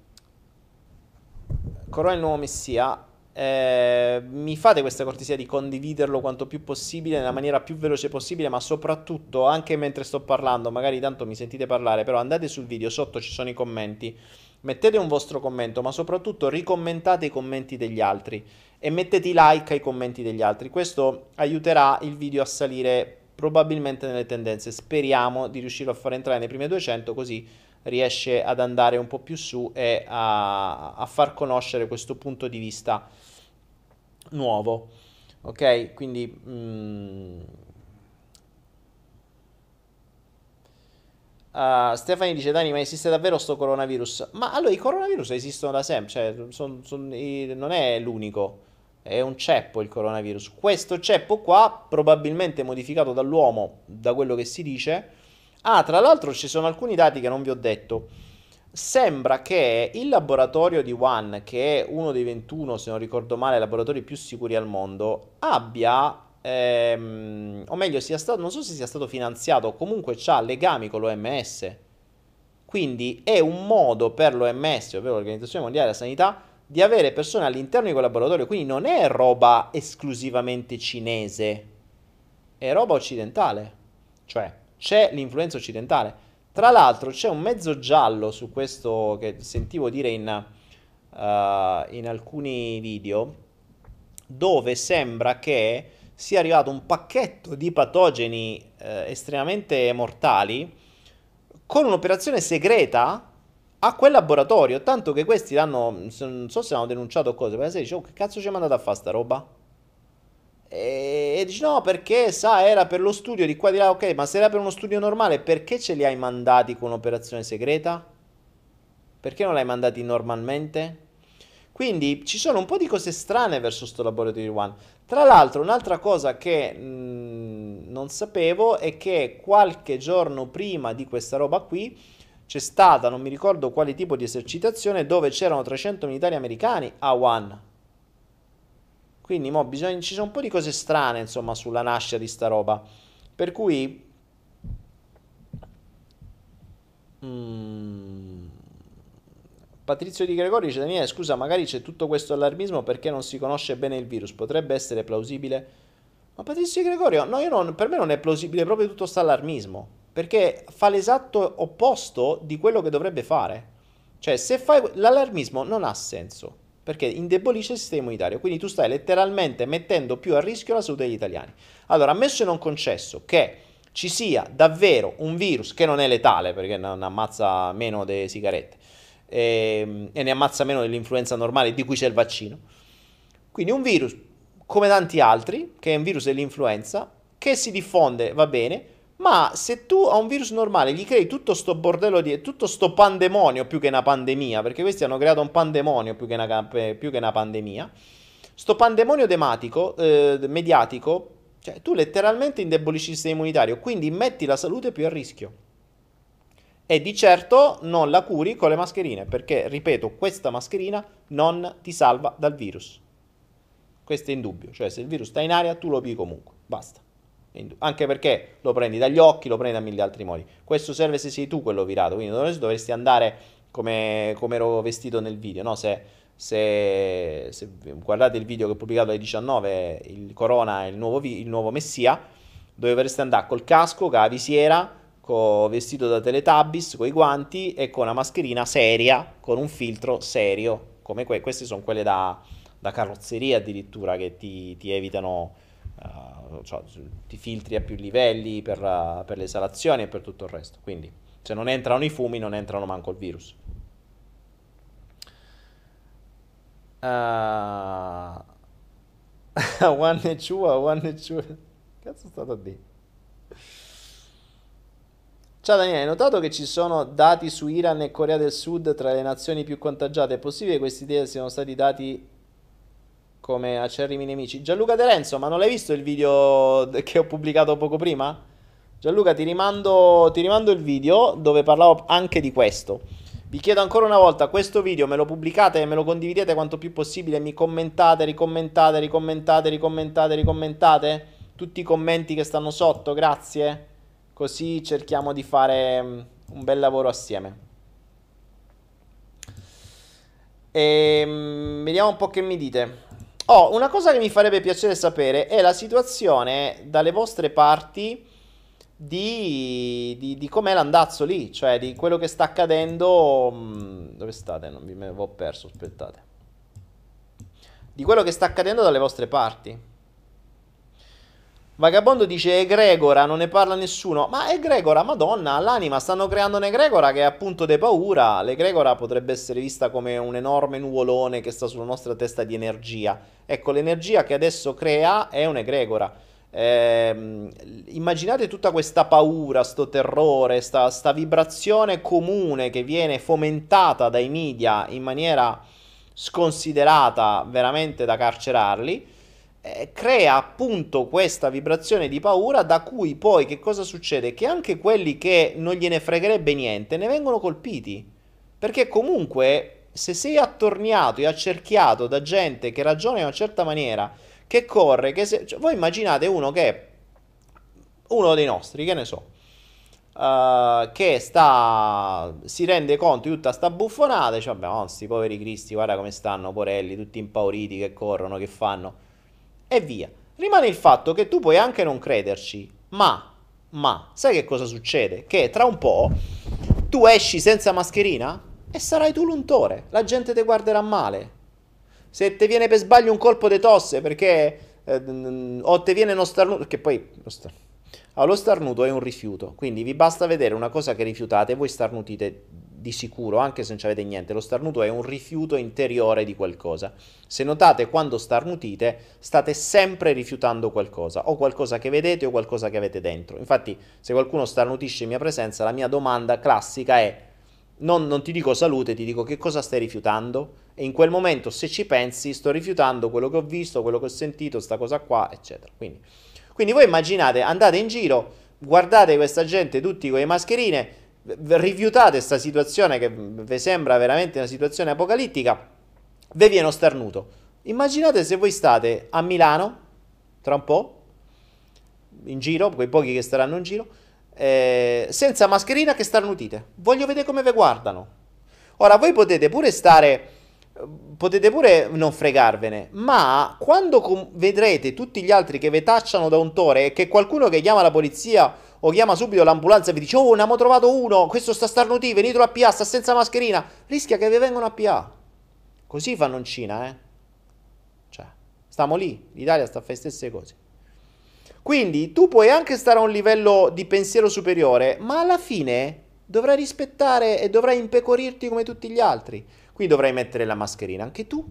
Corona il nuovo Messia. Eh, mi fate questa cortesia di condividerlo quanto più possibile, nella maniera più veloce possibile, ma soprattutto anche mentre sto parlando, magari tanto mi sentite parlare, però andate sul video, sotto ci sono i commenti, mettete un vostro commento, ma soprattutto ricommentate i commenti degli altri e mettete like ai commenti degli altri. Questo aiuterà il video a salire probabilmente nelle tendenze. Speriamo di riuscire a far entrare nei primi 200 così riesce ad andare un po' più su e a, a far conoscere questo punto di vista nuovo. Ok, quindi... Mm, Uh, Stefani dice: Dani, ma esiste davvero sto coronavirus? Ma allora i coronavirus esistono da sempre, cioè son, son, i, non è l'unico, è un ceppo il coronavirus. Questo ceppo qua, probabilmente modificato dall'uomo, da quello che si dice. Ah, tra l'altro ci sono alcuni dati che non vi ho detto sembra che il laboratorio di Wuhan, che è uno dei 21, se non ricordo male, laboratori più sicuri al mondo, abbia, ehm, o meglio, sia stato, non so se sia stato finanziato, comunque ha legami con l'OMS. Quindi è un modo per l'OMS, ovvero l'Organizzazione Mondiale della Sanità, di avere persone all'interno di quel laboratorio. Quindi non è roba esclusivamente cinese, è roba occidentale. Cioè, c'è l'influenza occidentale. Tra l'altro c'è un mezzo giallo su questo che sentivo dire in, uh, in alcuni video, dove sembra che sia arrivato un pacchetto di patogeni eh, estremamente mortali con un'operazione segreta a quel laboratorio, tanto che questi l'hanno, non so se hanno denunciato cose, ma se dice, oh, che cazzo ci è mandato a fare sta roba? E, e dici no perché sa era per lo studio di qua di là ok ma se era per uno studio normale perché ce li hai mandati con un'operazione segreta? Perché non l'hai mandati normalmente? Quindi ci sono un po' di cose strane verso sto Laboratory One. Tra l'altro, un'altra cosa che mh, mm, non sapevo è che qualche giorno prima di questa roba qui c'è stata, non mi ricordo quale tipo di esercitazione, dove c'erano 300 militari americani a One. Quindi mo bisogna, ci sono un po' di cose strane, insomma, sulla nascita di sta roba. Per cui... Mm, Patrizio Di Gregori dice, Daniele, scusa, magari c'è tutto questo allarmismo perché non si conosce bene il virus. Potrebbe essere plausibile? Ma Patrizio Di Gregorio, no, non, per me non è plausibile proprio tutto questo allarmismo. Perché fa l'esatto opposto di quello che dovrebbe fare. Cioè, se fai... L'allarmismo non ha senso perché indebolisce il sistema immunitario. Quindi tu stai letteralmente mettendo più a rischio la salute degli italiani. Allora, ammesso e non concesso che ci sia davvero un virus che non è letale, perché non ammazza meno delle sigarette, e, ehm, e ne ammazza meno dell'influenza normale di cui c'è il vaccino. Quindi un virus come tanti altri, che è un virus dell'influenza, che si diffonde, va bene, ma se tu a un virus normale gli crei tutto sto bordello di tutto sto pandemonio più che una pandemia, perché questi hanno creato un pandemonio più che una, più che una pandemia, sto pandemonio tematico, eh, mediatico, cioè tu letteralmente indebolisci il sistema immunitario, quindi metti la salute più a rischio. E di certo non la curi con le mascherine, perché, ripeto, questa mascherina non ti salva dal virus. Questo è indubbio, cioè se il virus sta in aria tu lo pigli comunque, basta. Anche perché lo prendi dagli occhi, lo prendi da mille altri modi. Questo serve se sei tu quello virato, quindi dovresti andare come, come ero vestito nel video, no? Se, se, se, guardate il video che ho pubblicato alle 19, il Corona il nuovo, il nuovo Messia, dovreste andare col casco, con la visiera, vestito da Teletubbies, con i guanti e con una mascherina seria, con un filtro serio, come que- queste sono quelle da, da carrozzeria addirittura che ti, ti evitano uh, cioè, ti filtri a più livelli per, uh, per le esalazioni e per tutto il resto. Quindi se non entrano i fumi non entrano manco il virus. Uh, one e two, one e two. Cazzo è stato a dire? Ciao Daniele, hai notato che ci sono dati su Iran e Corea del Sud tra le nazioni più contagiate? È possibile che questi dati siano stati dati come acerrimi nemici. Gianluca De Renzo, ma non l'hai visto il video che ho pubblicato poco prima? Gianluca, ti rimando, ti rimando il video dove parlavo anche di questo. Vi chiedo ancora una volta, questo video me lo pubblicate e me lo condividete quanto più possibile, mi commentate, ricommentate, ricommentate, ricommentate, ricommentate, tutti i commenti che stanno sotto, grazie. Così cerchiamo di fare mm, un bel lavoro assieme. E ehm, vediamo un po' che mi dite. Oh, una cosa che mi farebbe piacere sapere è la situazione dalle vostre parti di, di, di com'è l'andazzo lì, cioè di quello che sta accadendo. Mm, dove state? Non vi ho perso, aspettate. Di quello che sta accadendo dalle vostre parti. Vagabondo dice Egregora, non ne parla nessuno. Ma Egregora, madonna, all'anima stanno creando un'Egregora che è appunto de paura. L'Egregora potrebbe essere vista come un enorme nuvolone che sta sulla nostra testa di energia. Ecco, l'energia che adesso crea è un'Egregora. Eh, immaginate tutta questa paura, sto terrore, sta, sta vibrazione comune che viene fomentata dai media in maniera sconsiderata, veramente da carcerarli eh, crea appunto questa vibrazione di paura da cui poi che cosa succede? Che anche quelli che non gliene fregherebbe niente ne vengono colpiti. Perché comunque se sei attorniato e accerchiato da gente che ragiona in una certa maniera, che corre, che se... Cioè, voi immaginate uno che uno dei nostri, che ne so, uh, che sta, si rende conto di tutta sta buffonata, dice vabbè, sti poveri cristi, guarda come stanno, porelli, tutti impauriti che corrono, che fanno e via. Rimane il fatto che tu puoi anche non crederci, ma, ma, sai che cosa succede? Che tra un po' tu esci senza mascherina e sarai tu l'untore, la gente ti guarderà male. Se ti viene per sbaglio un colpo di tosse perché eh, o ti viene uno starnuto, che poi lo, star... allora, lo starnuto è un rifiuto, quindi vi basta vedere una cosa che rifiutate e voi starnutite di sicuro, anche se non avete niente. Lo starnuto è un rifiuto interiore di qualcosa. Se notate, quando starnutite, state sempre rifiutando qualcosa, o qualcosa che vedete o qualcosa che avete dentro. Infatti, se qualcuno starnutisce in mia presenza, la mia domanda classica è: non, non, ti dico salute, ti dico che cosa stai rifiutando. E in quel momento, se ci pensi, sto rifiutando quello che ho visto, quello che ho sentito, sta cosa qua, eccetera. Quindi, quindi voi immaginate, andate in giro, guardate questa gente tutti con le mascherine, rifiutate questa situazione che vi sembra veramente una situazione apocalittica, vi viene starnuto. Immaginate se voi state a Milano, tra un po', in giro, quei pochi che staranno in giro, eh, senza mascherina che starnutite. Voglio vedere come vi guardano. Ora, voi potete pure stare, potete pure non fregarvene, ma quando com- vedrete tutti gli altri che vi tacciano da un tore e che qualcuno che chiama la polizia o chiama subito l'ambulanza e vi dice oh ne abbiamo trovato uno, questo sta starnutì, venitelo a PA, sta senza mascherina, rischia che vi vengano a PA. Così fanno in Cina, eh. Cioè, stiamo lì, l'Italia sta a fare le stesse cose. Quindi tu puoi anche stare a un livello di pensiero superiore, ma alla fine dovrai rispettare e dovrai impecorirti come tutti gli altri. Qui dovrai mettere la mascherina anche tu.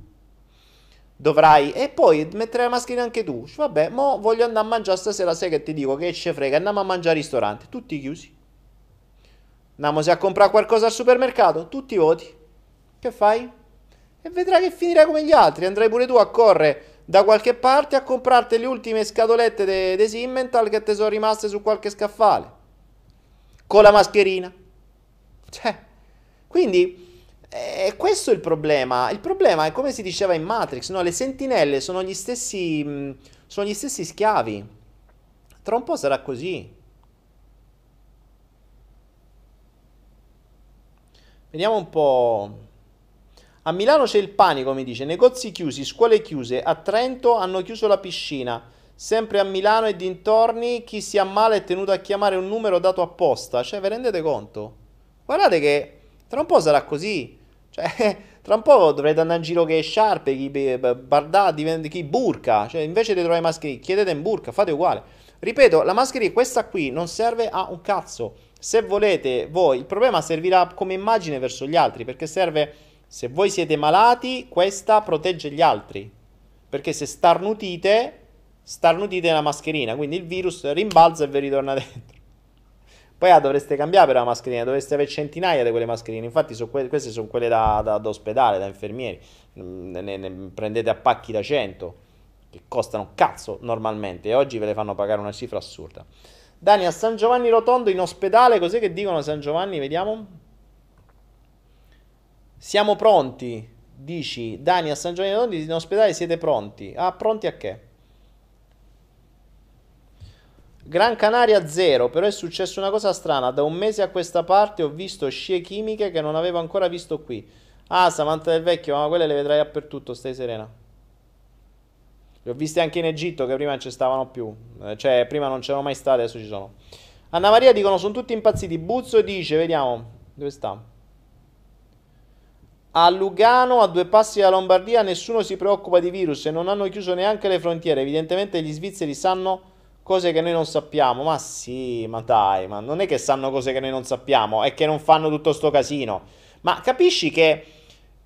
Dovrai e poi mettere la mascherina anche tu. Vabbè, mo voglio andare a mangiare stasera, sai che ti dico che ce frega, andiamo a mangiare al ristorante, tutti chiusi. Andiamo a comprare qualcosa al supermercato, tutti voti. Che fai? E vedrai che finirai come gli altri, andrai pure tu a correre da qualche parte a comprarti le ultime scatolette de, de Simmental che ti sono rimaste su qualche scaffale. Con la mascherina. Cioè, quindi eh, questo è il problema. Il problema è come si diceva in Matrix, no? Le sentinelle sono gli stessi, mm, sono gli stessi schiavi. Tra un po' sarà così. Vediamo un po'. A Milano c'è il panico, mi dice, negozi chiusi, scuole chiuse, a Trento hanno chiuso la piscina, sempre a Milano e dintorni chi si ammala è tenuto a chiamare un numero dato apposta, cioè vi rendete conto? Guardate che tra un po' sarà così, cioè tra un po' dovrete andare in giro che sciarpe, chi bardà, chi burca, cioè invece di trovare mascherine chiedete in burca, fate uguale. Ripeto, la mascherina, questa qui, non serve a un cazzo. Se volete voi, il problema servirà come immagine verso gli altri, perché serve se voi siete malati, questa protegge gli altri. Perché se starnutite, starnutite la mascherina, quindi il virus rimbalza e vi ritorna dentro. Poi ah, dovreste cambiare per la mascherina, dovreste avere centinaia di quelle mascherine. Infatti, so que- queste sono quelle da, da, da, ospedale, da infermieri. Mm, ne, ne, prendete a pacchi da 100 che costano cazzo normalmente e oggi ve le fanno pagare una cifra assurda. Dani a San Giovanni Rotondo in ospedale, cos'è che dicono a San Giovanni? Vediamo. Siamo pronti, dici Dani a San Giovanni Rotondi in ospedale siete pronti. Ah, pronti a che? Gran Canaria zero, però è successa una cosa strana. Da un mese a questa parte ho visto scie chimiche che non avevo ancora visto qui. Ah, Samantha del Vecchio, ma quelle le vedrai dappertutto, stai serena. Le ho viste anche in Egitto che prima non ci stavano più. Eh, cioè, prima non c'erano mai state, adesso ci sono. Anna Maria dicono sono tutti impazziti. Buzzo dice, vediamo, dove sta? A Lugano, a due passi dalla Lombardia, nessuno si preoccupa di virus e non hanno chiuso neanche le frontiere. Evidentemente gli svizzeri sanno cose che noi non sappiamo. Ma sì, ma dai, ma non è che sanno cose che noi non sappiamo, è che non fanno tutto sto casino. Ma capisci che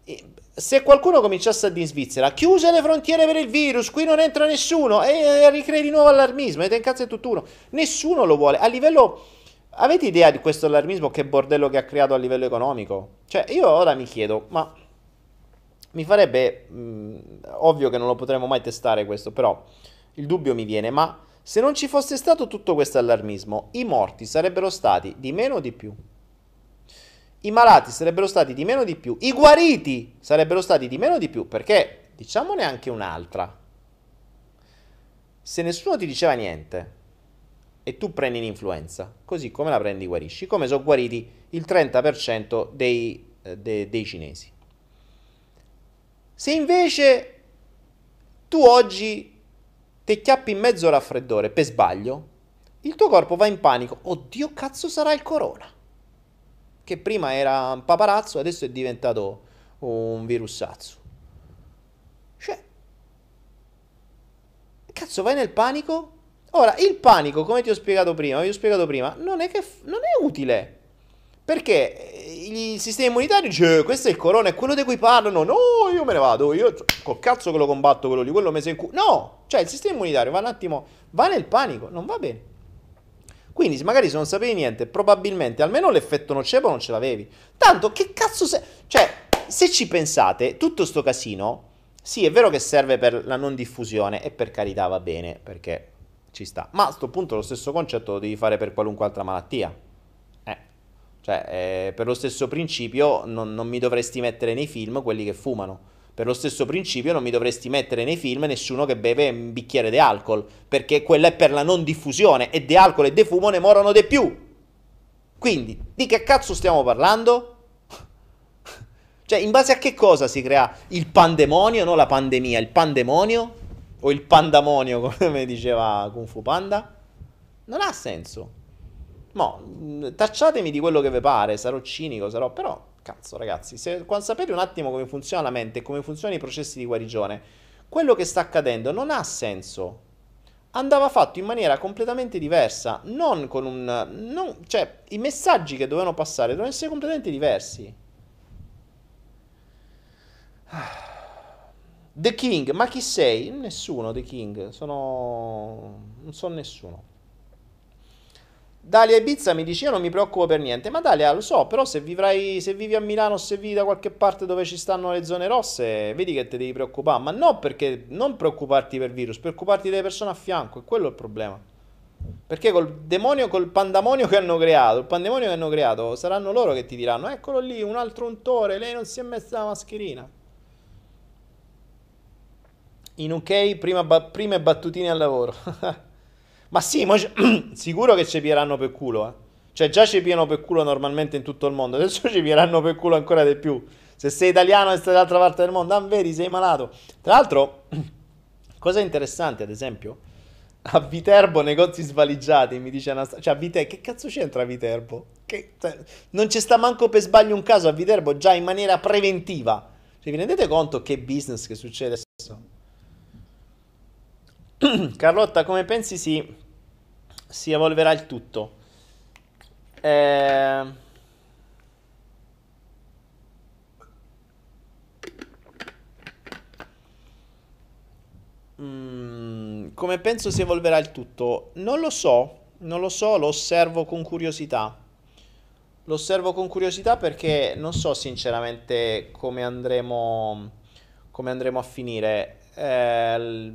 eh, se qualcuno cominciasse a dire in Svizzera, chiuse le frontiere per il virus, qui non entra nessuno, e ricrei di nuovo allarmismo, e te incazzo è tutt'uno. Nessuno lo vuole. A livello Avete idea di questo allarmismo che bordello che ha creato a livello economico? Cioè, io ora mi chiedo, ma mi farebbe mh, ovvio che non lo potremo mai testare questo, però il dubbio mi viene, ma se non ci fosse stato tutto questo allarmismo, i morti sarebbero stati di meno o di più? I malati sarebbero stati di meno o di più? I guariti sarebbero stati di meno o di più? Perché diciamone anche un'altra. Se nessuno ti diceva niente, e tu prendi l'influenza. Così come la prendi guarisci. Come sono guariti il 30% dei, eh, de, dei cinesi. Se invece tu oggi ti chiappi in mezzo al raffreddore per sbaglio, il tuo corpo va in panico. Oddio, cazzo sarà il corona. Che prima era un paparazzo, adesso è diventato un virussazzo. Cioè, cazzo, vai nel panico Ora, il panico, come ti ho spiegato prima, vi ho spiegato prima, non è, che non è utile. Perché il sistema immunitario dice, questo è il corona, è quello di cui parlano, no, io me ne vado, io col cazzo che lo combatto quello lì, quello mese in cui... No, cioè il sistema immunitario va un attimo, va nel panico, non va bene. Quindi magari se non sapevi niente, probabilmente almeno l'effetto nocebo non ce l'avevi. Tanto che cazzo sei... Cioè, se ci pensate, tutto sto casino, sì, è vero che serve per la non diffusione e per carità va bene, perché ci sta. Ma a questo punto lo stesso concetto lo devi fare per qualunque altra malattia. Cioè, eh, per lo stesso principio non, non mi dovresti mettere nei film quelli che fumano. Per lo stesso principio non mi dovresti mettere nei film nessuno che beve un bicchiere di alcol, perché quella è per la non diffusione e di alcol e di fumo ne morono di più. Quindi, di che cazzo stiamo parlando? cioè, in base a che cosa si crea il pandemonio, no la pandemia, il pandemonio? O il pandamonio, come diceva Kung Fu Panda? Non ha senso. Mo, tacciatemi di quello che vi pare, sarò cinico, sarò, però Cazzo, ragazzi, se quando sapete un attimo come funziona la mente e come funzionano i processi di guarigione, quello che sta accadendo non ha senso. Andava fatto in maniera completamente diversa, non con un... Non, cioè, i messaggi che dovevano passare dovevano essere completamente diversi. The King, ma chi sei? Nessuno, The King, sono... non sono nessuno. Dalia Ibiza mi dice io non mi preoccupo per niente, ma Dalia lo so, però se, vivrai, se vivi a Milano se vivi da qualche parte dove ci stanno le zone rosse, vedi che ti devi preoccupare, ma no perché non preoccuparti per virus, preoccuparti delle persone a fianco, è quello il problema. Perché col demonio, col pandemonio che hanno creato, il pandemonio che hanno creato, saranno loro che ti diranno, eccolo lì, un altro untore, lei non si è messa la mascherina. In UK, prima, prime battutine al lavoro. Ma sì, mo sicuro che ci pieranno per culo, eh. Cioè già ci piano per culo normalmente in tutto il mondo, adesso ci pieranno per culo ancora di più. Se sei italiano e stai dall'altra parte del mondo, ah, vedi, sei malato. Tra l'altro, cosa interessante, ad esempio, a Viterbo negozi svaligiati, mi dice Anastasia. Cioè, a Viterbo, che cazzo c'entra Viterbo? Che, cioè, non ci sta manco per sbaglio un caso a Viterbo, già in maniera preventiva. Cioè, vi rendete conto che business che succede adesso? Carlotta, come pensi si si evolverà il tutto. Eh... Come penso si evolverà il tutto? Non lo so, non lo so, lo osservo con curiosità. Lo osservo con curiosità perché non so sinceramente come andremo, come andremo a finire. Eh,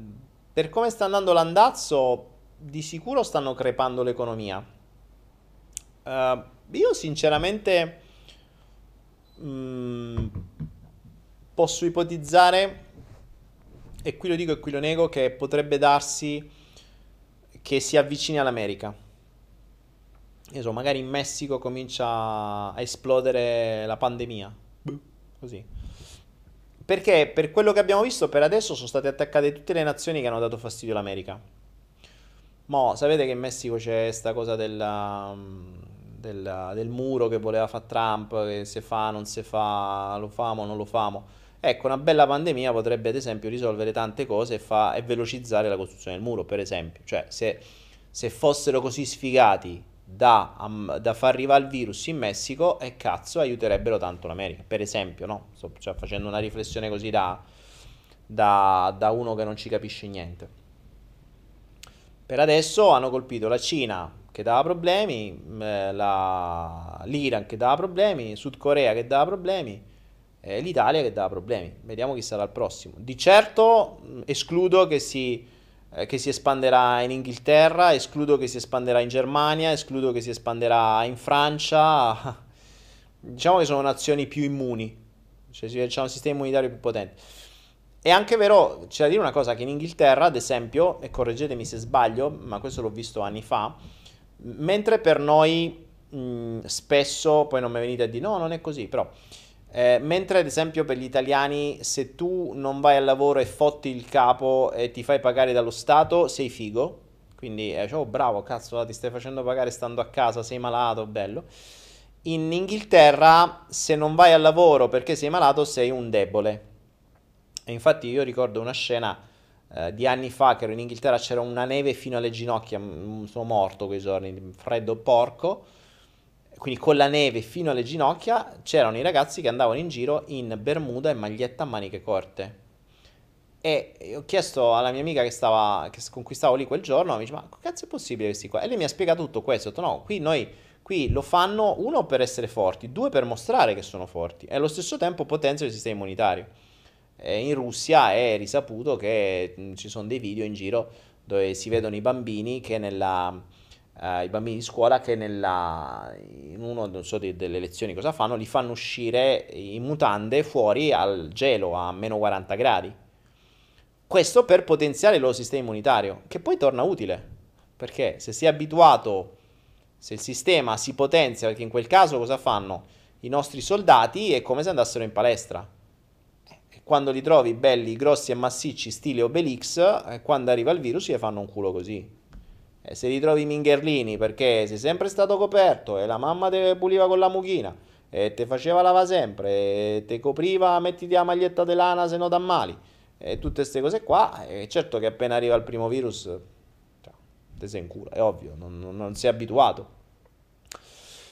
per come sta andando l'andazzo, di sicuro stanno crepando l'economia. Uh, io sinceramente mh, mm, posso ipotizzare, e qui lo dico e qui lo nego, che potrebbe darsi che si avvicini all'America. So, magari in Messico comincia a esplodere la pandemia. Così. Perché per quello che abbiamo visto per adesso sono state attaccate tutte le nazioni che hanno dato fastidio all'America. Mo, sapete che in Messico c'è questa cosa della, della, del muro che voleva fare Trump, che se fa, non si fa, lo famo, non lo famo. Ecco, una bella pandemia potrebbe ad esempio risolvere tante cose e, fa, e velocizzare la costruzione del muro, per esempio. Cioè, se, se fossero così sfigati da, um, da, far arrivare il virus in Messico, e eh, cazzo, aiuterebbero tanto l'America, per esempio, no? Sto cioè, facendo una riflessione così da, da, da uno che non ci capisce niente. Per adesso hanno colpito la Cina che dava problemi, eh, la... l'Iran che dava problemi, Sud Corea che dava problemi e l'Italia che dava problemi. Vediamo chi sarà il prossimo. Di certo escludo che si, eh, che si espanderà in Inghilterra, escludo che si espanderà in Germania, escludo che si espanderà in Francia. diciamo che sono nazioni più immuni, cioè c'è un sistema immunitario più potente. È anche vero, c'è da dire una cosa, che in Inghilterra, ad esempio, e correggetemi se sbaglio, ma questo l'ho visto anni fa, mentre per noi mh, spesso, poi non mi venite a dire no, non è così, però... Eh, mentre ad esempio per gli italiani se tu non vai al lavoro e fotti il capo e ti fai pagare dallo Stato sei figo. Quindi eh, oh, bravo cazzo ti stai facendo pagare stando a casa sei malato bello in Inghilterra se non vai al lavoro perché sei malato sei un debole e infatti io ricordo una scena eh, di anni fa che ero in Inghilterra, c'era una neve fino alle ginocchia, sono morto quei giorni, freddo porco, quindi con la neve fino alle ginocchia c'erano i ragazzi che andavano in giro in bermuda e maglietta a maniche corte. E ho chiesto alla mia amica che stava, che, con cui stavo lì quel giorno, mi dice, ma cazzo è possibile questi qua? E lei mi ha spiegato tutto questo, ho detto, no, qui noi qui lo fanno, uno, per essere forti, due, per mostrare che sono forti, e allo stesso tempo potenziano il sistema immunitario. E in Russia è risaputo che mh, ci sono dei video in giro dove si vedono i bambini che nella eh, i bambini di scuola che nella, in non so, di, delle lezioni cosa fanno, li fanno uscire in mutande fuori al gelo a meno 40 gradi. Questo per potenziare il loro sistema immunitario, che poi torna utile, perché se si è abituato, se il sistema si potenzia, perché in quel caso cosa fanno? I nostri soldati è come se andassero in palestra. Quando li trovi belli, grossi e massicci, stile Obelix, eh, quando arriva il virus gli fanno un culo così. E se ritrovi Mingherlini perché sei sempre stato coperto e la mamma te puliva con la mucchina e te faceva lava sempre e te copriva, mettiti la maglietta di lana se no da mali e tutte queste cose qua, e certo che appena arriva il primo virus cioè, te sei in cura, è ovvio, non, non, non sei abituato.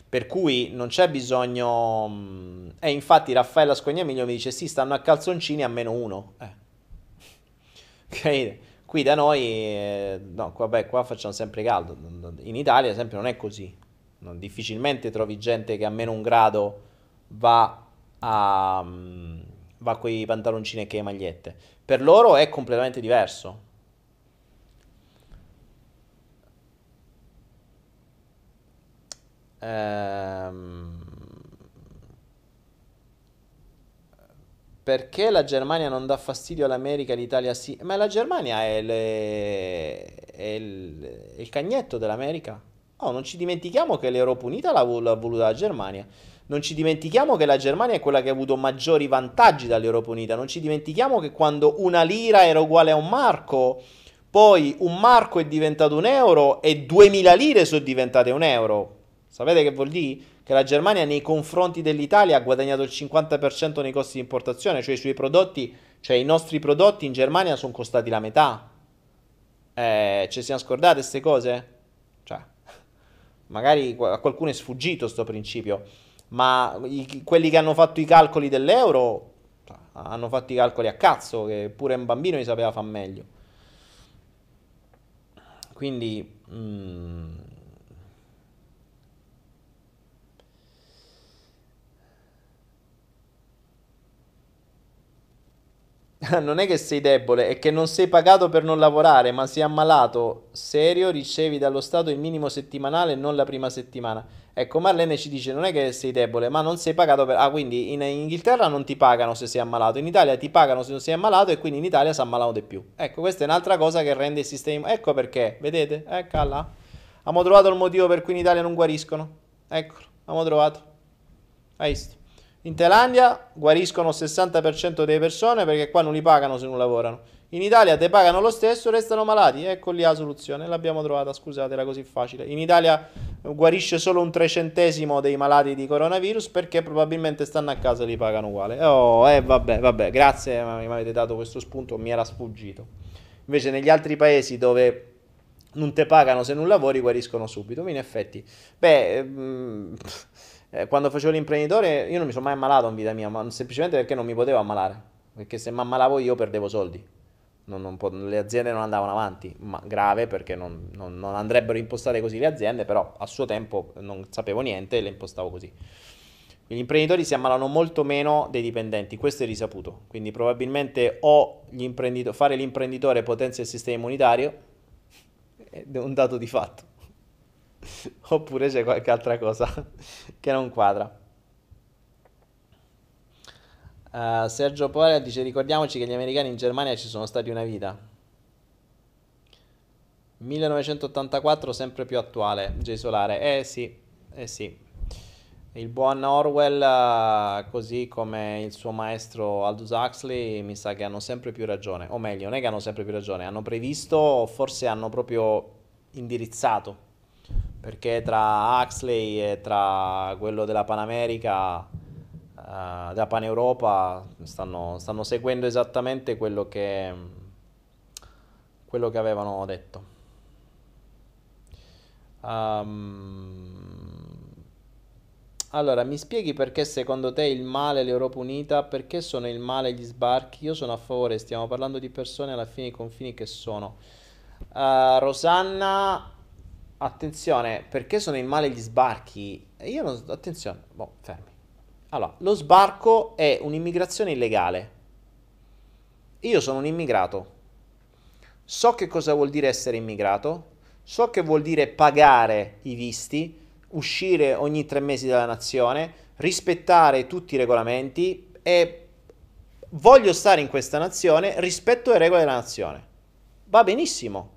Per cui non c'è bisogno... Mm, e infatti Raffaella Scognamiglio mi dice sì, stanno a calzoncini a meno uno. Eh. Qui da noi, eh, no, vabbè, qua facciamo sempre caldo. In Italia, esempio, non è così. Difficilmente trovi gente che a meno un grado va a mm, va con i pantaloncini e con le magliette. Per loro è completamente diverso. Ehm Perché la Germania non dà fastidio all'America e l'Italia sì? Ma la Germania è, le... è il... è il cagnetto dell'America. Oh, non ci dimentichiamo che l'Europa Unita l'ha, l'ha voluta la Germania. Non ci dimentichiamo che la Germania è quella che ha avuto maggiori vantaggi dall'Europa Unita. Non ci dimentichiamo che quando una lira era uguale a un marco, poi un marco è diventato un euro e 2000 lire sono diventate un euro. Sapete che vuol dire? Che la Germania nei confronti dell'Italia ha guadagnato il 50% nei costi di importazione, cioè i suoi prodotti, cioè i nostri prodotti in Germania sono costati la metà. Eh, ci siamo scordate queste cose? Cioè, magari a qualcuno è sfuggito questo principio, ma i, quelli che hanno fatto i calcoli dell'euro cioè, hanno fatto i calcoli a cazzo, che pure un bambino gli sapeva far meglio. Quindi... Mm, non è che sei debole, è che non sei pagato per non lavorare, ma sei ammalato serio, ricevi dallo Stato il minimo settimanale non la prima settimana. Ecco, Marlene ci dice, non è che sei debole, ma non sei pagato per... Ah, quindi in Inghilterra non ti pagano se sei ammalato, in Italia ti pagano se non sei ammalato e quindi in Italia si ammalano di più. Ecco, questa è un'altra cosa che rende il sistema... Ecco perché, vedete? Ecco là. Abbiamo trovato il motivo per cui in Italia non guariscono. Eccolo, abbiamo trovato. Hai visto? In Thailandia guariscono il 60% delle persone perché qua non li pagano se non lavorano. In Italia te pagano lo stesso, restano malati. Ecco lì la soluzione. L'abbiamo trovata, scusate, era così facile. In Italia guarisce solo un trecentesimo dei malati di coronavirus perché probabilmente stanno a casa e li pagano uguale. Oh, eh, vabbè, vabbè, grazie, mi avete dato questo spunto, mi era sfuggito. Invece negli altri paesi dove non te pagano se non lavori, guariscono subito. In effetti, beh... Mm, eh, quando facevo l'imprenditore io non mi sono mai ammalato in vita mia, ma semplicemente perché non mi potevo ammalare. Perché se mi ammalavo io perdevo soldi. Non, non po- le aziende non andavano avanti, ma grave perché non, non, non, andrebbero impostate così le aziende, però a suo tempo non sapevo niente e le impostavo così. Gli imprenditori si ammalano molto meno dei dipendenti, questo è risaputo. Quindi probabilmente o fare l'imprenditore potenzia il sistema immunitario, è un dato di fatto. Oppure c'è qualche altra cosa che non quadra. Uh, Sergio Porea dice ricordiamoci che gli americani in Germania ci sono stati una vita. 1984 sempre più attuale, J Solare. Eh sì, eh sì. Il buon Orwell, uh, così come il suo maestro Aldous Huxley, mi sa che hanno sempre più ragione. O meglio, non è che hanno sempre più ragione, hanno previsto forse hanno proprio indirizzato perché tra Huxley e tra quello della Panamerica, uh, della Paneuropa, stanno, stanno seguendo esattamente quello che, quello che avevano detto. Um, allora, mi spieghi perché secondo te il male l'Europa Unita? Perché sono il male gli sbarchi? Io sono a favore, stiamo parlando di persone alla fine i confini che sono. Uh, Rosanna, attenzione, perché sono il male gli sbarchi? Io non... Attenzione, boh, fermi. Allora, lo sbarco è un'immigrazione illegale. Io sono un immigrato. So che cosa vuol dire essere immigrato. So che vuol dire pagare i visti uscire ogni tre mesi dalla nazione, rispettare tutti i regolamenti e voglio stare in questa nazione, rispetto le regole della nazione. Va benissimo.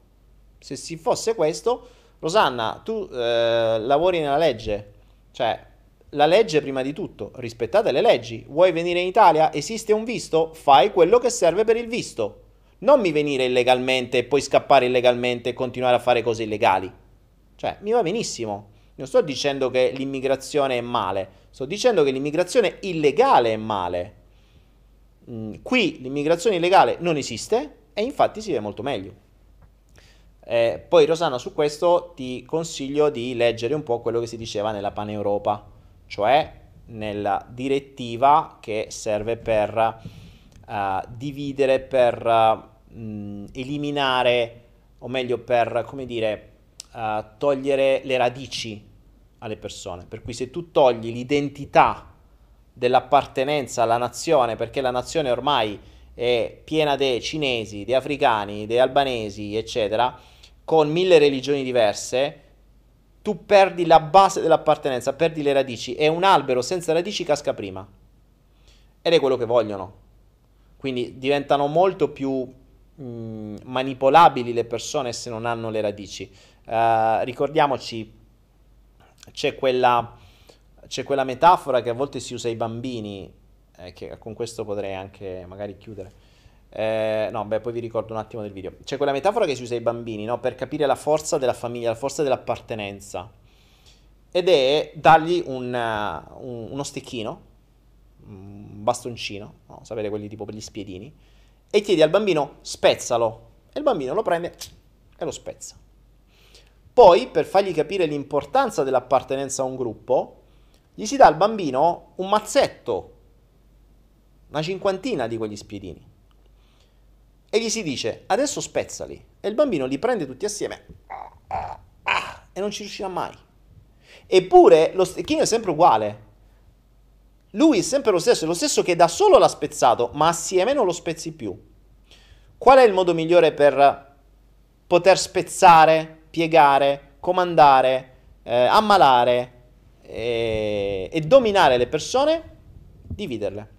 Se si fosse questo, Rosanna, tu eh, lavori nella legge, cioè la legge prima di tutto, rispettate le leggi. Vuoi venire in Italia? Esiste un visto? Fai quello che serve per il visto. Non mi venire illegalmente e poi scappare illegalmente e continuare a fare cose illegali. Cioè, mi va benissimo. Non sto dicendo che l'immigrazione è male, sto dicendo che l'immigrazione illegale è male. Mm, qui l'immigrazione illegale non esiste e infatti si vede molto meglio. Eh, poi Rosana su questo ti consiglio di leggere un po' quello che si diceva nella Paneuropa, cioè nella direttiva che serve per uh, dividere, per uh, eliminare, o meglio per, come dire, uh, togliere le radici alle persone. Per cui se tu togli l'identità dell'appartenenza alla nazione, perché la nazione ormai è piena di cinesi, di africani, di albanesi, eccetera, con mille religioni diverse, tu perdi la base dell'appartenenza, perdi le radici e un albero senza radici casca prima. Ed è quello che vogliono. Quindi diventano molto più mh, mm, manipolabili le persone se non hanno le radici. Uh, ricordiamoci c'è quella, c'è quella metafora che a volte si usa ai bambini, eh, che con questo potrei anche magari chiudere. Eh, no, beh, poi vi ricordo un attimo del video. C'è quella metafora che si usa ai bambini, no? Per capire la forza della famiglia, la forza dell'appartenenza. Ed è dargli un, uh, un, uno stecchino, un bastoncino, no? sapete quelli tipo per gli spiedini, e chiedi al bambino spezzalo. E il bambino lo prende e lo spezza. Poi, per fargli capire l'importanza dell'appartenenza a un gruppo, gli si dà al bambino un mazzetto, una cinquantina di quegli spiedini. E gli si dice, adesso spezzali. E il bambino li prende tutti assieme e non ci riuscirà mai. Eppure lo stecchino è sempre uguale. Lui è sempre lo stesso, è lo stesso che da solo l'ha spezzato, ma assieme non lo spezzi più. Qual è il modo migliore per poter spezzare piegare, comandare, eh, ammalare eh, e dominare le persone, dividerle.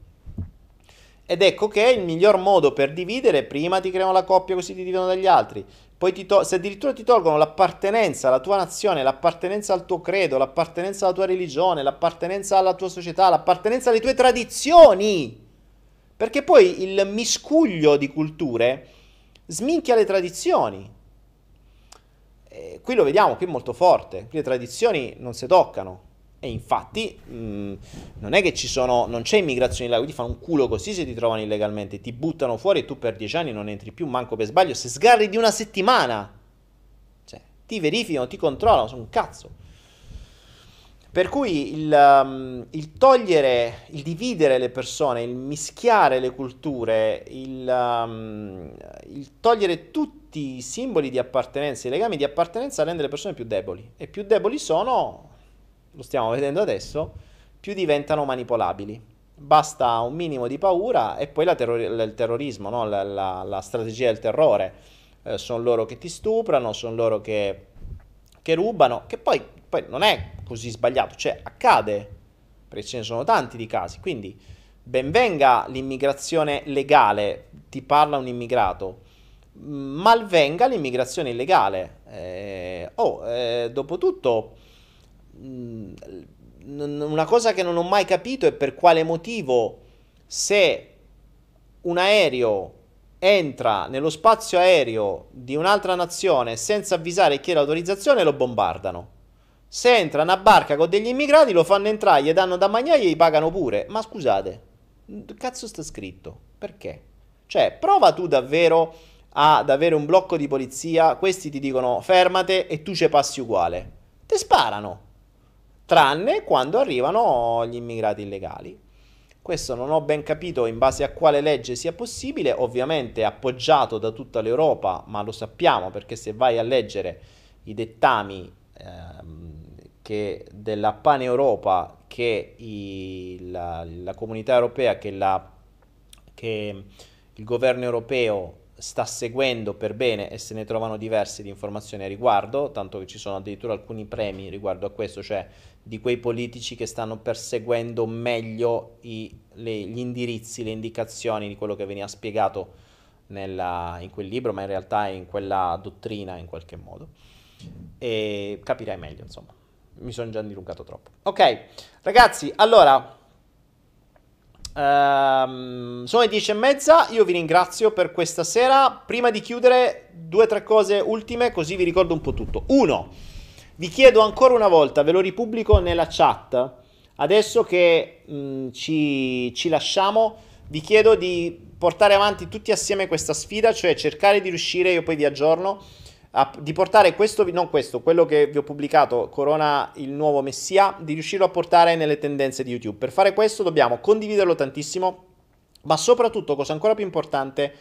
Ed ecco che il miglior modo per dividere, prima ti creano la coppia così ti dividono dagli altri, poi to- se addirittura ti tolgono l'appartenenza alla tua nazione, l'appartenenza al tuo credo, l'appartenenza alla tua religione, l'appartenenza alla tua società, l'appartenenza alle tue tradizioni. Perché poi il miscuglio di culture sminchia le tradizioni. Eh, qui lo vediamo, qui è molto forte, qui le tradizioni non si toccano. E infatti mh, mm, non è che ci sono, non c'è immigrazione illegale, ti fanno un culo così se ti trovano illegalmente, ti buttano fuori e tu per dieci anni non entri più manco per sbaglio, se sgarri di una settimana. Cioè, ti verificano, ti controllano, sono un cazzo. Per cui il, um, il, togliere, il dividere le persone, il mischiare le culture, il, um, il, togliere tutti i simboli di appartenenza, i legami di appartenenza rende le persone più deboli. E più deboli sono, lo stiamo vedendo adesso, più diventano manipolabili. Basta un minimo di paura e poi terror- il terrorismo, no? la, la, la, strategia del terrore. Eh, sono loro che ti stuprano, sono loro che, che rubano, che poi, poi non è così sbagliato, cioè accade, perché ce ne sono tanti di casi, quindi benvenga l'immigrazione legale, ti parla un immigrato, malvenga l'immigrazione illegale. Eh, oh, eh, dopo tutto, mh, mm, una cosa che non ho mai capito è per quale motivo se un aereo entra nello spazio aereo di un'altra nazione senza avvisare e chiede autorizzazione lo bombardano. Se entra una barca con degli immigrati, lo fanno entrare, gli danno da mangiare e gli pagano pure. Ma scusate, cazzo sta scritto? Perché? Cioè, prova tu davvero ad avere un blocco di polizia, questi ti dicono fermate e tu ci passi uguale. Te sparano. Tranne quando arrivano gli immigrati illegali. Questo non ho ben capito in base a quale legge sia possibile, ovviamente appoggiato da tutta l'Europa, ma lo sappiamo perché se vai a leggere i dettami che della Pan-Europa che i, la, la, comunità europea, che, la, che il governo europeo sta seguendo per bene e se ne trovano diverse di informazioni a riguardo, tanto che ci sono addirittura alcuni premi riguardo a questo, cioè di quei politici che stanno perseguendo meglio i, le, gli indirizzi, le indicazioni di quello che veniva spiegato nella, in quel libro, ma in realtà in quella dottrina in qualche modo. E capirai meglio, insomma. Mi sono già dilungato troppo. Ok, ragazzi, allora Um, sono le 10 e mezza, io vi ringrazio per questa sera. Prima di chiudere, due o tre cose ultime, così vi ricordo un po' tutto. Uno, vi chiedo ancora una volta, ve lo ripubblico nella chat, adesso che mh, mm, ci, ci lasciamo, vi chiedo di portare avanti tutti assieme questa sfida, cioè cercare di riuscire, io poi vi aggiorno, a, di portare questo, non questo, quello che vi ho pubblicato, Corona il nuovo Messia, di riuscirlo a portare nelle tendenze di YouTube. Per fare questo dobbiamo condividerlo tantissimo, ma soprattutto, cosa ancora più importante,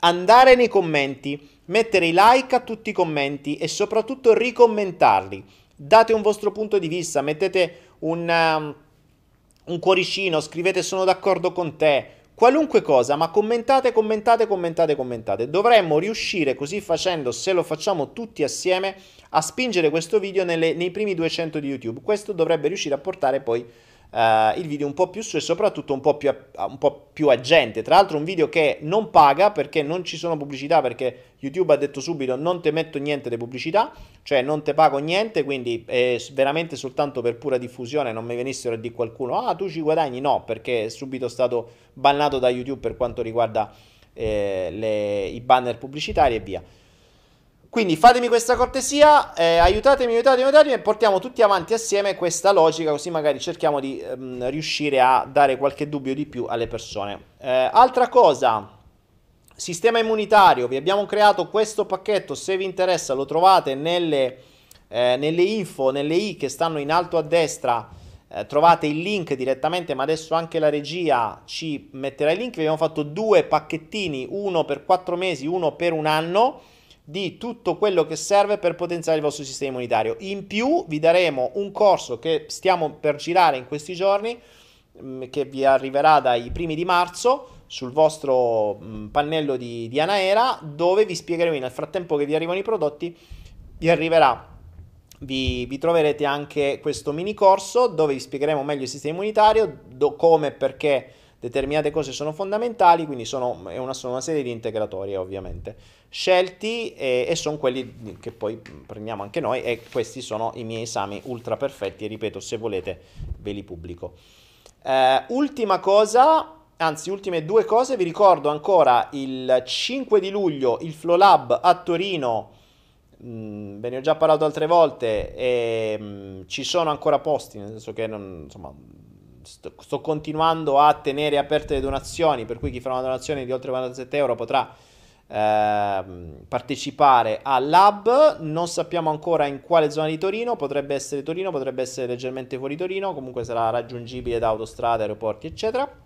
andare nei commenti, mettere i like a tutti i commenti e soprattutto ricommentarli. Date un vostro punto di vista, mettete un, um, un cuoricino, scrivete sono d'accordo con te, qualunque cosa, ma commentate, commentate, commentate, commentate. Dovremmo riuscire così facendo, se lo facciamo tutti assieme, a spingere questo video nelle, nei primi 200 di YouTube. Questo dovrebbe riuscire a portare poi Uh, il video un po' più su e soprattutto un po' più, a, un po' più a gente. Tra l'altro un video che non paga perché non ci sono pubblicità, perché YouTube ha detto subito non ti metto niente di pubblicità, cioè non ti pago niente, quindi è veramente soltanto per pura diffusione, non mi venissero a dire qualcuno, ah tu ci guadagni, no, perché è subito stato bannato da YouTube per quanto riguarda eh, le, i banner pubblicitari e via. Quindi fatemi questa cortesia, eh, aiutatemi, aiutatemi, aiutatemi e portiamo tutti avanti assieme questa logica, così magari cerchiamo di ehm, riuscire a dare qualche dubbio di più alle persone. Eh, altra cosa, sistema immunitario, vi abbiamo creato questo pacchetto, se vi interessa lo trovate nelle, eh, nelle info, nelle i che stanno in alto a destra, eh, trovate il link direttamente, ma adesso anche la regia ci metterà il link, vi abbiamo fatto due pacchettini, uno per quattro mesi, uno per un anno di tutto quello che serve per potenziare il vostro sistema immunitario. In più vi daremo un corso che stiamo per girare in questi giorni, mm, che vi arriverà dai primi di marzo sul vostro mm, pannello di, di Anaera, dove vi spiegheremo nel frattempo che vi arrivano i prodotti, vi arriverà vi, vi, troverete anche questo mini corso dove vi spiegheremo meglio il sistema immunitario, do, come e perché determinate cose sono fondamentali, quindi sono, è una, sono una serie di integratori ovviamente scelti e, e sono quelli che poi prendiamo anche noi e questi sono i miei esami ultra perfetti e ripeto se volete ve li pubblico. Eh, ultima cosa, anzi ultime due cose, vi ricordo ancora il 5 di luglio il Flow Lab a Torino, ve ne ho già parlato altre volte e mh, ci sono ancora posti, nel senso che non, insomma, sto, sto, continuando a tenere aperte le donazioni, per cui chi farà una donazione di oltre 47 euro potrà eh, partecipare al lab. Non sappiamo ancora in quale zona di Torino, potrebbe essere Torino, potrebbe essere leggermente fuori Torino, comunque sarà raggiungibile da autostrade, aeroporti, eccetera.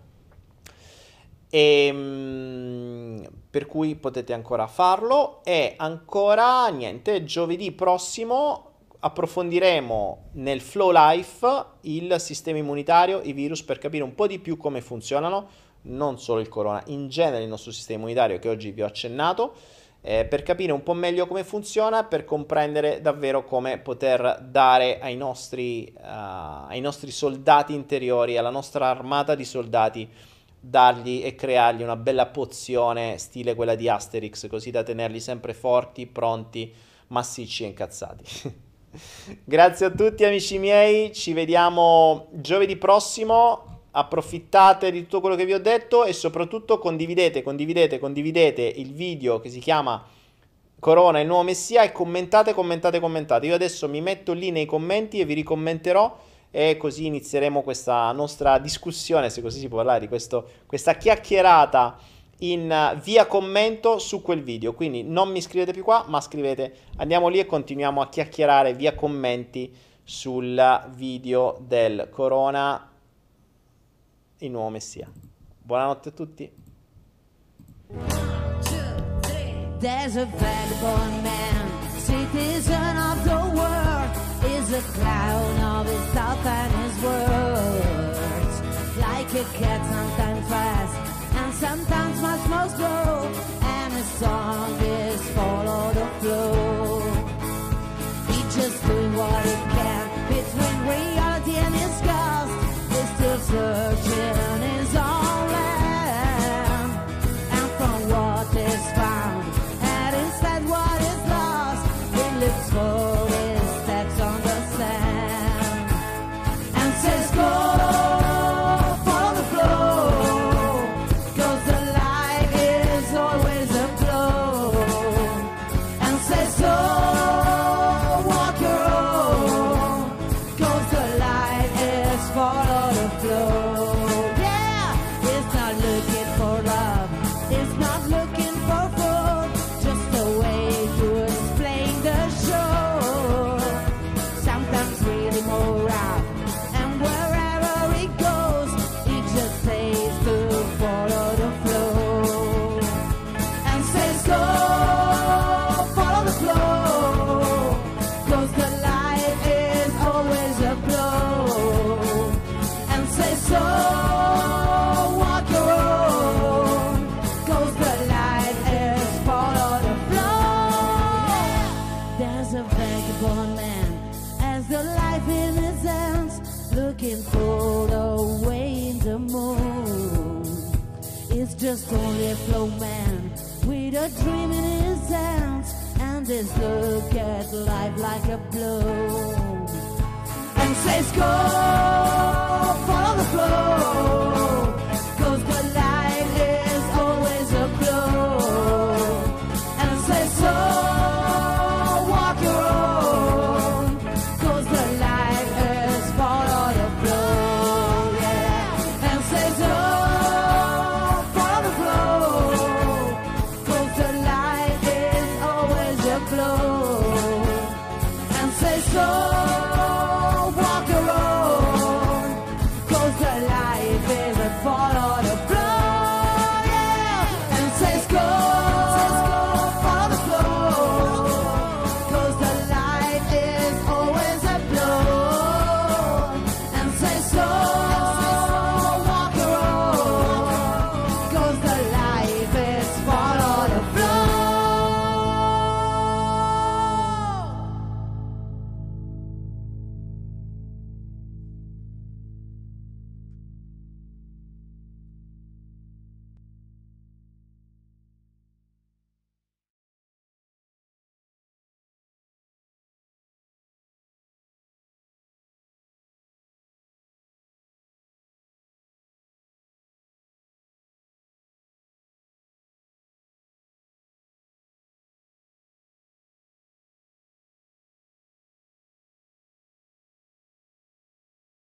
E, ehm, per cui potete ancora farlo e ancora niente giovedì prossimo approfondiremo nel Flow Life il sistema immunitario, i virus per capire un po' di più come funzionano, non solo il corona, in genere il nostro sistema immunitario che oggi vi ho accennato, eh, per capire un po' meglio come funziona, per comprendere davvero come poter dare ai nostri, uh, ai nostri soldati interiori, alla nostra armata di soldati, dargli e creargli una bella pozione stile quella di Asterix, così da tenerli sempre forti, pronti, massicci e incazzati. Grazie a tutti amici miei, ci vediamo giovedì prossimo, approfittate di tutto quello che vi ho detto e soprattutto condividete, condividete, condividete il video che si chiama Corona il nuovo Messia e commentate, commentate, commentate. Io adesso mi metto lì nei commenti e vi ricommenterò e così inizieremo questa nostra discussione, se così si può parlare, di questo, questa chiacchierata in uh, via commento su quel video. Quindi non mi scrivete più qua, ma scrivete, andiamo lì e continuiamo a chiacchierare via commenti sul video del Corona, il nuovo Messia. Buonanotte a tutti. There's a vagabond man, citizen of the world, is a clown of his thoughts and his words. Like a cat, sometimes fast, sometimes my more slow, and his song is follow the flow. He just doing what he can between reality and his ghost. He's still searching just only a flowman with a dream in his hands and this look at life like a blow. And says go follow the flow.